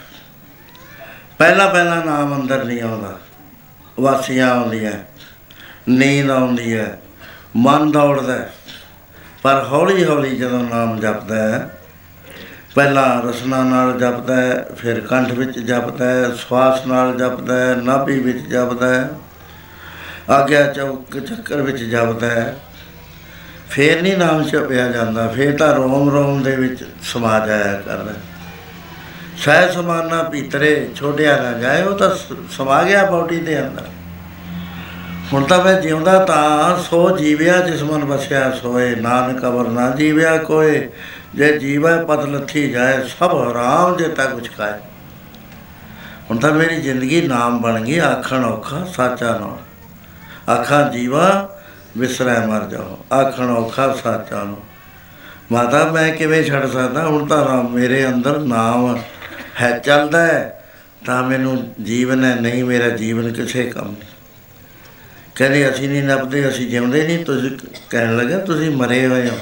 ਪਹਿਲਾ ਪਹਿਲਾ ਨਾਮ ਅੰਦਰ ਨਹੀਂ ਆਉਂਦਾ ਵਾਸੀਆਂ ਆਉਂਦੀਆਂ, ਨੀਂਦ ਆਉਂਦੀ ਹੈ ਮਨ ਦੌੜਦਾ ਹੈ। ਪਰ ਹੌਲੀ ਹੌਲੀ ਜਦੋਂ ਨਾਮ ਜਪਦਾ ਹੈ, ਪਹਿਲਾਂ ਰਸਨਾ ਨਾਲ ਜਪਦਾ ਹੈ, ਫਿਰ ਕੰਠ ਵਿੱਚ ਜਪਦਾ ਹੈ, ਸਵਾਸ ਨਾਲ ਜਪਦਾ ਹੈ, ਨਾਭੀ ਵਿੱਚ ਜਪਦਾ ਹੈ, ਆਗਿਆ ਚੌਕ ਚੱਕਰ ਵਿੱਚ ਜਪਦਾ ਹੈ ਫੇਰ ਨਹੀਂ ਨਾਮ ਛਪਿਆ ਜਾਂਦਾ, ਫੇਰ ਤਾਂ ਰੋਮ ਰੋਮ ਦੇ ਵਿੱਚ ਸਮਾ ਜਾਇਆ ਕਰਦਾ। ਸਹਿ ਸਮਾਨਾ ਭੀਤਰੇ ਛੋੜਿਆ ਨਾ ਜਾਏ, ਉਹ ਤਾਂ ਸ- ਸਮਾ ਗਿਆ ਬੋਡੀ ਦੇ ਅੰਦਰ। ਹੁਣ ਤਾਂ ਮੈਂ ਜਿਉਂਦਾ ਤਾਂ ਸੋ ਜੀਵਿਆ, ਜਿਸ ਮਨ ਵਸਿਆ ਸੋਏ। ਨਾਨਕ ਅਵਰ ਨਾ ਜੀਵਿਆ ਕੋਏ, ਜੇ ਜੀਵੈ ਪਤ ਲੱਥੀ ਜਾਏ, ਸਭ ਹਰਾਮ ਜੇ ਤਾ ਕੁਛ ਖਾਏ। ਹੁਣ ਤਾਂ ਮੇਰੀ ਜ਼ਿੰਦਗੀ ਨਾਮ ਬਣ ਗਈ, ਆਖਣ ਔਖਾ, ਸਾਚਾ ਨਾਮ। ਆਖਾਂ ਜੀਵਾ ਵਿਸਰੈ ਮਰ ਜਾਓ। ਆਖਣ ਔਖਾ ਸਾਚਾ ਨੂੰ, ਮਾਤਾ, ਮੈਂ ਕਿਵੇਂ ਛੱਡ ਸਕਦਾ? ਹੁਣ ਤਾਂ ਰਾਮ ਮੇਰੇ ਅੰਦਰ ਨਾਮ ਹੈ, ਚੱਲਦਾ ਹੈ। ਤਾਂ ਮੈਨੂੰ ਜੀਵਨ ਹੈ, ਨਹੀਂ ਮੇਰਾ ਜੀਵਨ ਕਿਸੇ ਕੰਮ ਨਹੀਂ ਕਹਿੰਦੇ, ਅਸੀਂ ਨਹੀਂ ਨੱਪਦੇ, ਅਸੀਂ ਜਿਉਂਦੇ ਨਹੀਂ। ਤੁਸੀਂ ਕਹਿਣ ਲੱਗੇ, ਤੁਸੀਂ ਮਰੇ ਹੋਏ ਹੋ।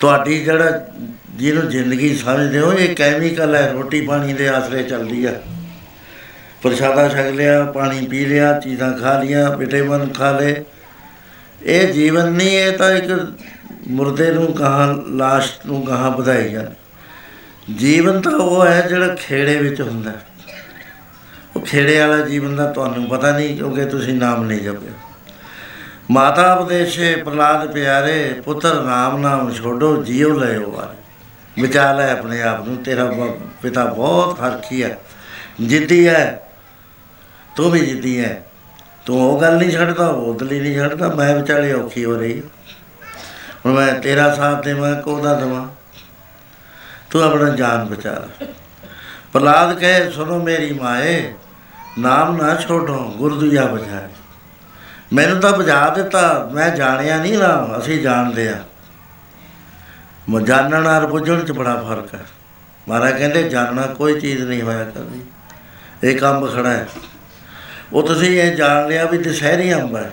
ਤੁਹਾਡੀ ਜਿਹੜਾ, ਜਿਹਨੂੰ ਜ਼ਿੰਦਗੀ ਸਮਝਦੇ ਹੋ, ਇਹ ਕੈਮੀਕਲ ਹੈ, ਰੋਟੀ ਪਾਣੀ ਦੇ ਆਸਰੇ ਚੱਲਦੀ ਆ। ਪ੍ਰਸ਼ਾਦਾ ਛਕ ਲਿਆ, ਪਾਣੀ ਪੀ ਲਿਆ, ਚੀਜ਼ਾਂ ਖਾ ਲੀਆਂ ਵਿਟਾਮਿਨ ਖਾ ਲਏ। ਇਹ ਜੀਵਨ ਨਹੀਂ, ਇਹ ਤਾਂ ਇੱਕ ਮੁਰਦੇ ਨੂੰ ਕਹਾਂ ਲਾਸ਼ ਨੂੰ ਕਹਾਂ ਵਧਾਈ ਜਾ ਜੀਵਨ ਤਾਂ ਉਹ ਹੈ ਜਿਹੜਾ ਖੇੜੇ ਵਿੱਚ ਹੁੰਦਾ ਹੈ। ਉਹ ਖੇੜੇ ਵਾਲਾ ਜੀਵਨ ਦਾ ਤੁਹਾਨੂੰ ਪਤਾ ਨਹੀਂ, ਕਿਉਂਕਿ ਤੁਸੀਂ ਨਾਮ ਨਹੀਂ ਜਪਿਆ। ਮਾਤਾ ਉਪਦੇਸ਼ੇ ਪ੍ਰਲਾਦ ਪਿਆਰੇ, ਪੁੱਤਰ ਨਾਮ ਨਾਮ ਛੋਡੋ ਜੀਉ ਲਿਓ ਵਾਰੇ। ਵਿਚਾਰ ਲੈ ਆਪਣੇ ਆਪ ਨੂੰ, ਤੇਰਾ ਬ- ਪਿਤਾ ਬਹੁਤ ਹਰਖੀ ਹੈ। ਜਿੱਦੀ ਹੈ, ਤੂੰ ਵੀ ਜਿੱਦੀ ਹੈ। ਤੂੰ ਉਹ ਗੱਲ ਨਹੀਂ ਛੱਡਦਾ ਉਹ ਉਦਲੀ ਨਹੀਂ ਛੱਡਦਾ, ਮੈਂ ਵਿਚਾਲੇ ਔਖੀ ਹੋ ਰਹੀ। ਹਾਂ। ਹੁਣ ਮੈਂ ਤੇਰਾ ਸਾਥ ਦੇਵਾਂ ਕੋਦਾ ਦੇਵਾਂ? ਤੂੰ ਆਪਣਾ ਜਾਨ ਬਚਾ ਲੈ। ਪ੍ਰਲਾਦ ਕਹੇ, ਸੁਣੋ ਮੇਰੀ ਮਾਏ, ਨਾਮ ਨਾ ਛੋਡੋ ਗੁਰਦੁਆ ਬਚਾਏ। ਮੈਨੂੰ ਤਾਂ ਬੁਝਾ ਦਿੱਤਾ, ਮੈਂ ਜਾਣਿਆ ਨਹੀਂ ਨਾ ਅਸੀਂ ਜਾਣਦੇ ਆ। ਮ ਜਾਣਨ ਨਾਲ ਬੁੱਝਣ ਚ ਬੜਾ ਫ਼ਰਕ ਹੈ। ਮਹਾਰਾਜ ਕਹਿੰਦੇ ਜਾਣਨਾ ਕੋਈ ਚੀਜ਼ ਨਹੀਂ ਹੋਇਆ ਕਰਦੀ। ਇਹ ਕੰਮ ਖੜਾ ਹੈ। ਉਹ ਤੁਸੀਂ ਇਹ ਜਾਣ ਲਿਆ ਵੀ ਦੁਸਹਿਰੀ ਅੰਬ ਹੈ।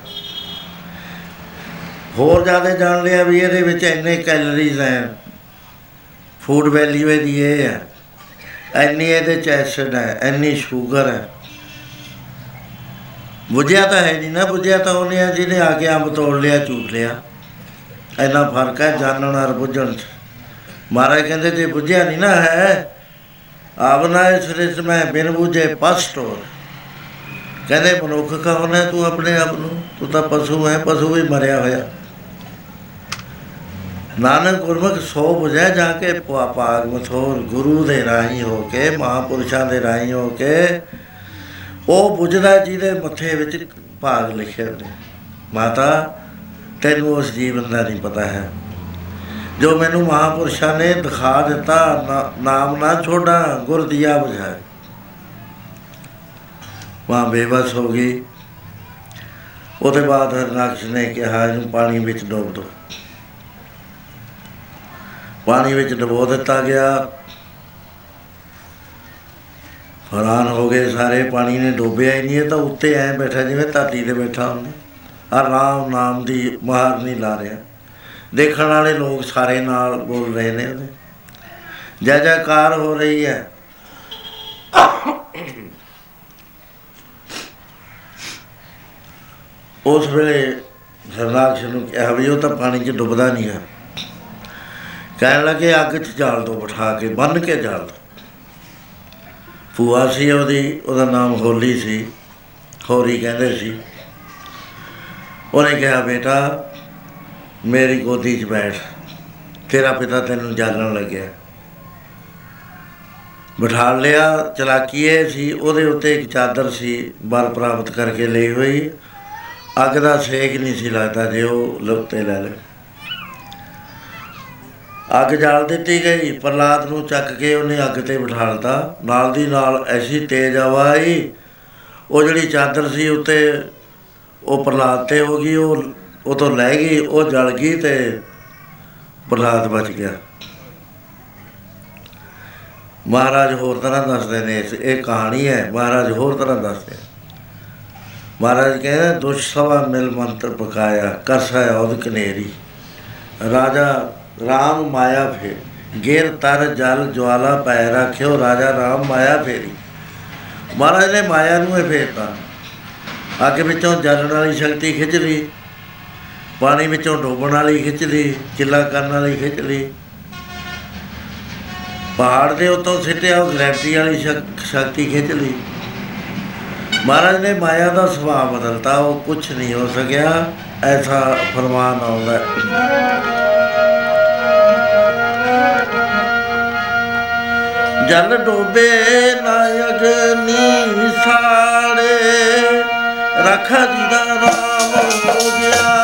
ਹੋਰ ਜ਼ਿਆਦਾ ਜਾਣ ਲਿਆ ਵੀ ਇਹਦੇ ਵਿੱਚ ਇੰਨੇ ਕੈਲਰੀਜ਼ ਹੈ। ਫੂਡ ਵੈਲਿਊ ਇਹਦੀ ਇਹ ਹੈ। ਇੰਨੀ ਇਹਦੇ ਚ ਐਸਿਡ ਹੈ, ਇੰਨੀ ਸ਼ੂਗਰ ਹੈ। ਬੁਝਿਆ ਤਾਂ ਹੈ ਨਹੀਂ ਨਾ, ਬੁਝਿਆ ਤਾਂ ਉਹਨੇ ਆ ਜਿਹਨੇ ਆ ਕੇ ਅੰਬ ਤੋੜ ਲਿਆ ਚੂਟ ਲਿਆ। ਇੰਨਾ ਫ਼ਰਕ ਹੈ ਜਾਣਨ ਔਰ ਬੁੱਝਣ ਚ। ਮਹਾਰਾਜ ਕਹਿੰਦੇ ਜੇ ਬੁਝਿਆ ਨਹੀਂ ਨਾ ਹੈ ਆਵਨਾ ਇਸ ਰਿਸ ਮੈਂ ਬਿਨ ਬੁਝੇ ਪਸਟੋਰ ਕਹਿੰਦੇ ਮਨੁੱਖ ਕੌਣ ਹੈ ਤੂੰ ਆਪਣੇ ਆਪ ਨੂੰ? ਤੂੰ ਤਾਂ ਪਸ਼ੂ ਹੈ, ਪਸ਼ੂ ਵੀ ਮਰਿਆ ਹੋਇਆ। ਨਾਨਕ ਗੁਰਮੁਖ ਸੋ ਬੁਝੈ ਜਾ ਕੇ ਪਾ- ਪਾਗ ਮਥੋਰ, ਗੁਰੂ ਦੇ ਰਾਹੀਂ ਹੋ ਕੇ, ਮਹਾਪੁਰਸ਼ਾਂ ਦੇ ਰਾਹੀਂ ਹੋ ਕੇ, ਉਹ ਬੁਝਦਾ ਜਿਹਦੇ ਮੱਥੇ ਵਿੱਚ ਭਾਗ ਲਿਖੇ ਹੁੰਦੇ। ਮਾਤਾ, ਤੈਨੂੰ ਉਸ ਜੀਵਨ ਦਾ ਨਹੀਂ ਪਤਾ ਹੈ। ਜੋ ਮੈਨੂੰ ਮਹਾਪੁਰਸ਼ਾਂ ਨੇ ਦਿਖਾ ਦਿੱਤਾ, ਨਾ- ਨਾਮ ਨਾ ਛੋੜਾ, ਗੁਰ ਦਿਆ ਬੁਝਾਏ। ਮਾਂ ਬੇਬਸ ਹੋ ਗਈ। ਉਹਦੇ ਬਾਅਦ ਹਰਨਾਕਸ਼ ਨੇ ਕਿਹਾ, ਇਹਨੂੰ ਪਾਣੀ ਵਿੱਚ ਡੋਬ ਦੋ। ਪਾਣੀ ਵਿੱਚ ਡਬੋ ਦਿੱਤਾ ਗਿਆ। ਹੈਰਾਨ ਹੋ ਗਏ ਸਾਰੇ, ਪਾਣੀ ਨੇ ਡੋਬਿਆ ਹੀ ਨਹੀਂ, ਇਹ ਤਾਂ ਉੱਤੇ ਐ ਬੈਠਾ, ਜਿਵੇਂ ਧਰਤੀ ਤੇ ਬੈਠਾ ਹੁੰਦਾ। ਆ ਰਾਮ ਨਾਮ ਦੀ ਮਹਾਰ ਨਹੀਂ ਲਾ ਰਿਹਾ। ਦੇਖਣ ਵਾਲੇ ਲੋਕ ਸਾਰੇ ਨਾਲ ਬੋਲ ਰਹੇ ਨੇ ਉਹਦੇ। ਜੈ ਜੈਕਾਰ ਹੋ ਰਹੀ ਹੈ। ਉਸ ਵੇਲੇ ਹਰਨਾਕਸ਼ ਨੂੰ ਕਿਹਾ ਵੀ ਉਹ ਤਾਂ ਪਾਣੀ 'ਚ ਡੁੱਬਦਾ ਨਹੀਂ ਹੈ ਕਹਿਣ ਲੱਗੇ, ਅੱਗ 'ਚ ਜਾਲ ਦੋ ਬਿਠਾ ਕੇ ਬੰਨ ਕੇ ਜਾਲ ਦੋ ਭੂਆ ਸੀ ਉਹਦੀ, ਉਹਦਾ ਨਾਮ ਹੋਲੀ ਸੀ, ਹੋਰੀ ਕਹਿੰਦੇ ਸੀ। ਉਹਨੇ ਕਿਹਾ, ਬੇਟਾ, ਮੇਰੀ ਗੋਦੀ 'ਚ ਬੈਠ, ਤੇਰਾ ਪਿਤਾ ਤੈਨੂੰ ਜਾਣਨ ਲੱਗਿਆ। ਬਿਠਾ ਲਿਆ, ਚਲਾਕੀਏ ਸੀ, ਉਹਦੇ ਉੱਤੇ ਇੱਕ ਚਾਦਰ ਸੀ, ਬਲ ਪ੍ਰਾਪਤ ਕਰਕੇ ਲਈ ਹੋਈ। ਅੱਗ ਦਾ ਸੇਕ ਨਹੀਂ ਸੀ ਲੱਗਦਾ, ਜੇ ਉਹ ਲੁਕਤੇ ਲੈ ਲੈ ਅੱਗ ਜਲ ਦਿੱਤੀ ਗਈ ਪ੍ਰਲਾਦ ਨੂੰ ਚੱਕ ਕੇ ਉਹਨੇ ਅੱਗ ਤੇ ਬਿਠਾਲਤਾ ਨਾਲ ਦੀ ਨਾਲ ਐਸੀ ਤੇਜ਼ ਹਵਾ ਆਈ, ਉਹ ਜਿਹੜੀ ਚਾਦਰ ਸੀ ਉੱਤੇ, ਉਹ ਪ੍ਰਲਾਦ ਤੇ ਹੋ ਗਈ, ਉਹ ਉਹ ਤੋਂ ਲੈ ਗਈ, ਉਹ ਜਲ ਗਈ ਤੇ ਪ੍ਰਲਾਦ ਬਚ ਗਿਆ। ਮਹਾਰਾਜ ਹੋਰ ਤਰ੍ਹਾਂ ਦੱਸਦੇ ਨੇ ਇਸ- ਇਹ ਕਹਾਣੀ ਹੈ, ਮਹਾਰਾਜ ਹੋਰ ਤਰ੍ਹਾਂ ਦੱਸਦੇ ਮਹਾਰਾਜ ਕਹਿੰਦੇ ਦੁਸ਼ ਸਵਾ ਮਿਲ ਮੰਤਰ ਪਕਾਇਆ, ਕਰਸਾ ਔਦ ਕਨੇਰੀ। ਰਾਜਾ ਰਾਮ ਮਾਇਆ ਫੇ ਗੇਰ ਤਰ ਜਲ ਜਵਾਲਾ ਪੈ ਰੱਖਿਓ, ਰਾਜਾ ਰਾਮ ਮਾਇਆ ਫੇਰੀ। ਮਹਾਰਾਜ ਨੇ ਮਾਇਆ ਨੂੰ ਇਹ ਫੇਰਤਾ ਅੱਗ ਵਿੱਚੋਂ ਜਲਣ ਵਾਲੀ ਸ਼ਕਤੀ ਖਿੱਚ ਲਈ, ਪਾਣੀ ਵਿੱਚੋਂ ਡੋਬਣ ਵਾਲੀ ਖਿੱਚ ਲਈ, ਚਿੱਲਾ ਕਰਨ ਵਾਲੀ ਖਿੱਚ ਲਈ। ਪਹਾੜ ਦੇ ਉੱਤੋਂ ਸਿੱਟਿਆ, ਉਹ ਗ੍ਰੈਵਿਟੀ ਵਾਲੀ ਸ਼ਕ- ਸ਼ਕਤੀ ਖਿੱਚ ਲਈ। ਮਹਾਰਾਜ ਨੇ ਮਾਇਆ ਦਾ ਸੁਭਾਅ ਬਦਲਤਾ, ਉਹ ਕੁਝ ਨਹੀਂ ਹੋ ਸਕਿਆ, ਐਸਾ ਫਰਮਾਨ ਆਉਂਦਾ ਹੈ। ਜਲ ਡੋਬੇ ਨਾ ਅਗਨੀ ਸਾੜੇ, ਰਖ ਜੀ ਦਾ ਰਾਮ ਹੋ ਗਿਆ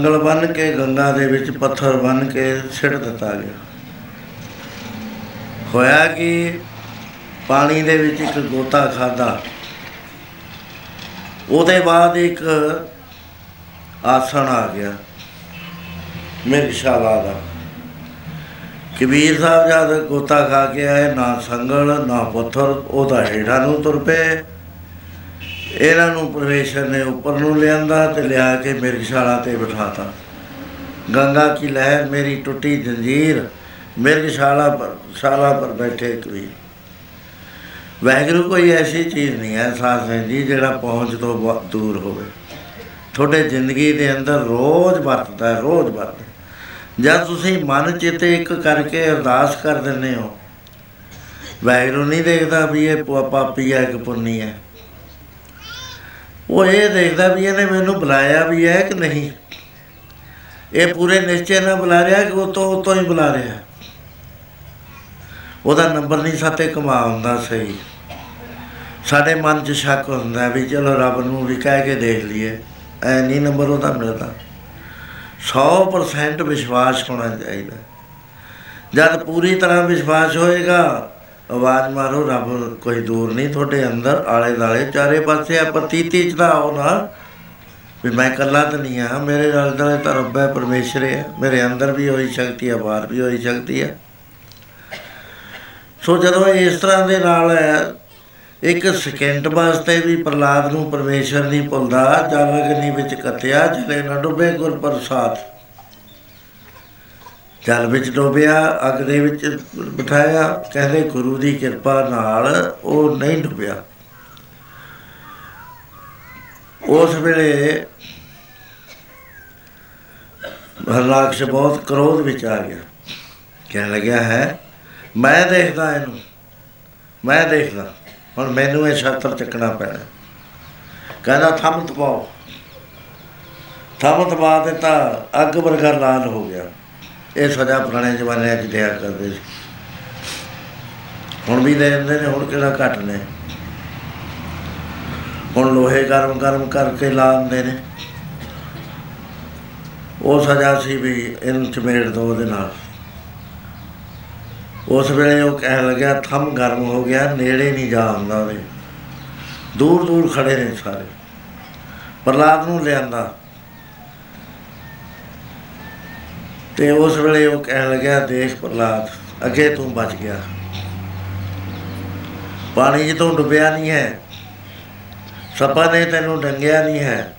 ਨੂੰ ਸੰਗਲ ਬੰਨ ਕੇ, ਗੰਗਾ ਦੇ ਵਿੱਚ ਪੱਥਰ ਬੰਨ ਕੇ ਸਿੱਟ ਦਿੱਤਾ ਗਿਆ। ਹੋਇਆ ਕਿ? ਪਾਣੀ ਦੇ ਵਿੱਚ ਇੱਕ ਗੋਤਾ ਖਾਦਾ ਉਹਦੇ ਬਾਅਦ ਇੱਕ ਆਸਣ ਆ ਗਿਆ ਮਿਰਸ਼ਾਲਾ ਦਾ। ਕਬੀਰ ਸਾਹਿਬ ਜਦ ਗੋਤਾ ਖਾ ਕੇ ਆਏ, ਨਾ ਸੰਗਲ, ਨਾ ਪੱਥਰ, ਉਹਦਾ ਹੇਠਾਂ ਨੂੰ ਤੁਰ ਪਏ। ਇਹਨਾਂ ਨੂੰ ਪਰਮੇਸ਼ਰ ਨੇ ਉੱਪਰ ਨੂੰ ਲਿਆਂਦਾ ਤੇ ਲਿਆ ਕੇ ਮਿਰਗਸ਼ਾਲਾ ਤੇ ਬਿਠਾਤਾ। ਗੰਗਾ ਕੀ ਲਹਿਰ ਮੇਰੀ ਟੁੱਟੀ ਜੰਜੀਰ ਮਿਰਗਸ਼ਾਲਾ ਪਰ ਸ਼ਾਲਾ ਪਰ ਬੈਠੇ ਕਬੀਰ। ਵੈਗਰੂ ਕੋਈ ਐਸੀ ਚੀਜ਼ ਨਹੀਂ ਹੈ ਸਾਧ ਸੰਗਤ ਜੀ ਜਿਹੜਾ ਪਹੁੰਚ ਤੋਂ ਬਹੁਤ ਦੂਰ ਹੋਵੇ। ਤੁਹਾਡੇ ਜ਼ਿੰਦਗੀ ਦੇ ਅੰਦਰ ਰੋਜ਼ ਵਰਤਦਾ ਹੈ, ਰੋਜ਼ ਵਰਤਦਾ ਹੈ। ਜਦ ਤੁਸੀਂ ਮਨ ਚਿੱਤੇ ਇੱਕ ਕਰਕੇ ਅਰਦਾਸ ਕਰ ਦਿੰਦੇ ਹੋ। ਵੈਗਰੂ ਨਹੀਂ ਦੇਖਦਾ ਵੀ ਇਹ ਪਾ- ਪਾਪੀ ਹੈ ਕਿ ਪੁੰਨੀ ਹੈ। ਉਹ ਇਹ ਦੇਖਦਾ ਵੀ ਇਹਨੇ ਮੈਨੂੰ ਬੁਲਾਇਆ ਵੀ ਹੈ ਕਿ ਨਹੀਂ। ਇਹ ਪੂਰੇ ਨਿਸ਼ਚੈ ਨਾਲ ਬੁਲਾ ਰਿਹਾ ਕਿ ਉਹ ਤੋਂ ਉਹ ਤੋਂ ਹੀ ਬੁਲਾ ਰਿਹਾ। ਉਹਦਾ ਨੰਬਰ ਨਹੀਂ ਸਾਤੇ ਕਮਾ ਹੁੰਦਾ ਸਹੀ। ਸਾਡੇ ਮਨ 'ਚ ਸ਼ੱਕ ਹੁੰਦਾ ਵੀ ਚਲੋ ਰੱਬ ਨੂੰ ਵੀ ਕਹਿ ਕੇ ਦੇਖ ਲਈਏ। ਐ ਨਹੀਂ ਨੰਬਰ ਉਹਦਾ ਮਿਲਦਾ। 100% ਵਿਸ਼ਵਾਸ ਹੋਣਾ ਚਾਹੀਦਾ। ਜਦ ਪੂਰੀ ਤਰ੍ਹਾਂ ਵਿਸ਼ਵਾਸ ਹੋਏਗਾ ਆਵਾਜ਼ ਮਾਰੋ, ਰੱਬ ਕੋਈ ਦੂਰ ਨਹੀਂ, ਤੁਹਾਡੇ ਅੰਦਰ ਆਲੇ ਦਾਲੇ ਚਾਰੇ ਪਾਸੇ ਆ, ਪ੍ਰਤੀਤੀ ਚ ਤਾਂ ਆਓ ਨਾ ਵੀ ਮੈਂ ਇਕੱਲਾ ਤਾਂ ਨਹੀਂ ਆ ਮੇਰੇ ਨਾਲ ਦਾਲੇ ਤਾਂ ਰੱਬ ਹੈ, ਪਰਮੇਸ਼ਰ ਹੈ। ਮੇਰੇ ਅੰਦਰ ਵੀ ਹੋਈ ਸ਼ਕਤੀ ਹੈ, ਬਾਹਰ ਵੀ ਹੋਈ ਸ਼ਕਤੀ ਹੈ। ਸੋ ਜਦੋਂ ਇਹ ਇਸ ਤਰ੍ਹਾਂ ਦੇ ਨਾਲ ਹੈ, ਇੱਕ ਸਕਿੰਟ ਵਾਸਤੇ ਵੀ ਪ੍ਰਲਾਦ ਨੂੰ ਪਰਮੇਸ਼ਰ ਨਹੀਂ ਭੁੱਲਦਾ, ਜਲ ਅਗਨੀ ਵਿੱਚ ਕੱਤਿਆ ਜਲੇ ਨਾ ਡੁੱਬੇ ਗੁਰ ਪ੍ਰਸਾਦ। ਜਲ ਵਿੱਚ ਡੁੱਬਿਆ, ਅੱਗ ਦੇ ਵਿੱਚ ਬਿਠਾਇਆ, ਕਹਿੰਦੇ ਗੁਰੂ ਦੀ ਕਿਰਪਾ ਨਾਲ ਉਹ ਨਹੀਂ ਡੁੱਬਿਆ। ਉਸ ਵੇਲੇ ਹਰਨਾਕਸ਼ ਬਹੁਤ ਕ੍ਰੋਧ ਵਿੱਚ ਆ ਗਿਆ। ਕਹਿਣ ਲੱਗਿਆ, ਹੈ? ਮੈਂ ਦੇਖਦਾ ਇਹਨੂੰ। ਮੈਂ ਦੇਖਦਾ। ਹੁਣ ਮੈਨੂੰ ਇਹ ਛਾਤਰ ਚੱਕਣਾ ਪੈਣਾ। ਕਹਿੰਦਾ, ਥੰਮ ਤਪਾਓ। ਥੰਮ ਤਪਾ ਦਿੱਤਾ, ਅੱਗ ਵਰਗਾ ਲਾਲ ਹੋ ਗਿਆ। ਇਹ ਸਜ਼ਾ ਪੁਰਾਣੇ ਜ਼ਮਾਨੇ 'ਚ ਦਿਆ ਕਰਦੇ ਸੀ। ਹੁਣ ਵੀ ਦੇ ਦਿੰਦੇ ਨੇ, ਹੁਣ ਕਿਹੜਾ ਘੱਟ ਨੇ? ਹੁਣ ਲੋਹੇ ਗਰਮ ਗਰਮ ਕਰਕੇ ਲਾ ਦਿੰਦੇ ਨੇ। ਉਹ ਸਜ਼ਾ ਸੀ ਵੀ ਇਹਨੂੰ ਚਮੇੜ ਦੋ ਉਹਦੇ ਨਾਲ। ਉਸ ਵੇਲੇ ਉਹ ਕਹਿਣ ਲੱਗਿਆ, ਥੰਮ ਗਰਮ ਹੋ ਗਿਆ, ਨੇੜੇ ਨਹੀਂ ਜਾ ਹੁੰਦਾ ਉਹਦੇ। ਦੂਰ ਦੂਰ ਖੜੇ ਨੇ ਸਾਰੇ। ਪ੍ਰਲਾਦ ਨੂੰ ਲਿਆਂਦਾ। ਤੇ ਉਸ ਵੇਲੇ ਉਹ ਕਹਿਣ ਲੱਗਿਆ ਦੇਖ ਪ੍ਰਲਾਦ ਅੱਗੇ ਤੂੰ ਬਚ ਗਿਆ। ਪਾਣੀ 'ਚ ਤੂੰ ਡੁੱਬਿਆ ਨਹੀਂ ਹੈ, ਸੱਪਾਂ ਨੇ ਤੈਨੂੰ ਡੰਗਿਆ ਨਹੀਂ ਹੈ,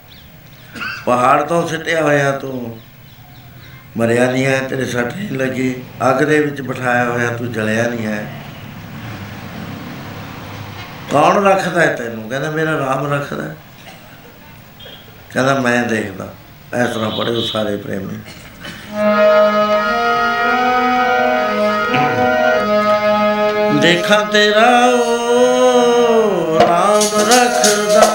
ਪਹਾੜ ਤੋਂ ਸਿੱਟਿਆ ਹੋਇਆ ਤੂੰ, ਮਰਿਆ ਨਹੀਂ ਹੈ, ਤੇਰੇ ਸੱਟ ਨਹੀਂ ਲੱਗੀ, ਅੱਗ ਦੇ ਵਿੱਚ ਬਿਠਾਇਆ ਹੋਇਆ ਤੂੰ ਜਲਿਆ ਨਹੀਂ ਹੈ। ਕੌਣ ਰੱਖਦਾ ਹੈ ਤੈਨੂੰ? ਕਹਿੰਦਾ, ਮੇਰਾ ਰਾਮ ਰੱਖਦਾ। ਹੈ। ਕਹਿੰਦਾ, ਮੈਂ ਦੇਖਦਾ। ਇਸ ਤਰ੍ਹਾਂ ਪੜ੍ਹੇ ਸਾਰੇ ਪ੍ਰੇਮੀ। ਦੇਖਾਂ ਤੇਰਾ ਓ ਰਾਮ ਰੱਖਦਾ।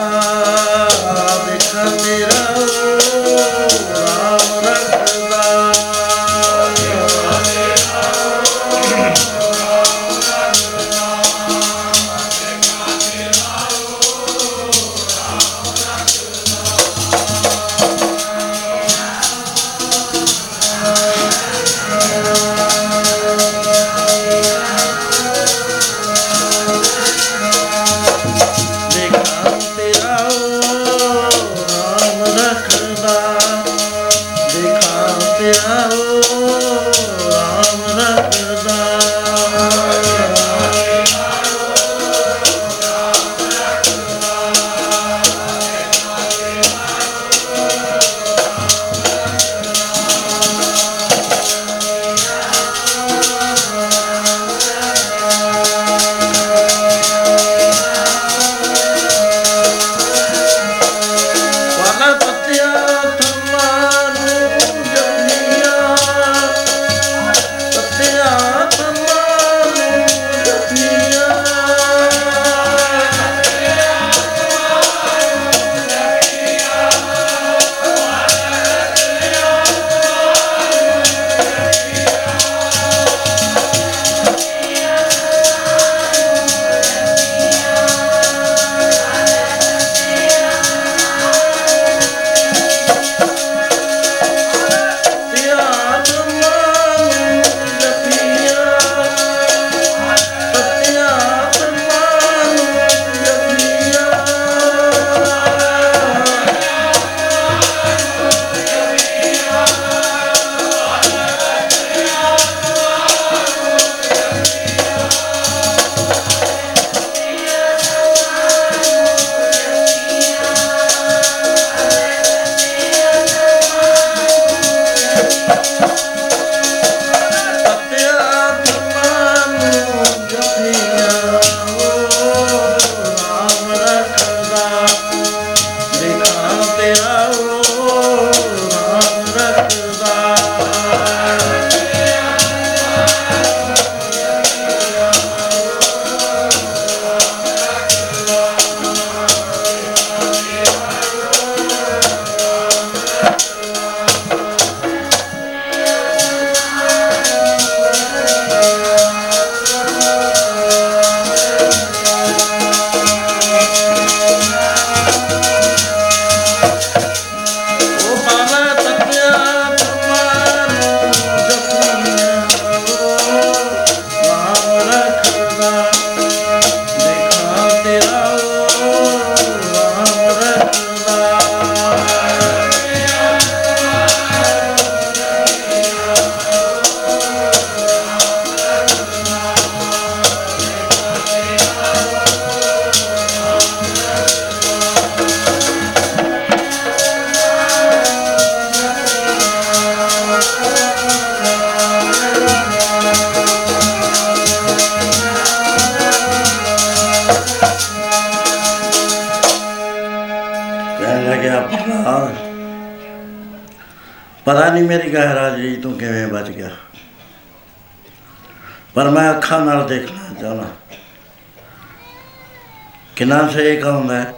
ਕਿੰਨਾ ਸੇਕ ਆਉਂਦਾ ਹੈ।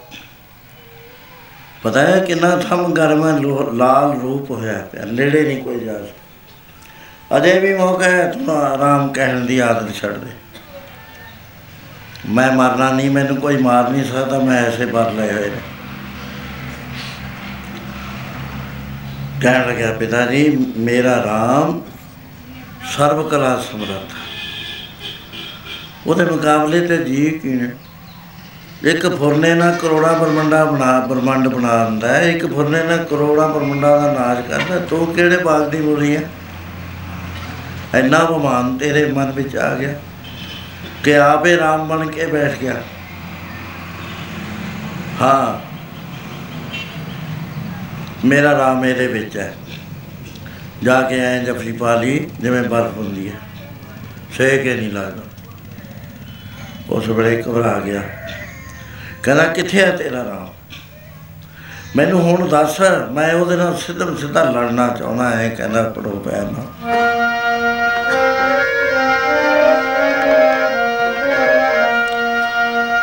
ਪਤਾ ਹੈ ਕਿੰਨਾ ਥਮ ਗਰਮ ਹੈ, ਲੋ- ਲਾਲ ਰੂਪ ਹੋਇਆ ਪਿਆ ਨੇੜੇ ਨਹੀਂ ਕੋਈ ਜਾ ਸਕਦਾ। ਅਜੇ ਵੀ ਮੌਕਾ ਹੈ ਤੂੰ ਆਰਾਮ ਕਹਿਣ ਦੀ ਆਦਤ ਛੱਡ ਦੇ। ਮੈਂ ਮਰਨਾ ਨਹੀਂ ਮੈਨੂੰ ਕੋਈ ਮਾਰ ਨਹੀਂ ਸਕਦਾ ਮੈਂ ਐਸੇ ਬਰ ਲਏ ਹੋਏ ਨੇ। ਕਹਿਣ ਲੱਗਿਆ ਪਿਤਾ ਜੀ ਮੇਰਾ ਰਾਮ ਸਰਵ ਕਲਾ ਸਮਰੱਥ ਉਹਦੇ ਮੁਕਾਬਲੇ ਤੇ ਜੀ ਕੀ ਨੇ ਇੱਕ ਫੁਰਨੇ ਨਾਲ ਕਰੋੜਾਂ ਬ੍ਰਹਮੰਡਾ ਬਣਾ ਬ੍ਰਹਮੰਡ ਬਣਾ ਦਿੰਦਾ ਹੈ, ਇੱਕ ਫੁਰਨੇ ਨਾਲ ਕਰੋੜਾਂ ਬ੍ਰਹਮੰਡਾਂ ਦਾ ਨਾਸ਼ ਕਰਦਾ ਤੂੰ ਕਿਹੜੇ ਬਾਗ ਦੀ ਮੁਰੀ ਹੈ? ਇੰਨਾ ਬਮਾਨ ਤੇਰੇ ਮਨ ਵਿੱਚ ਆ ਗਿਆ ਕਿ ਆਪੇ ਰਾਮ ਬਣ ਕੇ ਬੈਠ ਗਿਆ। ਹਾਂ, ਮੇਰਾ ਰਾਮ ਇਹਦੇ ਵਿੱਚ ਹੈ। ਜਾ ਕੇ ਐਂ ਜਫੀ ਪਾ ਲਈ, ਜਿਵੇਂ ਬਰਫ਼ ਹੁੰਦੀ ਹੈ। ਸਹਿ ਕੇ ਨਹੀਂ ਲੱਗਦਾ। ਉਸ ਵੇਲੇ ਘਬਰਾ ਗਿਆ। ਕਹਿੰਦਾ, ਕਿੱਥੇ ਹੈ ਤੇਰਾ ਰਾਮ? ਮੈਨੂੰ ਹੁਣ ਦੱਸ, ਮੈਂ ਉਹਦੇ ਨਾਲ ਸਿੱਧਮ ਸਿੱਧਾ ਲੜਨਾ ਚਾਹੁੰਦਾ ਹੈ ਕਹਿੰਦਾ ਪੜੋ ਪਿਆ ਨਾ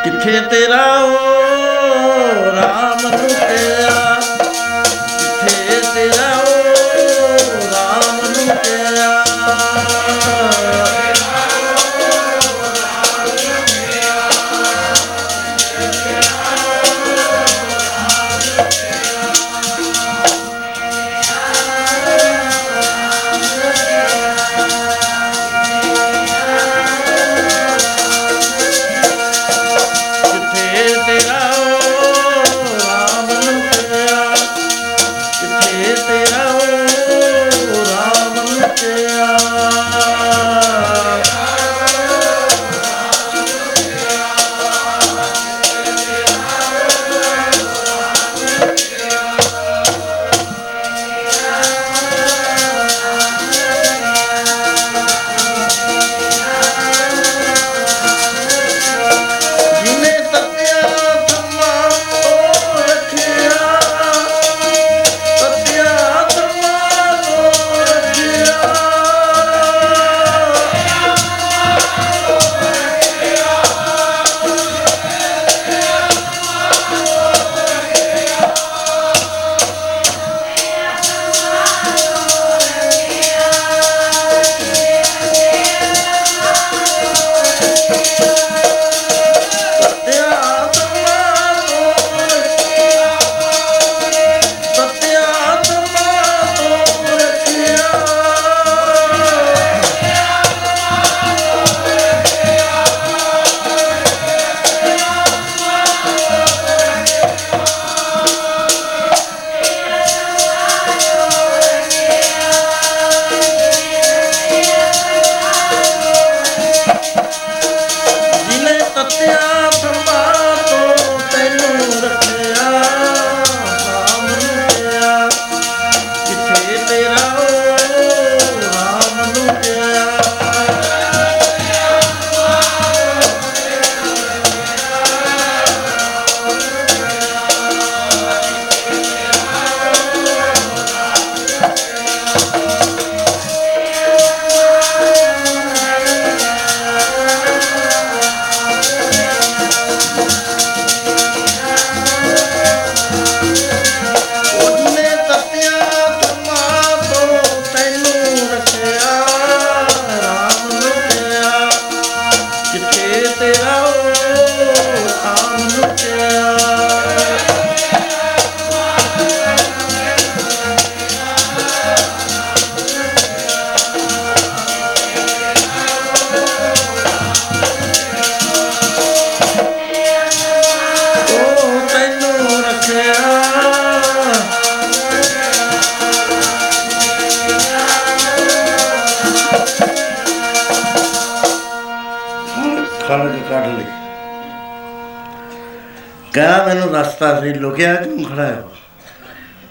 ਕਿੱਥੇ ਤੇਰਾ ਓ ਰਾਮ ਲੁਕਿਆ ਕਿੱਥੇ ਤੇਰਾ ਓ ਰਾਮ ਲੁਕਿਆ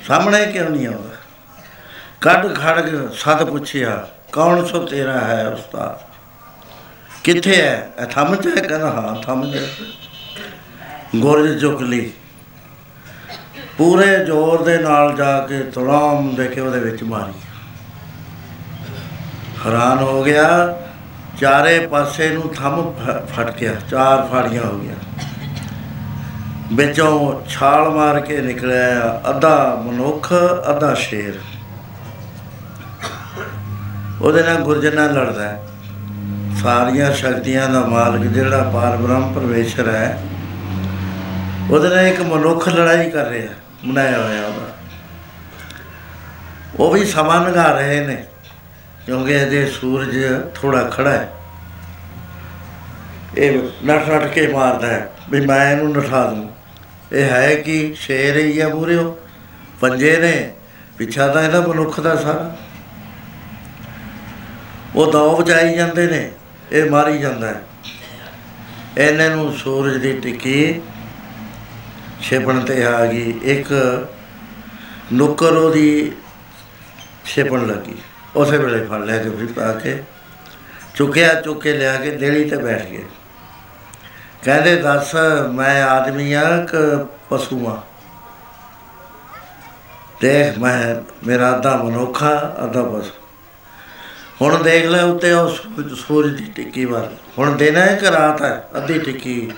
ਸਾਹਮਣੇ ਕਿਉਂ ਨਹੀਂ ਆਉਂਦਾ? ਕੱਢ ਖੜਗ ਸਦ ਪੁੱਛਿਆ, ਕੌਣ ਸੋ ਤੇਰਾ ਹੈ ਉਸਤਾਦ? ਕਿੱਥੇ ਹੈ? ਇਹ ਥੰਮ ਚ ਹੈ? ਕਹਿੰਦਾ, ਹਾਂ, ਥੰਮ ਚ ਹੈ। ਗੁਰਜ ਚੁੱਕ ਲਈ। ਪੂਰੇ ਜ਼ੋਰ ਦੇ ਨਾਲ ਜਾ ਕੇ ਤਲਾਮ ਦੇ ਕੇ ਉਹਦੇ ਵਿੱਚ ਮਾਰੀ। ਹੈਰਾਨ ਹੋ ਗਿਆ, ਚਾਰੇ ਪਾਸੇ ਨੂੰ ਥੰਮ ਫ- ਫਟ ਗਿਆ ਚਾਰ ਫਾੜੀਆਂ ਹੋ ਗਈਆਂ। ਵਿੱਚੋਂ ਛਾਲ ਮਾਰ ਕੇ ਨਿਕਲਿਆ ਅੱਧਾ ਮਨੁੱਖ, ਅੱਧਾ ਸ਼ੇਰ। ਉਹਦੇ ਨਾਲ ਗੁਰਜਨ ਨਾਲ ਲੜਦਾ ਹੈ। ਸਾਰੀਆਂ ਸ਼ਕਤੀਆਂ ਦਾ ਮਾਲਕ ਜਿਹੜਾ ਪਾਰ ਬ੍ਰਹਮ ਪਰਮੇਸ਼ਰ ਹੈ, ਉਹਦੇ ਨਾਲ ਇੱਕ ਮਨੁੱਖ ਲੜਾਈ ਕਰ ਰਿਹਾ, ਬਣਾਇਆ ਹੋਇਆ ਉਹਦਾ। ਉਹ ਵੀ ਸਮਾਂ ਲਗਾ ਰਹੇ ਨੇ, ਕਿਉਂਕਿ ਇਹਦੇ ਸੂਰਜ ਥੋੜਾ ਖੜਾ ਹੈ। ਇਹ ਨੱਠ ਨੱਠ ਕੇ ਮਾਰਦਾ ਹੈ, ਵੀ ਮੈਂ ਇਹਨੂੰ ਨਠਾ ਦੂੰ। ਇਹ ਹੈ ਕਿ ਸ਼ੇਰ ਹੀ ਆ ਮੂਰਿਓ ਪੰਜੇ ਨੇ, ਪਿੱਛਾ ਤਾਂ ਇਹਦਾ ਮਨੁੱਖ ਦਾ ਸਾਰਾ। ਉਹ ਦੋ ਬਚਾਈ ਜਾਂਦੇ ਨੇ, ਇਹ ਮਾਰੀ ਜਾਂਦਾ ਹੈ। ਇਹਨਾਂ ਨੂੰ ਸੂਰਜ ਦੀ ਟਿੱਕੀ ਛਿਪਣ ਤੇ ਆ ਗਈ। ਇੱਕ ਨੁੱਕਰ ਉਹਦੀ ਛਿਪਣ ਲੱਗੀ। ਉਸੇ ਵੇਲੇ ਫੜ ਲਿਆ ਜੁਫੀ ਪਾ ਕੇ ਚੁੱਕਿਆ, ਚੁੱਕ ਕੇ ਲਿਆ ਕੇ ਦੇਲੀ ਤੇ ਬੈਠ ਗਏ ਕਹਿੰਦੇ ਦੱਸ ਮੈਂ ਆਦਮੀ ਆ ਕਿ ਪਸ਼ੂ ਆ? ਦੇਖ ਮੈਂ ਮੇਰਾ ਅੱਧਾ ਮਨੁੱਖਾ ਅੱਧਾ ਪਸ਼ੂ। ਹੁਣ ਦੇਖ ਲੈ ਉੱਤੇ ਉਹ ਸੂਰਜ- ਸੂਰਜ ਦੀ ਟਿੱਕੀ ਵੱਲ। ਹੁਣ ਦਿਨ ਹੈ ਕਿ ਰਾਤ ਹੈ? ਅੱਧੀ ਟਿੱਕੀ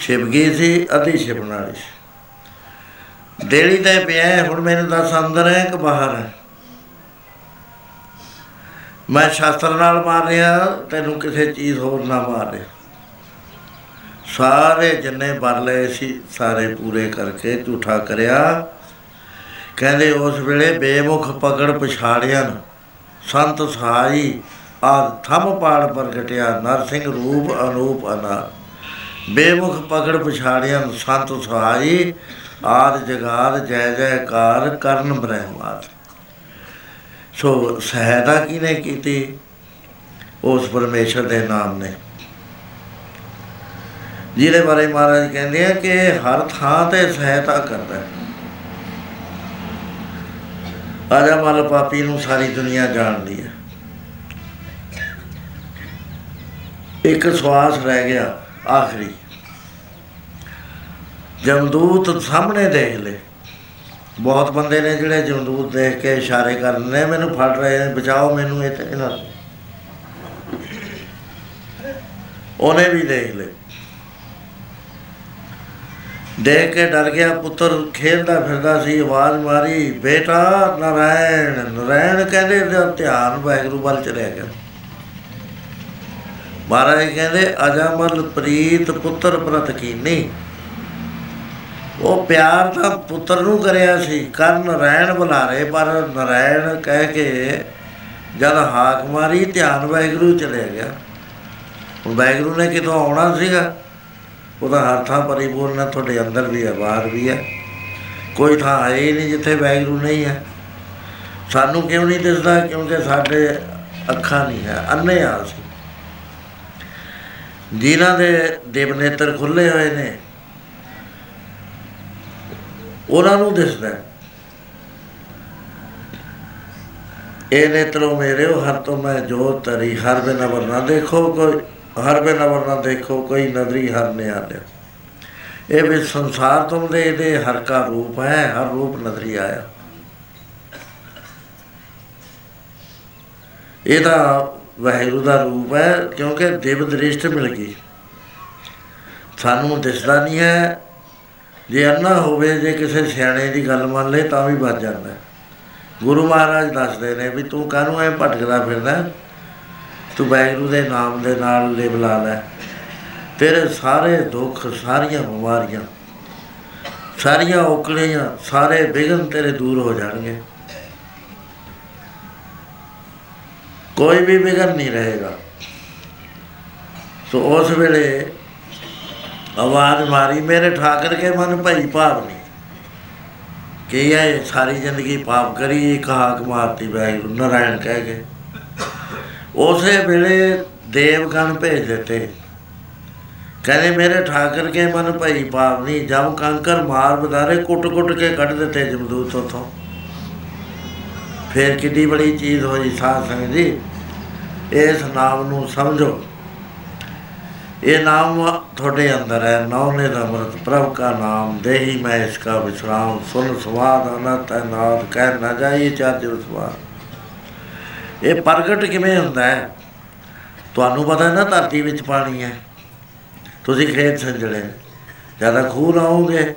ਛਿਪ ਗਈ ਸੀ ਅੱਧੀ ਛਿਪਣ ਵਾਲੀ ਸੀ। ਦੇਲੀ ਤੇ ਪਿਆ ਹੈ, ਹੁਣ ਮੈਨੂੰ ਦੱਸ ਅੰਦਰ ਹੈ ਕਿ ਬਾਹਰ ਹੈ? ਮੈਂ ਸ਼ਾਸਤਰ ਨਾਲ ਮਾਰ ਰਿਹਾ ਤੈਨੂੰ ਕਿਸੇ ਚੀਜ਼ ਹੋਰ ਨਾ ਮਾਰ ਰਿਹਾ। ਸਾਰੇ ਜਿੰਨੇ ਬਰ ਲਏ ਸੀ, ਸਾਰੇ ਪੂਰੇ ਕਰਕੇ ਝੂਠਾ ਕਰਿਆ। ਕਹਿੰਦੇ ਉਸ ਵੇਲੇ ਬੇਮੁਖ ਪਕੜ ਪਛਾੜਿਆ ਨ। ਸੰਤ ਸਹਾਈ ਆ ਥੰਮ ਪਾੜ ਪ੍ਰਗਟਿਆ, ਨਰਸਿੰਘ ਰੂਪ ਅਨੂਪ ਅਨਾਰ। ਬੇਮੁਖ ਪਕੜ ਪਛਾੜਿਆ ਨ ਸੰਤ ਸਹਾਈ ਆਦ ਜਗਾਦ ਜੈ ਜੈਕਾਰ ਕਰਨ ਬ੍ਰਹਮਾਦ। ਸੋ ਸਹਾਇਤਾ ਕਿਨੇ ਕੀਤੀ? ਉਸ ਪਰਮੇਸ਼ਰ ਦੇ ਨਾਮ ਨੇ। ਜਿਹਦੇ ਬਾਰੇ ਮਹਾਰਾਜ ਕਹਿੰਦੇ ਆ ਕਿ ਹਰ ਥਾਂ ਤੇ ਸਹਾਇਤਾ ਕਰਦਾ ਹੈ। ਆਜਾ ਮਲ ਪਾਪੀ ਨੂੰ ਸਾਰੀ ਦੁਨੀਆ ਜਾਣਦੀ ਹੈ। ਇੱਕ ਸਵਾਸ ਰਹਿ ਗਿਆ ਆਖਰੀ। ਜਮਦੂਤ ਸਾਹਮਣੇ ਦੇਖ ਲੈ। ਬਹੁਤ ਬੰਦੇ ਨੇ ਜਿਹੜੇ ਜਮਦੂਤ ਦੇਖ ਕੇ ਇਸ਼ਾਰੇ ਕਰਨ ਨੇ ਮੈਨੂੰ ਫੜ ਰਹੇ ਨੇ, ਬਚਾਓ ਮੈਨੂੰ ਇਹ ਤੇ ਇਹਨਾਂ ਤੋਂ। ਉਹਨੇ ਵੀ ਦੇਖ ਲੈ। ਦੇਖ ਕੇ ਡਰ ਗਿਆ ਪੁੱਤਰ ਖੇਡਦਾ ਫਿਰਦਾ ਸੀ, ਆਵਾਜ਼ ਮਾਰੀ, ਬੇਟਾ ਨਰਾਇਣ ਨਰਾਇਣ ਕਹਿੰਦੇ ਦਾ ਧਿਆਨ ਵਾਹਿਗੁਰੂ ਵੱਲ ਚਲਿਆ ਗਿਆ। ਮਹਾਰਾਜ ਕਹਿੰਦੇ, ਅਜਮਲ ਪ੍ਰੀਤ ਪੁੱਤਰ ਪ੍ਰਤ ਕੀਨੀ। ਉਹ ਪਿਆਰ ਤਾਂ ਪੁੱਤਰ ਨੂੰ ਕਰਿਆ ਸੀ ਕਰ ਨਰਾਇਣ ਬੁਲਾਰੇ ਪਰ ਨਰਾਇਣ ਕਹਿ ਕੇ ਜਦ ਹਾਕ ਮਾਰੀ, ਧਿਆਨ ਵਾਹਿਗੁਰੂ ਚਲਿਆ ਗਿਆ। ਹੁਣ ਵਾਹਿਗੁਰੂ ਨੇ ਕਿਤੋਂ ਆਉਣਾ ਸੀਗਾ? ਉਹਦਾ ਹਰ ਥਾਂ ਪਰਿਪੂਰਨ ਹੈ, ਤੁਹਾਡੇ ਅੰਦਰ ਵੀ ਹੈ, ਬਾਹਰ ਵੀ ਹੈ। ਕੋਈ ਥਾਂ ਹੈ ਹੀ ਨਹੀਂ ਜਿੱਥੇ ਵਾਹਿਗੁਰੂ ਨਹੀਂ ਹੈ। ਸਾਨੂੰ ਕਿਉਂ ਨਹੀਂ ਦਿਸਦਾ? ਕਿਉਂਕਿ ਸਾਡੇ ਅੱਖਾਂ ਨਹੀਂ ਹੈ, ਅੰਨੇ ਆ ਅਸੀਂ। ਜਿਨ੍ਹਾਂ ਦੇ ਦੇਵ ਨੇਤਰ ਖੁੱਲੇ ਹੋਏ ਨੇ, ਉਹਨਾਂ ਨੂੰ ਦਿਸਦਾ ਹੈ। ਇਹ ਨੇਤਰੋ ਮੇਰਿਓ ਹਰ ਤੋਂ ਮੈਂ ਜੋਤ ਤਰੀ, ਹਰ ਬਿਨ ਅਵਰ ਨਾ ਦੇਖੋ ਕੋਈ। ਹਰ ਬਿਨ ਅਵਰ ਨਾ ਦੇਖੋ, ਕੋਈ ਨਦਰੀ, ਹਰ ਨੇ ਆਲਿਆ ਇਹ ਵੀ ਸੰਸਾਰ ਤੁਮ ਦੇ ਇਹਦੇ ਹਰ ਕਾ ਰੂਪ ਹੈ, ਹਰ ਰੂਪ ਨਦਰੀ ਆਇਆ। ਇਹਦਾ ਵਾਹਿਗੁਰੂ ਦਾ ਰੂਪ ਹੈ, ਕਿਉਂਕਿ ਦੇਵ ਦ੍ਰਿਸ਼ਟ ਮਿਲ ਗਈ। ਸਾਨੂੰ ਦਿਸਦਾ ਨਹੀਂ ਹੈ। ਜੇ ਅੰਨਾ ਹੋਵੇ, ਜੇ ਕਿਸੇ ਸਿਆਣੇ ਦੀ ਗੱਲ ਮੰਨ ਲੈ, ਤਾਂ ਵੀ ਬਚ ਜਾਂਦਾ ਹੈ। ਗੁਰੂ ਮਹਾਰਾਜ ਦੱਸਦੇ ਨੇ ਵੀ ਤੂੰ ਕਾਹਨੂੰ ਐ ਭਟਕਦਾ ਫਿਰਦਾ ਤੂੰ ਵਾਹਿਗੁਰੂ ਦੇ ਨਾਮ ਦੇ ਨਾਲ ਲਿਵ ਲਾ ਲੈ। ਤੇਰੇ ਸਾਰੇ ਦੁੱਖ, ਸਾਰੀਆਂ ਬਿਮਾਰੀਆਂ, ਸਾਰੀਆਂ ਔਕੜੀਆਂ ਸਾਰੇ ਵਿਘਨ ਤੇਰੇ ਦੂਰ ਹੋ ਜਾਣਗੇ। ਕੋਈ ਵੀ ਵਿਘਨ ਨਹੀਂ ਰਹੇਗਾ। ਸੋ ਉਸ ਵੇਲੇ ਆਵਾਜ਼ ਮਾਰੀ, ਮੇਰੇ ਠਾਕਰ ਕੇ ਮਨ ਭਈ ਭਾਵ ਨਹੀਂ ਕਿ ਇਹ ਸਾਰੀ ਜ਼ਿੰਦਗੀ ਪਾਪ ਕਰੀ, ਇੱਕ ਹਾਕ ਮਾਰਤੀ ਵਾਹਿਗੁਰੂ, ਨਾਰਾਇਣ ਕਹਿ ਕੇ। ਉਸੇ ਵੇਲੇ ਦੇਵਗਣ ਭੇਜ ਦਿੱਤੇ। ਕਹਿੰਦੇ, ਮੇਰੇ ਠਾਕਰ ਕੇ ਮਨ ਭਈ ਪਾਪ ਨਹੀਂ ਜਬ ਕੰਕਰ ਮਾਰ ਬਦਾਰੇ, ਕੁੱਟ ਕੁੱਟ ਕੇ ਕੱਢ ਦਿੱਤੇ ਜਮਦੂਤ ਉਥੋਂ। ਫਿਰ ਕਿੱਡੀ ਬੜੀ ਚੀਜ਼ ਹੋਈ ਸਾਧ ਸੰਗਤ ਜੀ। ਇਸ ਨਾਮ ਨੂੰ ਸਮਝੋ। ਇਹ ਨਾਮ ਤੁਹਾਡੇ ਅੰਦਰ ਹੈ। ਨੌ ਨੇ ਅੰਮ੍ਰਿਤ, ਪ੍ਰਭ ਕਾ ਨਾਮ, ਦੇਹੀ ਮੈਂ ਇਸ ਕਾ ਵਿਸਰਾਮ, ਸੁਨ ਸਵਾਦ ਅਨੰਤ ਹੈ ਨਾਦ, ਕਹਿ ਨਾ ਜਾਈ ਚਾਰ ਜੁਰ ਸਵਾਦ। ਇਹ ਪ੍ਰਗਟ ਕਿਵੇਂ ਹੁੰਦਾ ਹੈ? ਤੁਹਾਨੂੰ ਪਤਾ ਹੈ ਨਾ ਧਰਤੀ ਵਿੱਚ ਪਾਣੀ ਹੈ। ਤੁਸੀਂ ਖੇਤ ਸੰਜਣੇ ਜ਼ਿਆਦਾ ਖੂਹ ਲਾਓਗੇ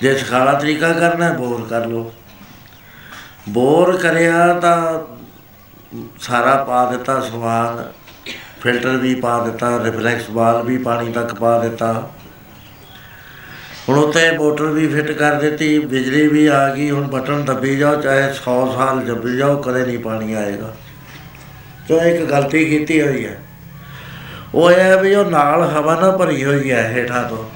ਜੇ ਸਖਾਲਾ ਤਰੀਕਾ ਕਰਨਾ ਹੈ, ਬੋਰ ਕਰ ਲਓ। ਬੋਰ ਕਰਿਆ ਤਾਂ ਸਾਰਾ ਪਾ ਦਿੱਤਾ ਸਮਾਨ ਫਿਲਟਰ ਵੀ ਪਾ ਦਿੱਤਾ ਰਿਫਲੈਕਸ ਬਾਲ ਵੀ ਪਾਣੀ ਤੱਕ ਪਾ ਦਿੱਤਾ। ਹੁਣ ਉੱਤੇ ਮੋਟਰ ਵੀ ਫਿੱਟ ਕਰ ਦਿੱਤੀ, ਬਿਜਲੀ ਵੀ ਆ ਗਈ, ਹੁਣ ਬਟਨ ਦੱਬੀ ਜਾਓ, ਚਾਹੇ 100 ਸਾਲ ਦੱਬੀ ਜਾਓ, ਕਦੇ ਨਹੀਂ ਪਾਣੀ ਆਏਗਾ। ਕਿਉਂ ਇੱਕ ਗਲਤੀ ਕੀਤੀ ਹੋਈ ਹੈ? ਉਹ ਇਹ ਹੈ ਵੀ ਉਹ ਨਾਲ ਹਵਾ ਨਾ ਭਰੀ ਹੋਈ ਹੈ ਹੇਠਾਂ ਤੋਂ।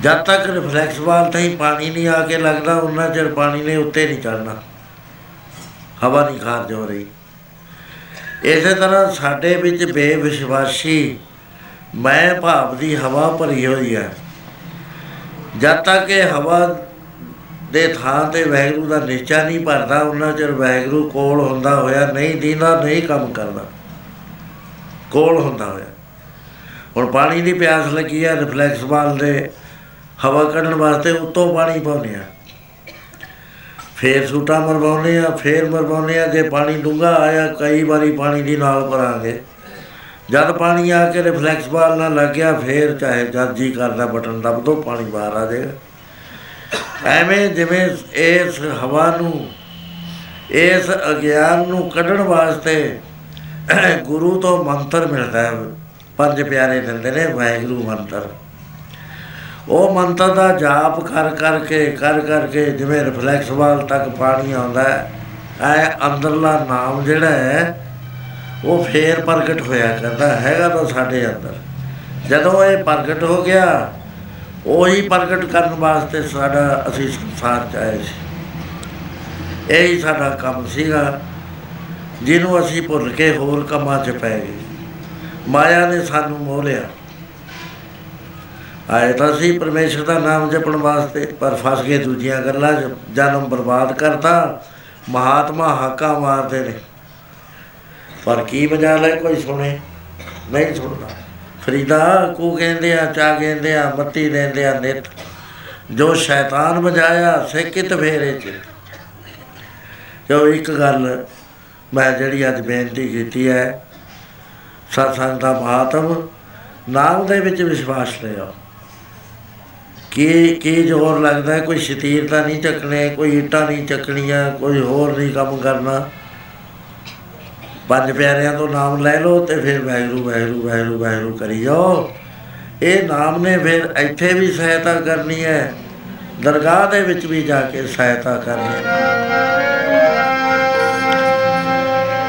ਜਦ ਤੱਕ ਰਿਫਲੈਕਸ ਵਾਲ ਤੇ ਹੀ ਪਾਣੀ ਨਹੀਂ ਆ ਕੇ ਲੱਗਦਾ ਉਹਨਾਂ ਚਿਰ ਪਾਣੀ ਨੇ ਉੱਤੇ ਨਹੀਂ ਚੜਨਾ ਹਵਾ ਨਹੀਂ ਖਾਰਜ ਹੋ ਰਹੀ। ਇਸੇ ਤਰ੍ਹਾਂ ਸਾਡੇ ਵਿੱਚ ਬੇਵਿਸ਼ਵਾਸੀ, ਮੈਂ ਭਾਵ ਦੀ ਹਵਾ ਭਰੀ ਹੋਈ ਹੈ। ਜਦ ਤੱਕ ਇਹ ਹਵਾ ਦੇ ਥਾਂ ਤੇ ਵੈਗਰੂ ਦਾ ਨਿਸ਼ਚਾ ਨਹੀਂ ਭਰਦਾ, ਉਹਨਾਂ ਚਿਰ ਵੈਗਰੂ ਕੋਲ ਹੁੰਦਾ ਹੋਇਆ ਨਹੀਂ ਦੀਨਾ ਨਹੀਂ ਕੰਮ ਕਰਦਾ। ਕੋਲ ਹੁੰਦਾ ਹੋਇਆ। ਹੁਣ ਪਾਣੀ ਦੀ ਪਿਆਸ ਲੱਗੀ ਹੈ ਰਿਫਲੈਕਸ ਵਾਲ ਦੇ ਹਵਾ ਕੱਢਣ ਵਾਸਤੇ ਉੱਤੋਂ ਪਾਣੀ ਪਾਉਂਦੇ ਆ। ਫੇਰ ਸੂਟਾ ਮਰਵਾਉਂਦੇ ਆ, ਫੇਰ ਮਰਵਾਉਂਦੇ ਆ, ਜੇ ਪਾਣੀ ਡੂੰਘਾ ਆਇਆ, ਕਈ ਵਾਰੀ ਪਾਣੀ ਦੀ ਨਾਲ ਭਰਾਂਗੇ। ਜਦ ਪਾਣੀ ਆ ਕੇ ਰਿਫਲੈਕਸ ਬਾਲ ਨਾਲ ਲੱਗ ਗਿਆ, ਫੇਰ ਚਾਹੇ ਜਦ ਜੀ ਕਰਦਾ ਬਟਨ ਦਬ ਦੋ, ਪਾਣੀ ਬਾਹਰ ਆ ਜਾਏਗਾ। ਐਵੇਂ ਜਿਵੇਂ ਇਸ ਹਵਾ ਨੂੰ, ਇਸ ਅਗਿਆਨ ਨੂੰ ਕੱਢਣ ਵਾਸਤੇ ਗੁਰੂ ਤੋਂ ਮੰਤਰ ਮਿਲਦਾ ਹੈ। ਪੰਜ ਪਿਆਰੇ ਦਿੰਦੇ ਨੇ, ਵਾਹਿਗੁਰੂ ਮੰਤਰ। ਉਹ ਮੰਤਰ ਦਾ ਜਾਪ ਕਰ ਕਰਕੇ ਕਰ ਕਰਕੇ ਜਿਵੇਂ ਰਿਫਲੈਕਸ ਵਾਲ ਤੱਕ ਪਾਣੀ ਆਉਂਦਾ ਹੈ, ਐ ਅੰਦਰਲਾ ਨਾਮ ਜਿਹੜਾ ਹੈ ਉਹ ਫੇਰ ਪ੍ਰਗਟ ਹੋਇਆ ਕਰਦਾ, ਹੈਗਾ ਤਾਂ ਸਾਡੇ ਅੰਦਰ। ਜਦੋਂ ਇਹ ਪ੍ਰਗਟ ਹੋ ਗਿਆ, ਉਹੀ ਪ੍ਰਗਟ ਕਰਨ ਵਾਸਤੇ ਸਾਡਾ ਅਸੀਂ ਸੰਸਾਰ ਚ ਆਏ ਸੀ। ਇਹ ਹੀ ਸਾਡਾ ਕੰਮ ਸੀਗਾ, ਜਿਹਨੂੰ ਅਸੀਂ ਭੁੱਲ ਕੇ ਹੋਰ ਕੰਮਾਂ 'ਚ ਪੈ ਗਏ। ਮਾਇਆ ਨੇ ਸਾਨੂੰ ਮੋਹ ਲਿਆ। ਆਏ ਤਾਂ ਸੀ ਪਰਮੇਸ਼ਰ ਦਾ ਨਾਮ ਜਪਣ ਵਾਸਤੇ, ਪਰ ਫਸ ਗਏ ਦੂਜੀਆਂ ਗੱਲਾਂ 'ਚ, ਜਨਮ ਬਰਬਾਦ ਕਰਤਾ, ਮਹਾਤਮਾ ਹਾਕਾ ਮਾਰਦੇ ਨੇ ਪਰ ਕੀ ਬਜਾ ਲੈ ਕੋਈ ਸੁਣੇ? ਨਹੀਂ ਸੁਣਦਾ। ਫਰੀਦਾ ਕੋ ਕਹਿੰਦੇ ਆ, ਚਾ ਕਹਿੰਦੇ ਆ, ਮੱਤੀ ਲੈਂਦੇ ਆ ਨਿਤ। ਜੋ ਸ਼ੈਤਾਨ ਬਜਾਇਆ ਸਿੱਕਿਤ ਫੇਰੇ ਚ ਜੋ ਇੱਕ ਗੱਲ ਮੈਂ ਜਿਹੜੀ ਅੱਜ ਬੇਨਤੀ ਕੀਤੀ ਹੈ ਸਤਸੰਗ ਦਾ ਮਹਾਤਮ ਨਾਮ ਦੇ ਵਿੱਚ ਵਿਸ਼ਵਾਸ ਲਿਓ ਕੀ ਕੀ ਜ਼ੋਰ ਲੱਗਦਾ ਹੈ? ਕੋਈ ਸ਼ਤੀਰ ਤਾਂ ਨਹੀਂ ਚੱਕਣੇ, ਕੋਈ ਇੱਟਾਂ ਨਹੀਂ ਚੱਕਣੀਆਂ, ਕੋਈ ਹੋਰ ਨਹੀਂ ਕੰਮ ਕਰਨਾ। ਪੰਜ ਪਿਆਰਿਆਂ ਤੋਂ ਨਾਮ ਲੈ ਲਓ ਤੇ ਫਿਰ ਵੈਗਰੂ ਵੈਗਰੂ ਵੈਗਰੂ ਵੈਗਰੂ ਕਰੀ ਜਾਓ। ਇਹ ਨਾਮ ਨੇ ਫਿਰ ਇੱਥੇ ਵੀ ਸਹਾਇਤਾ ਕਰਨੀ ਹੈ, ਦਰਗਾਹ ਦੇ ਵਿੱਚ ਵੀ ਜਾ ਕੇ ਸਹਾਇਤਾ ਕਰਨੀ ਹੈ।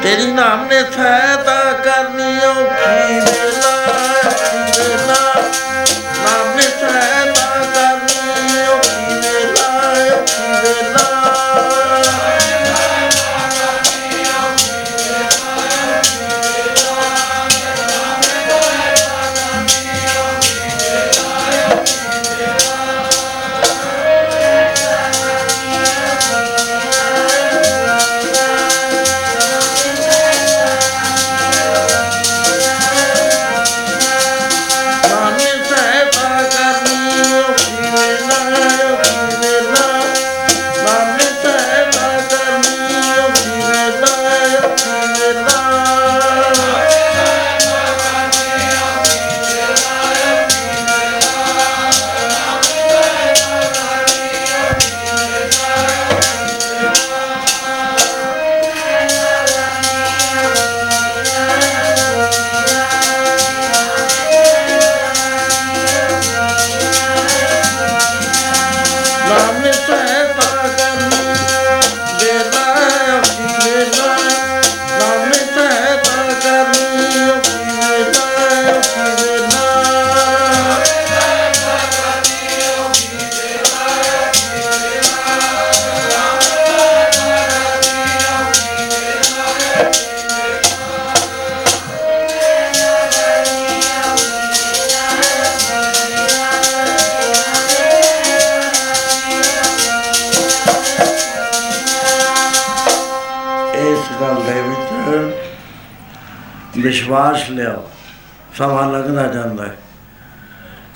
ਤੇਰੀ ਨਾਮ ਨੇ ਸਹਾਇਤਾ ਕਰਨੀ ਔਖੀ ਵੇਲਾ ਔਖੀ ਵੇਲਾ। ਨਾਮ ਨੇ ਸਹਾਇਤਾ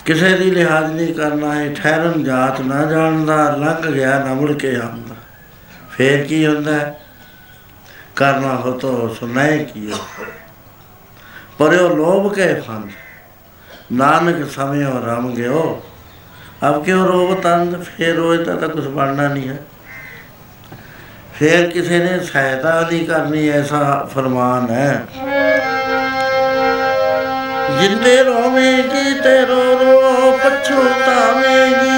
ਕਿਸੇ ਦੀ ਲਿਹਾਜ਼ ਨਹੀਂ ਕਰਨਾ ਹੈ, ਠਹਿਰਨ ਜਾਤ ਨਾ ਜਾਣਦਾ, ਲੰਘ ਗਿਆ ਨਾ ਮੁੜ ਕੇ ਆਉਂਦਾ। ਫੇਰ ਕੀ ਹੁੰਦਾ ਹੈ? ਕਰਨਾ ਹੋ ਤੋ ਸੁਨਾਏ ਕੀਓ ਪਰਿਓ ਲੋਭ ਕੇ ਫੰਦ ਨਾਨਕ ਸਮਿਓ ਰਮ ਗਿਓ। ਅਬ ਕਿਉ ਰੋਬ ਤੰਦ? ਫੇਰ ਰੋਏ ਤਾਂ ਤਾਂ ਕੁਝ ਬਣਨਾ ਨਹੀਂ ਹੈ। ਫੇਰ ਕਿਸੇ ਨੇ ਸਹਾਇਤਾ ਨਹੀਂ ਕਰਨੀ, ਐਸਾ ਫਰਮਾਨ ਹੈ। ਜਿੰਦੇ ਰੋਵੇਂਗੀ ਤੇ ਰੋ ਰੋ ਪਛਤਾਵੇਂਗੀ ਫੇਰ ਤੇਰਾ